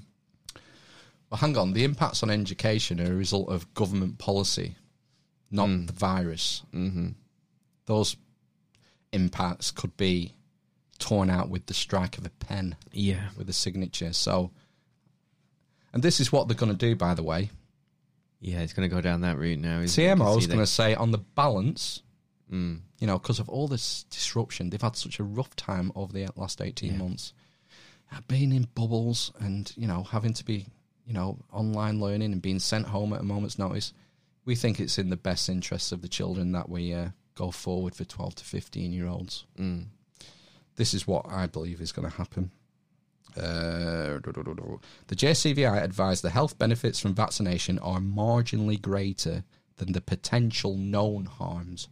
Well, hang on. The impacts on education are a result of government policy, not Mm. the virus. Mm-hmm. Those impacts could be torn out with the strike of a pen. Yeah. With a signature. So, and this is what they're going to do, by the way. Yeah, it's going to go down that route now. TMO is going to say, on the balance, Mm. you know, because of all this disruption, they've had such a rough time over the last 18 Yeah. months. Being in bubbles and, you know, having to be, you know, online learning and being sent home at a moment's notice, we think it's in the best interests of the children that we uh, go forward for 12 to 15 year olds. Mm. This is what I believe is going to happen. Uh, the JCVI advised the health benefits from vaccination are marginally greater than the potential known harms.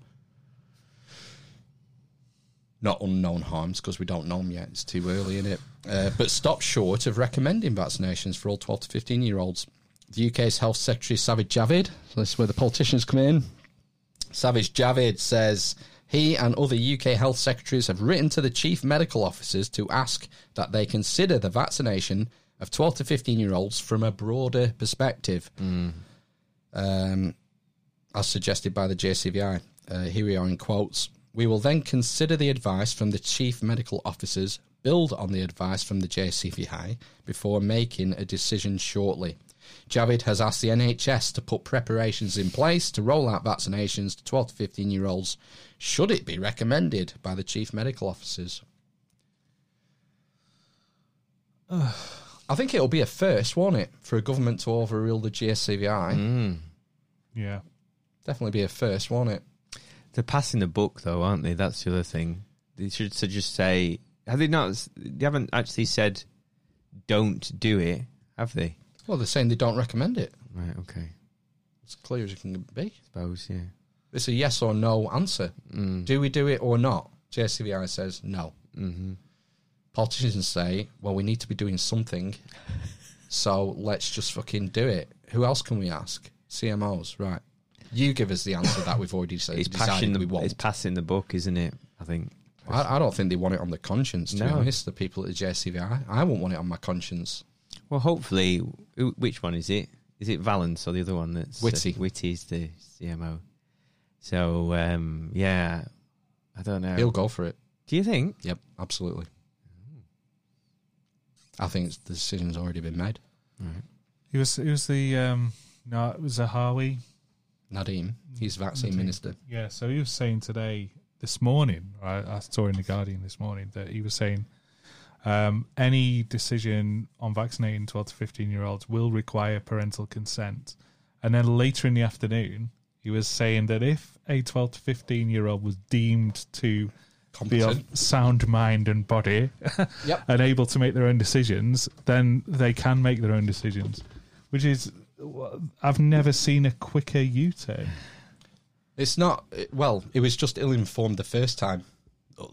Not unknown harms because we don't know them yet. It's too early in it. Uh, but stop short of recommending vaccinations for all 12 to 15 year olds. The UK's Health Secretary Savage Javid, so this is where the politicians come in. Savage Javid says He and other UK health secretaries have written to the chief medical officers to ask that they consider the vaccination of 12 to 15 year olds from a broader perspective, um, as suggested by the JCVI. Uh, here we are in quotes. We will then consider the advice from the chief medical officers, build on the advice from the JCVI before making a decision shortly. Javid has asked the NHS to put preparations in place to roll out vaccinations to 12 to 15 year olds, should it be recommended by the chief medical officers. I think it'll be a first, won't it, for a government to overrule the JCVI? Mm. Yeah. Definitely be a first, won't it? They're passing the book, though, aren't they? That's the other thing. They should just say, have they not? They haven't actually said, "Don't do it," have they? Well, they're saying they don't recommend it. Right. Okay. It's clear as it can be. I Suppose. Yeah. It's a yes or no answer. Mm. Do we do it or not? JCVI says no. Mm-hmm. Politicians say, well, we need to be doing something, so let's just fucking do it. Who else can we ask? CMOs, right? You give us the answer that we've already said. It's passing the it's passing the book, isn't it? I think. I, I don't think they want it on the conscience. To be No. honest, the people at the JCVI, I won't want it on my conscience. Well, hopefully, which one is it? Is it Vallance or the other one that's Whitty? Uh, Whitty's the CMO. So um, yeah, I don't know. He'll go for it. Do you think? Yep, absolutely. I think the decision's already been made. He was. He was the. Um, no, it was Zahawi. Nadhim, he's vaccine minister. Yeah, so he was saying today, this morning, right, I saw in the Guardian this morning that he was saying um, any decision on vaccinating 12 to 15 year olds will require parental consent. And then later in the afternoon, he was saying that if a 12 to 15 year old was deemed to be of sound mind and body Yep. and able to make their own decisions, then they can make their own decisions, which is, I've never seen a quicker U turn. It's not well. It was just ill-informed the first time.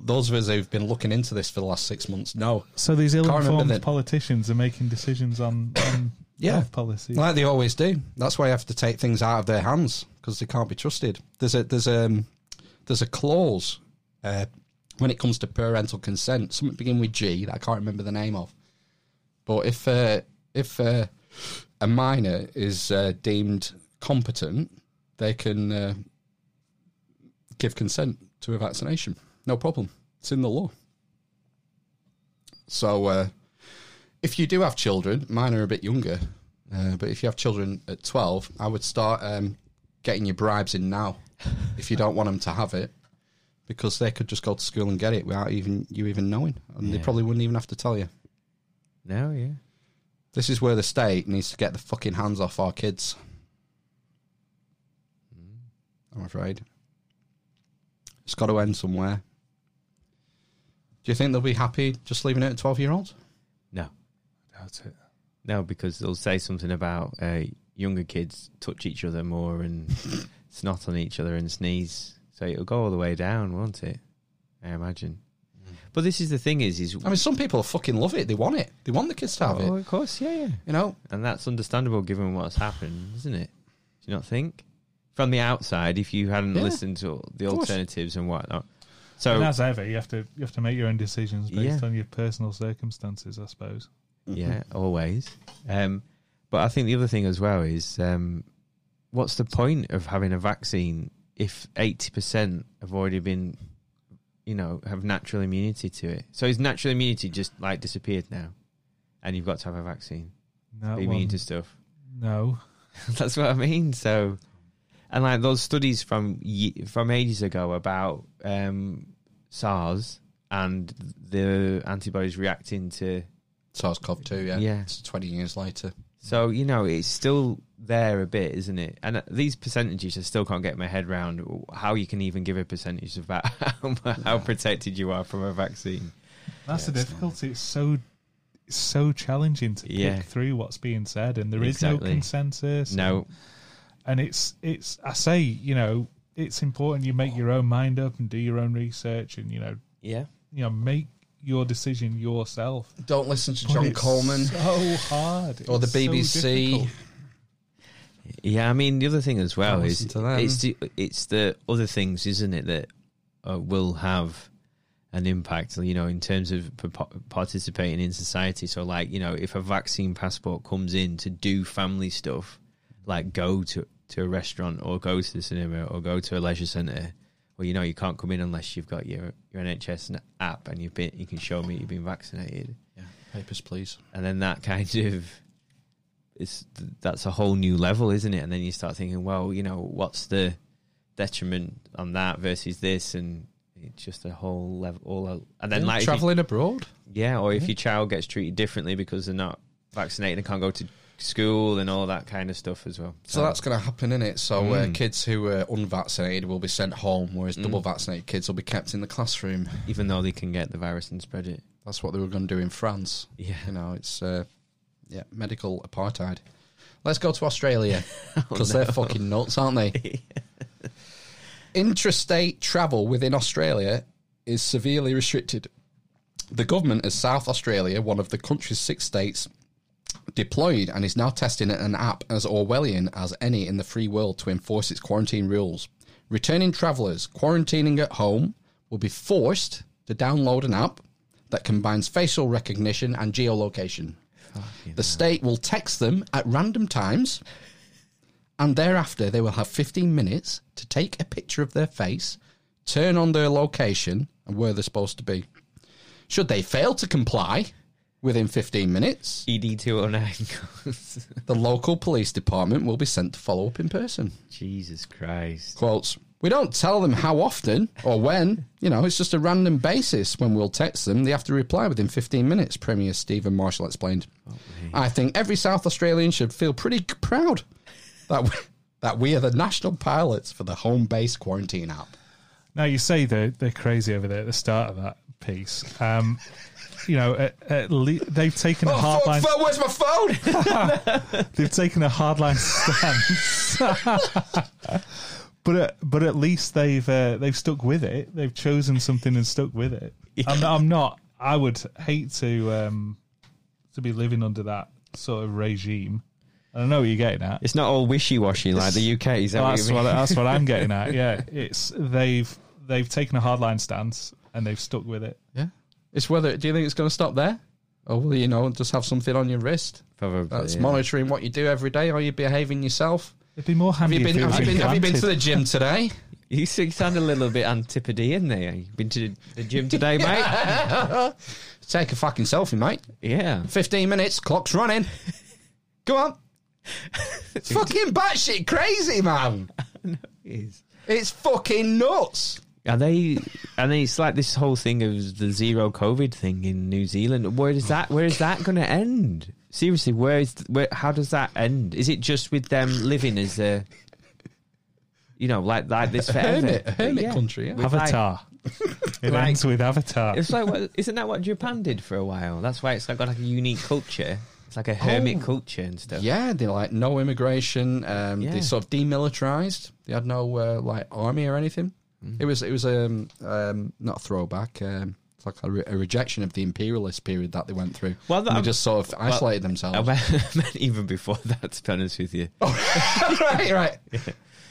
Those of us who've been looking into this for the last six months know. So these ill-informed the- politicians are making decisions on, on Yeah. health policy. like they always do. That's why you have to take things out of their hands because they can't be trusted. There's a there's a um, there's a clause uh, when it comes to parental consent. Something begin with G that I can't remember the name of. But if uh, if uh, a minor is uh, deemed competent, they can uh, give consent to a vaccination. No problem. It's in the law. So uh, if you do have children, mine are a bit younger, uh, but if you have children at 12, I would start um, getting your bribes in now if you don't want them to have it, because they could just go to school and get it without even you even knowing, and they probably wouldn't even have to tell you. No, yeah. This is where the state needs to get the fucking hands off our kids. I'm afraid. It's got to end somewhere. Do you think they'll be happy just leaving it at 12 year olds? No. That's it. No, because they'll say something about uh, younger kids touch each other more and snot on each other and sneeze. So it'll go all the way down, won't it? I imagine. But this is the thing is, is I mean, some people fucking love it. They want it. They want the kids to have Oh, it. of course, yeah, yeah. You know, and that's understandable given what's happened, isn't it? Do you not think? From the outside, if you hadn't Yeah, listened to the alternatives and whatnot, so and as ever, you have to you have to make your own decisions based Yeah. on your personal circumstances, I suppose. Yeah, always. Um, but I think the other thing as well is um, what's the point of having a vaccine if 80% have already been, you know, have natural immunity to it? So is natural immunity just like disappeared now? And you've got to have a vaccine? No, Be immune to stuff? No. That's what I mean. So, and like those studies from from ages ago about um, SARS and the antibodies reacting to SARS-CoV-2, yeah. Yeah. It's 20 years later. So you know it's still there a bit, isn't it? And uh, these percentages, I still can't get my head around how you can even give a percentage about how, how protected you are from a vaccine. That's the difficulty. It's so it's so challenging to Yeah. pick through what's being said, and there is no consensus. No. and it's it's. I say, you know, it's important you make your own mind up and do your own research, and you know, Yeah. you know, make your decision yourself. Don't listen to But John it's Coleman So hard, or the It's so BBC. Yeah, I mean the other thing as well Don't is listen to them. it's the, it's the other things, isn't it? That uh, will have an impact. You know, in terms of participating in society. So, like, you know, if a vaccine passport comes in to do family stuff, like go to to a restaurant or go to the cinema or go to a leisure centre. Well, you know, you can't come in unless you've got your, your NHS app and you've been you can show me you've been vaccinated. Yeah, papers, please. And then that kind of it's that's a whole new level, isn't it? And then you start thinking, well, you know, what's the detriment on that versus this, and it's just a whole level. All and then Yeah, like if you- traveling abroad. yeah, or if Yeah. your child gets treated differently because they're not vaccinated and can't go to school and all that kind of stuff as well. So that's going to happen, in it. So uh, Mm. kids who are unvaccinated will be sent home, whereas Mm. double vaccinated kids will be kept in the classroom, even though they can get the virus and spread it. That's what they were going to do in France. Yeah. you know, it's uh, yeah, medical apartheid. Let's go to Australia because Oh, no. they're fucking nuts, aren't they? Intrastate travel within Australia is severely restricted. The government of South Australia, one of the country's six states, deployed and is now testing an app as Orwellian as any in the free world to enforce its quarantine rules. Returning travellers quarantining at home will be forced to download an app that combines facial recognition and geolocation. The state will text them at random times, and thereafter they will have 15 minutes to take a picture of their face, turn on their location, and where they're supposed to be. Should they fail to comply within 15 minutes, ED two oh nine. the local police department will be sent to follow up in person. Jesus Christ. Quotes. We don't tell them how often or when. You know, it's just a random basis. When we'll text them, they have to reply within 15 minutes, Premier Stephen Marshall explained. I think every South Australian should feel pretty proud that we, that we are the national pilots for the home based quarantine app. Now you say they're they're crazy over there at the start of that piece. Um, you know, at, at le- they've taken a Oh, fuck, hardline. fuck, where's my phone? they've taken a hardline stance. but at, but at least they've uh, they've stuck with it. They've chosen something and stuck with it. I'm, I'm not. I would hate to um, to be living under that sort of regime. I don't know what you're getting at. It's not all wishy washy like the UK. Is that what that's you what that's what I'm getting at. Yeah, it's they've they've taken a hardline stance and they've stuck with it. Yeah. It's whether, do you think it's going to stop there? Or will you know, just have something on your wrist? Probably. That's yeah. monitoring what you do every day. Are you behaving yourself? It'd be more Have handy. you been, have you been, have you been to the gym today? You s- you sound a little bit antipodean there. You been to the gym today, mate? Take a fucking selfie, mate. Yeah. 15 minutes, clock's running. Go on. It's fucking batshit crazy, man. it is. It's fucking nuts. Are they? And then it's like this whole thing of the zero COVID thing in New Zealand. Where is that? Where is that going to end? Seriously, where is? Where? How does that end? Is it just with them living as a, you know, like like this forever? hermit- hermit Yeah. country, yeah. With, like- Avatar. it Like- ends with Avatar. It's like, what, isn't that what Japan did for a while? That's why it's like got like a unique culture. It's like a hermit Oh. culture and stuff. Yeah, they're like no immigration. Um, Yeah. They sort of demilitarized. They had no uh, like army or anything. Mm. It was it was um, um not a throwback. Um, it's like a, re- a rejection of the imperialist period that they went through. Well, that- they just sort of well, isolated themselves. I meant, meant even before that, to be honest with you. right, right.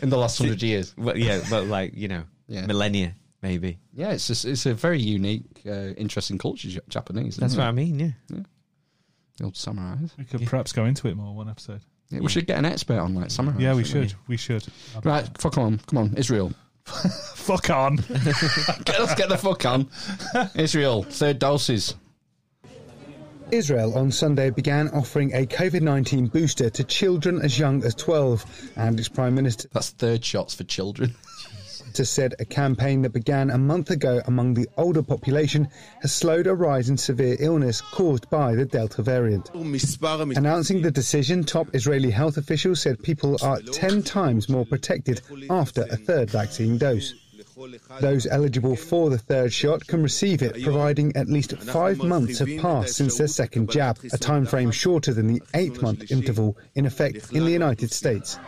In the last hundred years. Well, yeah, but like you know, Yeah. millennia maybe. Yeah, it's just, it's a very unique, uh, interesting culture, Japanese. That's isn't what it? I mean. Yeah. Yeah. The old samurais. We could perhaps go into it more one episode. Yeah, we should get an expert on like samurais. Yeah, we shouldn't should. We should. Right, fuck on, come on, Israel. Fuck on. Get- Let's get the fuck on. Israel, third doses. Israel on Sunday began offering a COVID 19 booster to children as young as 12, and its Prime Minister. That's third shots for children. said a campaign that began a month ago among the older population has slowed a rise in severe illness caused by the Delta variant. Announcing the decision, top Israeli health officials said people are 10 times more protected after a third vaccine dose. Those eligible for the third shot can receive it, providing at least five months have passed since their second jab, a time frame shorter than the eight-month interval in effect in the United States.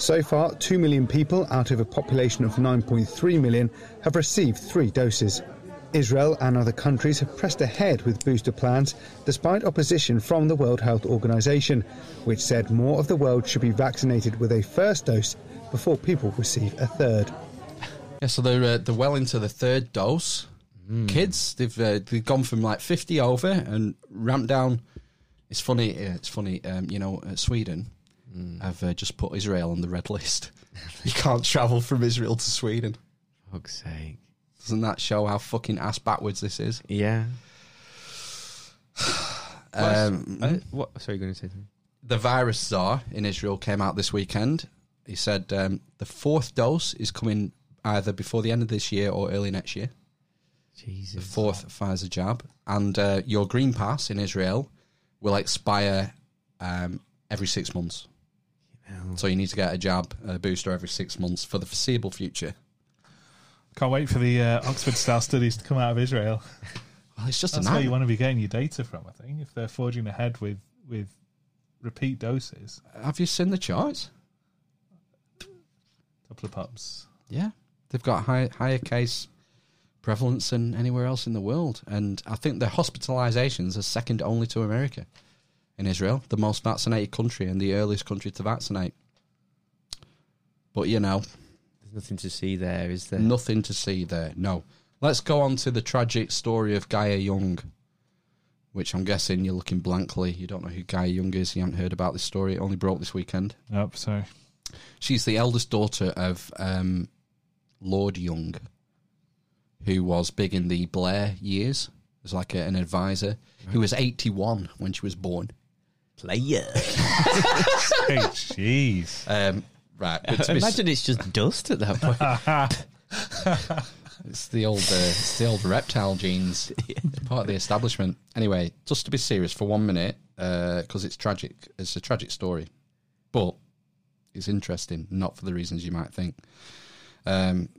So far, 2 million people out of a population of 9.3 million have received three doses. Israel and other countries have pressed ahead with booster plans despite opposition from the World Health Organization, which said more of the world should be vaccinated with a first dose before people receive a third. Yeah, so they're uh, they're well into the third dose. Kids, they've uh, they've gone from like fifty over and ramped down. It's funny. Uh, it's funny. Um, you know, uh, Sweden have uh, just put Israel on the red list. you can't travel from Israel to Sweden. Fuck's sake. Doesn't that show how fucking ass backwards this is? Yeah. Um, Uh, what? Sorry, you're going to say something? the virus czar in Israel came out this weekend. He said um, the fourth dose is coming either before the end of this year or early next year. Jesus. The fourth Pfizer jab, and uh, your green pass in Israel will expire um, every six months. So you need to get a jab, a booster every six months for the foreseeable future. Can't wait for the uh, Oxford style studies to come out of Israel. Well, it's just That's where you want to be getting your data from. I think if they're forging ahead with with repeat doses, Have you seen the charts? couple of pubs. Yeah, they've got high, higher case prevalence than anywhere else in the world, and I think their hospitalizations are second only to America. In Israel, the most vaccinated country and the earliest country to vaccinate. But you know, There's nothing to see there, is there? nothing to see there. No. Let's go on to the tragic story of Gaia Young, which I'm guessing you're looking blankly. You don't know who Gaia Young is. You haven't heard about this story. It only broke this weekend. Nope, sorry. She's the eldest daughter of um, Lord Young, who was big in the Blair years. As like a, an advisor. He was 81 when she was born. Player. hey, jeez. Um, right. but to be- Imagine it's just dust at that point. It's the old, uh, it's the old reptile genes. It's part of the establishment. Anyway, just to be serious for one minute, because it's tragic. It's a tragic story, but it's interesting, not for the reasons you might think. Um,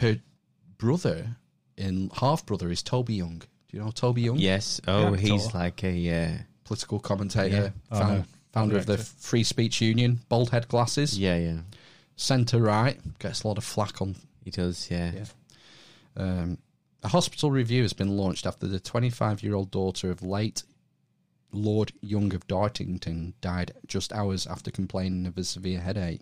her brother, in half brother, is Toby Young. Do you know Toby Young? yes. Oh, Yeah, he's totally. like a. Uh, political commentator, Yeah. Oh, found- no. founder of the Free Speech Union, bald head glasses, yeah, yeah. centre right, gets a lot of flack on He does, yeah. Yeah. Um, a hospital review has been launched after the 25 year old daughter of late Lord Young of Dartington died just hours after complaining of a severe headache.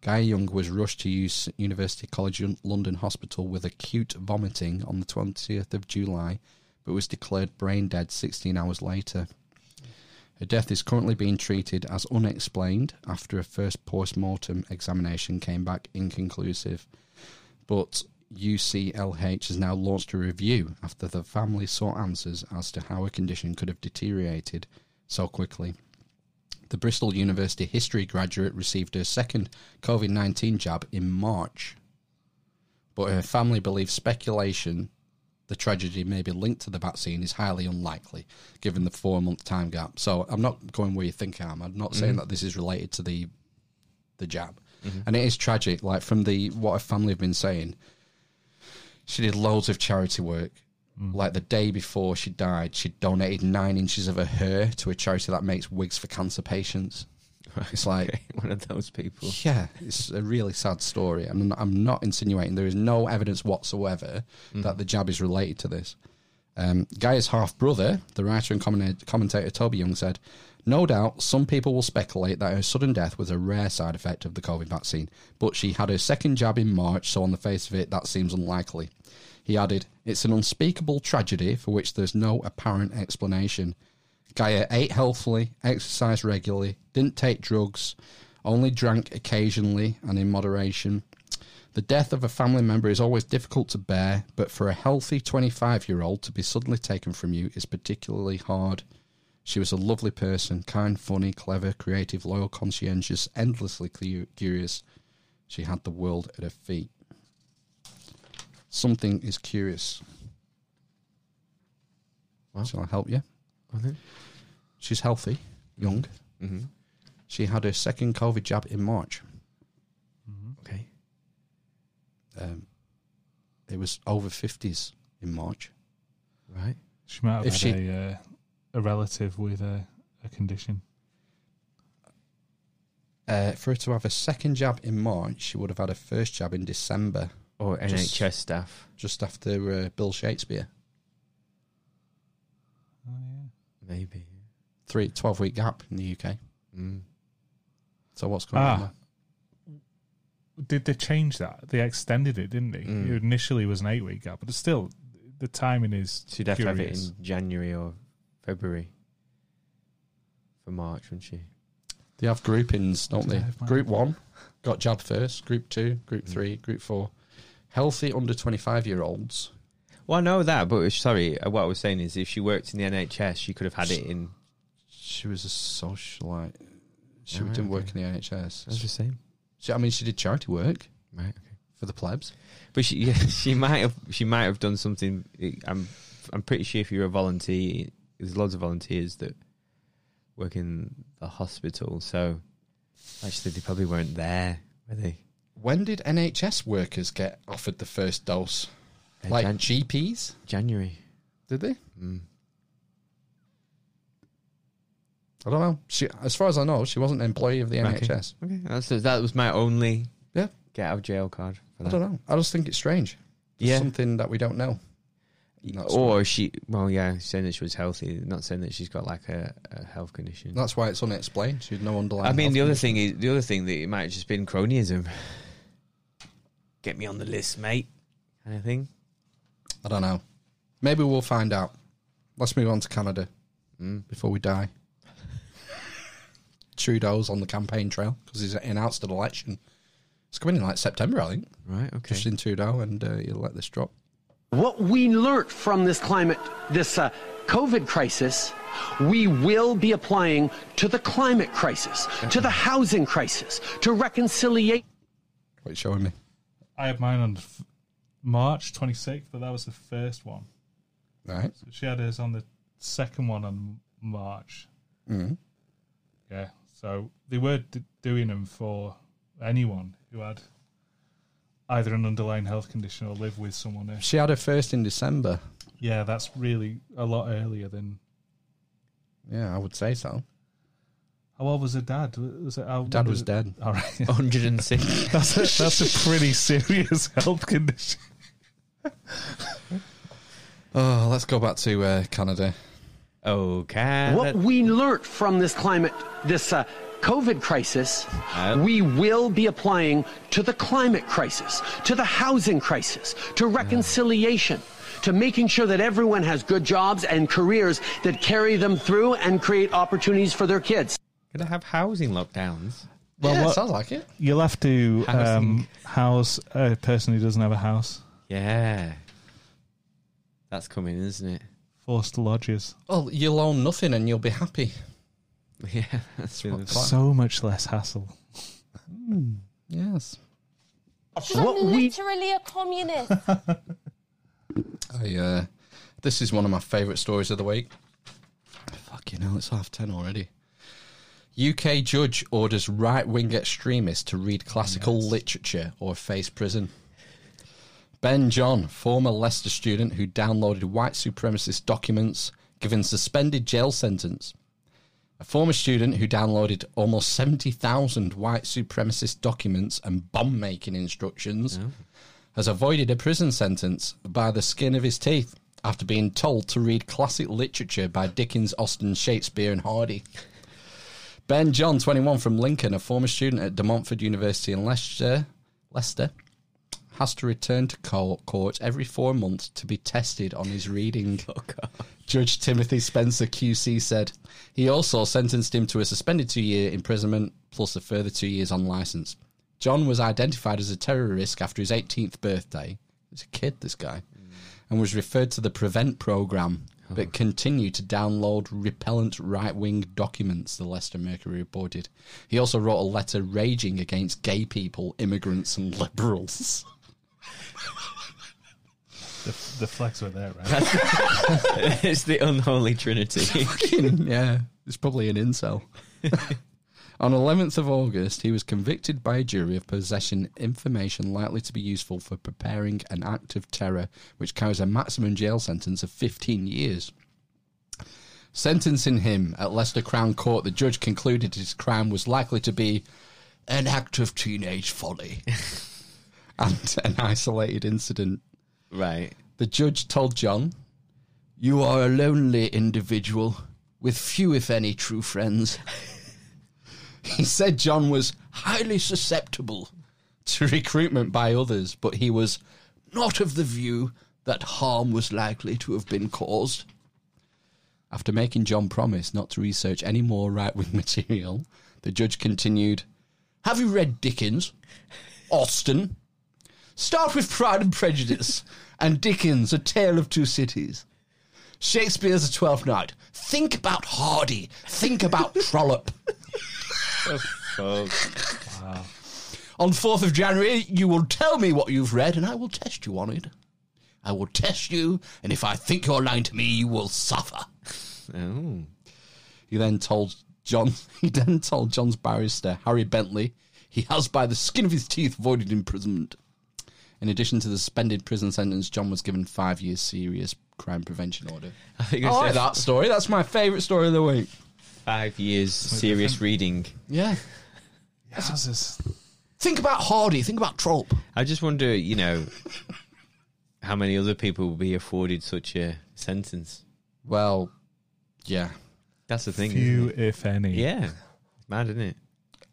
Gaia Young was rushed to use University College London Hospital with acute vomiting on the 20th of July, but was declared brain dead 16 hours later. Her death is currently being treated as unexplained after a first post mortem examination came back inconclusive. But UCLH has now launched a review after the family sought answers as to how her condition could have deteriorated so quickly. The Bristol University history graduate received her second COVID 19 jab in March, but her family believes speculation the tragedy may be linked to the vaccine is highly unlikely given the four month time gap. So I'm not going where you think I am. I'm not saying Mhm. that this is related to the the jab. Mhm. And it is tragic, like from the what her family have been saying. She did loads of charity work. Like the day before she died, she donated nine inches of her hair to a charity that makes wigs for cancer patients. It's like one of those people. yeah, it's a really sad story. I'm not, I'm not insinuating there is no evidence whatsoever that the jab is related to this. Um, Gaia's half brother, the writer and commentator Toby Young, said, No doubt some people will speculate that her sudden death was a rare side effect of the COVID vaccine, but she had her second jab in March, so on the face of it, that seems unlikely. He added, It's an unspeakable tragedy for which there's no apparent explanation. Gaia ate healthily, exercised regularly, didn't take drugs, only drank occasionally and in moderation. The death of a family member is always difficult to bear, but for a healthy 25 year old to be suddenly taken from you is particularly hard. She was a lovely person, kind, funny, clever, creative, loyal, conscientious, endlessly curious. She had the world at her feet. Something is curious. Shall I help you? Go on then. She's healthy, young. Mhm. She had her second COVID jab in March. Okay. Um, it was over 50s in March. Right. She might have If had she- a, uh, a relative with a, a condition. Uh, for her to have a second jab in March, she would have had her first jab in December. Or Just- NHS staff. Just after uh, Bill Shakespeare. Maybe. Three, 12 week gap in the UK. Mm. So what's going on Ah. there? did they change that? They extended it, didn't they? Mm. It initially was an eight week gap, but it's still the timing is. She'd have to have it in January or February for March, wouldn't she? They have groupings, don't they? Yeah, if my- Group one got jab first. Group two, Mm. group three, group four. Healthy under twenty five year olds. Well, I know that, but sorry, uh, what I was saying is, if she worked in the NHS, she could have had it in. She was a socialite. She Alright, didn't work in the NHS. That's the same. She, I mean, she did charity work Right. Okay. for the plebs. But she, yeah, she might have, she might have done something. I'm, I'm pretty sure if you're a volunteer, there's loads of volunteers that work in the hospital. So actually, they probably weren't there, were they? When did NHS workers get offered the first dose? Uh, Like Jan- GPs? January. Did they? Mm. I don't know. She, as far as I know, she wasn't an employee of the Okay. NHS. Okay, that's, that was my only Yeah. get out of jail card. For I don't know. I just think it's strange. There's Yeah. something that we don't know. That's Or she, well, yeah, saying that she was healthy, not saying that she's got like a, a health condition. That's why it's unexplained. She'd no underlying. I mean, the other condition. thing is the other thing that it might have just been cronyism. Get me on the list, mate. Kind of thing. I don't know. Maybe we'll find out. Let's move on to Canada Mm. before we die. Trudeau's on the campaign trail because he's announced an election. It's coming in like September, I think. Right. Okay. Justin Trudeau, and uh, he'll let this drop. What we learned from this climate, this uh, COVID crisis, we will be applying to the climate crisis, to the housing crisis, to reconciliation. What are you showing me? I have mine on f- March 26th, but that was the first one. Right. So she had hers on the second one on March. Mm. Yeah. So they were d- doing them for anyone who had either an underlying health condition or live with someone. Who, She had her first in December. yeah, that's really a lot earlier than. Yeah, I would say so. How old was her dad? Was it? How, Dad was it- dead. All right. 106. that's a, that's a pretty serious health condition. Oh, let's go back to uh, Canada. Okay. What we learned from this climate, this uh, COVID crisis, Uh, we will be applying to the climate crisis, to the housing crisis, to reconciliation, to making sure that everyone has good jobs and careers that carry them through and create opportunities for their kids. Gonna have housing lockdowns. Well, yeah, what- sounds like it. You'll have to um, house a person who doesn't have a house. Yeah. That's coming, isn't it? Forced lodges. Well, you'll own nothing and you'll be happy. Yeah, that's really So much less hassle. Yes. What I'm we literally a communist. I, uh, this is one of my favourite stories of the week. Fucking hell, it's half ten already. UK judge orders right wing extremists to read classical literature or face prison. Ben John, former Leicester student who downloaded white supremacist documents, given suspended jail sentence. A former student who downloaded almost 70,000 white supremacist documents and bomb making instructions has avoided a prison sentence by the skin of his teeth after being told to read classic literature by Dickens, Austen, Shakespeare, and Hardy. Ben John, 21, from Lincoln, a former student at De Montfort University in Leicester, Leicester, has to return to court every four months to be tested on his reading. Oh, Judge Timothy Spencer QC said he also sentenced him to a suspended two year imprisonment plus a further two years on license. John was identified as a terror risk after his 18th birthday. He's a kid, this guy, and was referred to the Prevent program, but oh. continued to download repellent right wing documents, the Leicester Mercury reported. He also wrote a letter raging against gay people, immigrants, and liberals. The, the flex were there, right? it's the unholy trinity. Fucking- yeah, it's probably an incel. On 11th of August, he was convicted by a jury of possession information likely to be useful for preparing an act of terror, which carries a maximum jail sentence of 15 years. Sentencing him at Leicester Crown Court, the judge concluded his crime was likely to be an act of teenage folly and an isolated incident. Right. The judge told John, You are a lonely individual with few, if any, true friends. he said John was highly susceptible to recruitment by others, but he was not of the view that harm was likely to have been caused. After making John promise not to research any more right wing material, the judge continued Have you read Dickens? Austen? Start with Pride and Prejudice and Dickens' A Tale of Two Cities. Shakespeare's A Twelfth Night. Think about Hardy. Think about Trollope. Wow. On 4th of January, you will tell me what you've read and I will test you on it. I will test you, and if I think you're lying to me, you will suffer. Oh. He then told John. He then told John's barrister Harry Bentley he has, by the skin of his teeth, avoided imprisonment. In addition to the suspended prison sentence, John was given five years serious crime prevention order. I think I I like said that story. That's my favourite story of the week. five years serious reading. Yeah. Think about Hardy. Think about Trope. I just wonder, you know, how many other people will be afforded such a sentence. Well, yeah. That's the thing. Few, isn't if any. Yeah. Mad, isn't it?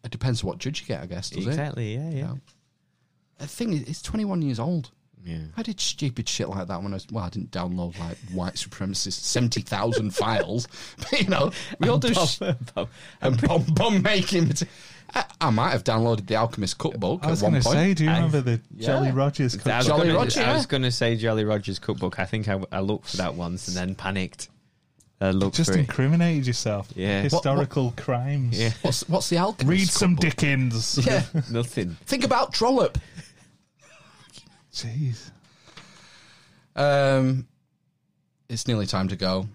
It depends what judge you get, I guess, does Exactly, it? yeah, yeah. The thing is, it's 21 years old. Yeah. I did stupid shit like that when I was, well, I didn't download like white supremacist 70,000 files. But, you know, we all do. And sh- and bomb, bomb making. I, I might have downloaded the Anarchist Cookbook I was going to say, do you I- remember the Jolly Rogers I was cookbook? Jolly gonna, Roger, I was going to say Jolly Roger's cookbook. I think I, I looked for that once and then panicked. I looked Just for it. incriminated yourself. Yeah. Historical crimes. Yeah. What's, what's the Anarchist Read some Dickens. Yeah. Nothing. Think about Trollope. Jeez. Um, it's nearly time to go.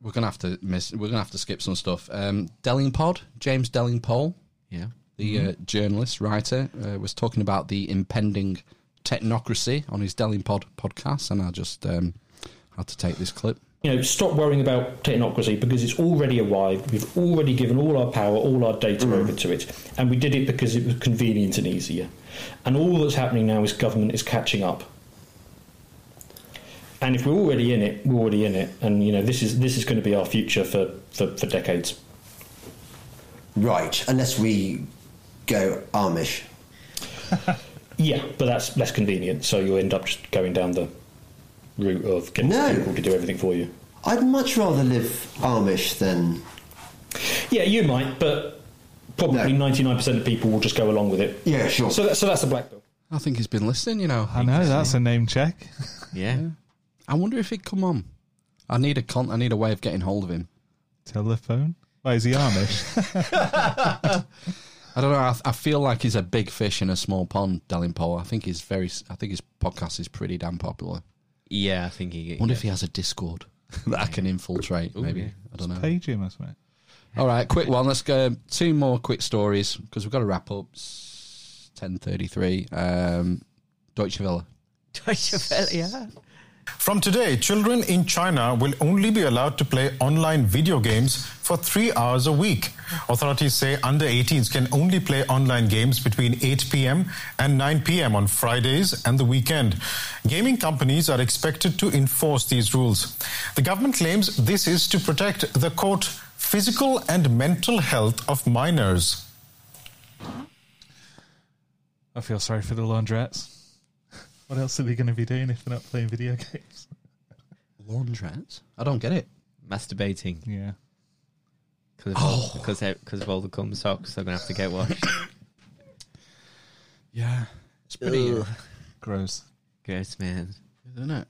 We're gonna have to miss. We're gonna have to skip some stuff. Um, Delingpod, James Delingpole, Yeah. the uh, journalist writer, uh, was talking about the impending technocracy on his Delingpod podcast, and I just um, had to take this clip. You know, stop worrying about technocracy because it's already arrived. We've already given all our power, all our data mm. over to it, and we did it because it was convenient and easier. And all that's happening now is government is catching up. And if we're already in it, we're already in it. And you know, this is this is going to be our future for, for, for decades. Right, unless we go Amish. Yeah, but that's less convenient. So you end up just going down the route of getting No. people to do everything for you. I'd much rather live Amish than. Yeah, you might, but probably ninety nine percent of people will just go along with it. Yeah, sure. So that, so that's the black bill. I think he's been listening. You know, I know, that's a name check. Yeah. I wonder if he'd come on. I need a con- I need a way of getting hold of him. Telephone. Why is he Amish? I don't know. I, I feel like he's a big fish in a small pond, Delingpole. I think he's very. I think his podcast is pretty damn popular. Yeah, I think he. I wonder if he has a Discord that I can infiltrate. Ooh, maybe yeah. I don't know. Page him, must mate. All right, quick one. Let's go. Two more quick stories because we've got to wrap up. Ten thirty-three. Um, Deutsche Welle. Deutsche Welle, yeah. From today, children in China will only be allowed to play online video games for three hours a week. Authorities say under 18s can only play online games between 8 p.m. and 9 p.m. on Fridays and the weekend. Gaming companies are expected to enforce these rules. The government claims this is to protect the quote, physical and mental health of minors. I feel sorry for the laundrettes. What else are they going to be doing if they're not playing video games? Laundrettes? I don't get it. Masturbating. Yeah. Because of, all- because of, because of all the cum socks they're going to have to get washed. Yeah, it's pretty Ugh. Gross. Gross, man. isn't it?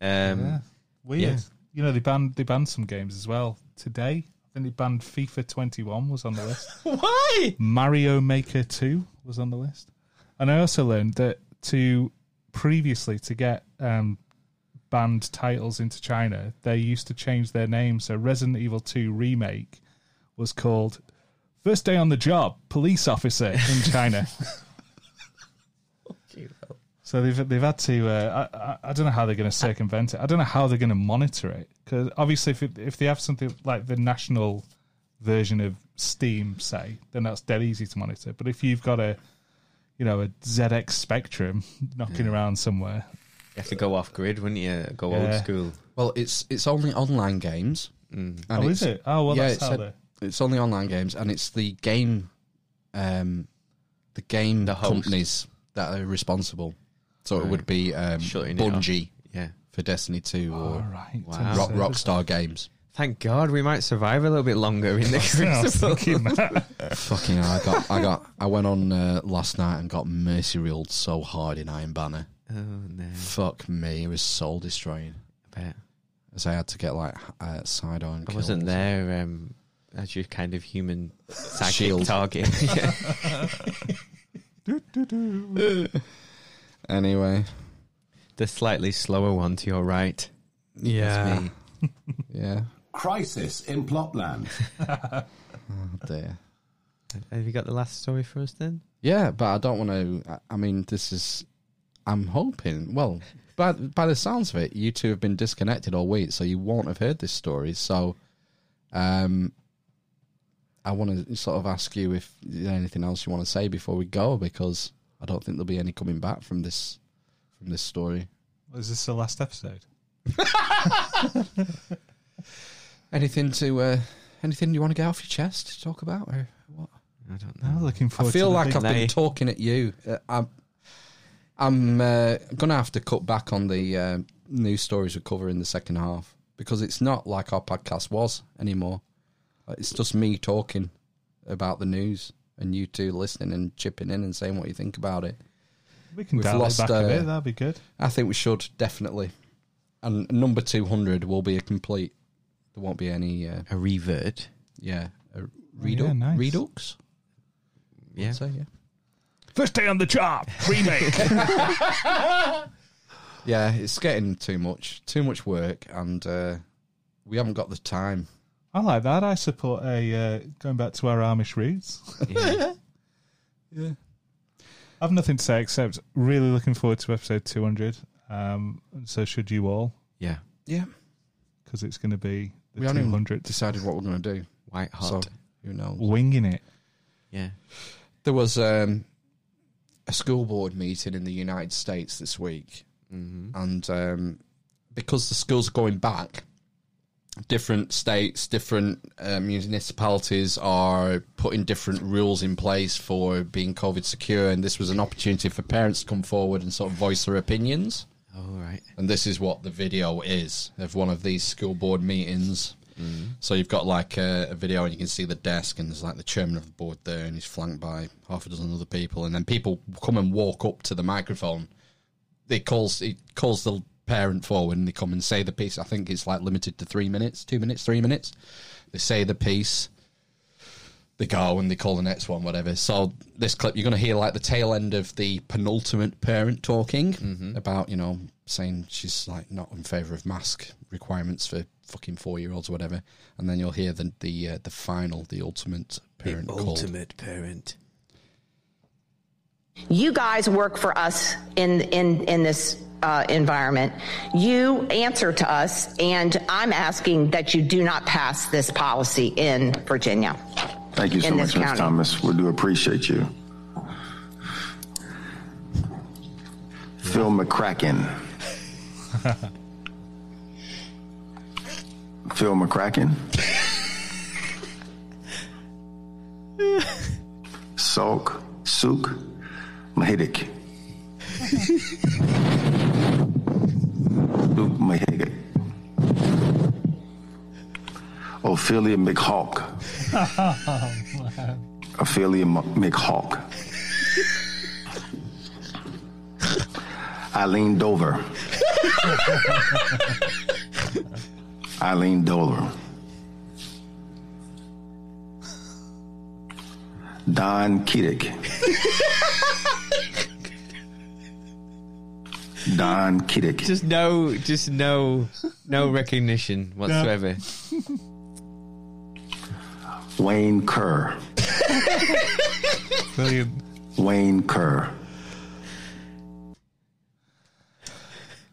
Um, yeah. Weird. yeah. You know, they banned they banned some games as well. Today, I think they banned FIFA 21 was on the list. Why? Mario Maker 2 was on the list. And I also learned that to previously to get um, banned titles into China, they used to change their name. So Resident Evil 2 remake was called First Day on the Job Police Officer in China. So they've they've had to. Uh, I, I don't know how they're going to circumvent it. I don't know how they're going to monitor it because obviously if it, if they have something like the national version of Steam, say, then that's dead easy to monitor. But if you've got a you know a ZX Spectrum knocking around somewhere, You have to go off grid, wouldn't you? Go old school. Well, it's it's only online games. Mm. And Oh, is it's- it? Oh, well, yeah, that's it's, how a- they- it's only online games, and it's the game, um, the game The companies that are responsible. So it would be um, Shutting. Bungie Yeah. for Destiny 2 or right. Wow. Rock, Rockstar Games. Thank God we might survive a little bit longer in the I crucible. Fucking hell, I got, I got, I went on uh, last night and got mercy ruled so hard in Iron Banner. oh no! Fuck me, it was soul destroying. I bet. As I had to get like uh, side on. I wasn't there um, as your kind of human psychic Shield. target. yeah. Anyway, The slightly slower one to your right. yeah, me. yeah. Crisis in Plotland. Oh dear. Have you got the last story for us then? Yeah, but I don't want to. I- I mean, this is. I'm hoping. Well, by by the sounds of it, you two have been disconnected all week, so you won't have heard this story. So, um, I want to sort of ask you if there's anything else you want to say before we go, because I don't think there'll be any coming back from this from this story. Is this the last episode? Anything to uh, anything you want to get off your chest to talk about, or what? I don't know. looking forward. I feel to like I've been talking at you. Uh, I'm, I'm uh, gonna have to cut back on the uh, news stories we cover in the second half because it's not like our podcast was anymore. It's just me talking about the news and you two listening and chipping in and saying what you think about it. We can We've dial lost, it back a uh, bit. That'd be good. I think we should definitely. And number two hundred will be a complete. There won't be any. Uh, A revert. yeah, a yeah, redux. nice. Redux. Yeah. So yeah. First day on the chart. Remake. Yeah, it's getting too much, too much work, and uh, we haven't got the time. I like that. I support a uh, going back to our Amish roots. Yeah. Yeah. I've nothing to say except really looking forward to episode 200. Um, and so should you all, yeah. Yeah, because it's going to be the we haven't even 200th. decided what we're going to do. White hot. So who knows? Winging it. Yeah. There was um, a school board meeting in the United States this week, Mm-hmm. and um, because the schools are going back, different states, different uh, municipalities are putting different rules in place for being COVID secure, and this was an opportunity for parents to come forward and sort of voice their opinions. All right. And this is what the video is of one of these school board meetings. Mm. So you've got like a, a video, and you can see the desk, and there's like the chairman of the board there, and he's flanked by half a dozen other people, and then people come and walk up to the microphone. It calls it calls the parent forward, and they come and say the piece. I think it's like limited to three minutes, two minutes, three minutes. They say the piece. They go and they call the next one, whatever. So this clip, you're going to hear like the tail end of the penultimate parent talking about, you know, saying she's like not in favour of mask requirements for fucking four year olds or whatever, and then you'll hear the the uh, the final, the ultimate parent called. ultimate parent. You guys work for us in in in this uh, environment. You answer to us, and I'm asking that you do not pass this policy in Virginia. Thank you so much, this Ms. Thomas. We do appreciate you. Phil McCracken. Phil McCracken. Salk Suk Mahidik. Luke Mahidik. Ophelia McHawk. Ophelia M- McHawk. Eileen Dover. Eileen Dover. Don Kiddick. Don Kiddick. Just no, just no, no recognition whatsoever. Wayne Kerr. Brilliant. Wayne Kerr.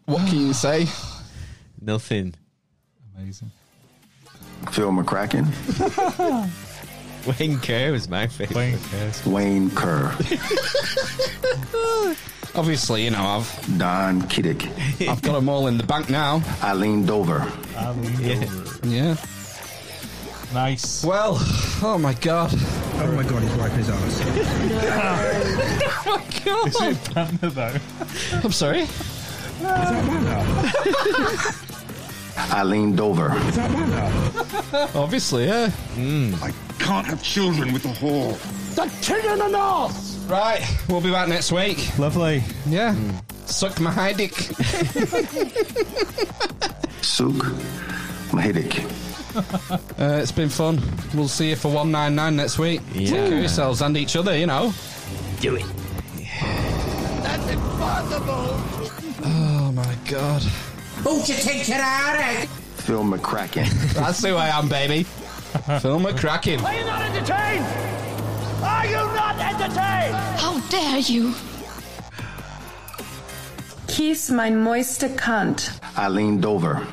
What can you say? Nothing. Amazing. Phil McCracken. Wayne Kerr was my favorite. Wayne Kerr. Wayne Kerr. Obviously, you know, I've Don Kiddick. I've got them all in the bank now. Eileen Dover. Eileen Yeah. Dover. Yeah. Nice. Well, oh my god. Oh my god, he's wiping his ass. oh my god. Is it Panda though? I'm sorry. Is that Panda? Eileen Dover. Is that Panda? Obviously, yeah. Hmm. I can't have children with a whore. The king of the north. Right, we'll be back next week. Lovely. Yeah. Hmm. Suck my high dick. my Mahidik. Uh, it's been fun. We'll see you for 199 next week. Take care of yourselves and each other, you know. Do it. That's impossible. Oh my god. Who you think you are, eh? Phil McCracken. That's who I am, baby. Phil McCracken. Are you not entertained? Are you not entertained? How dare you? Kiss mein moiste Kant. Eileen Dover.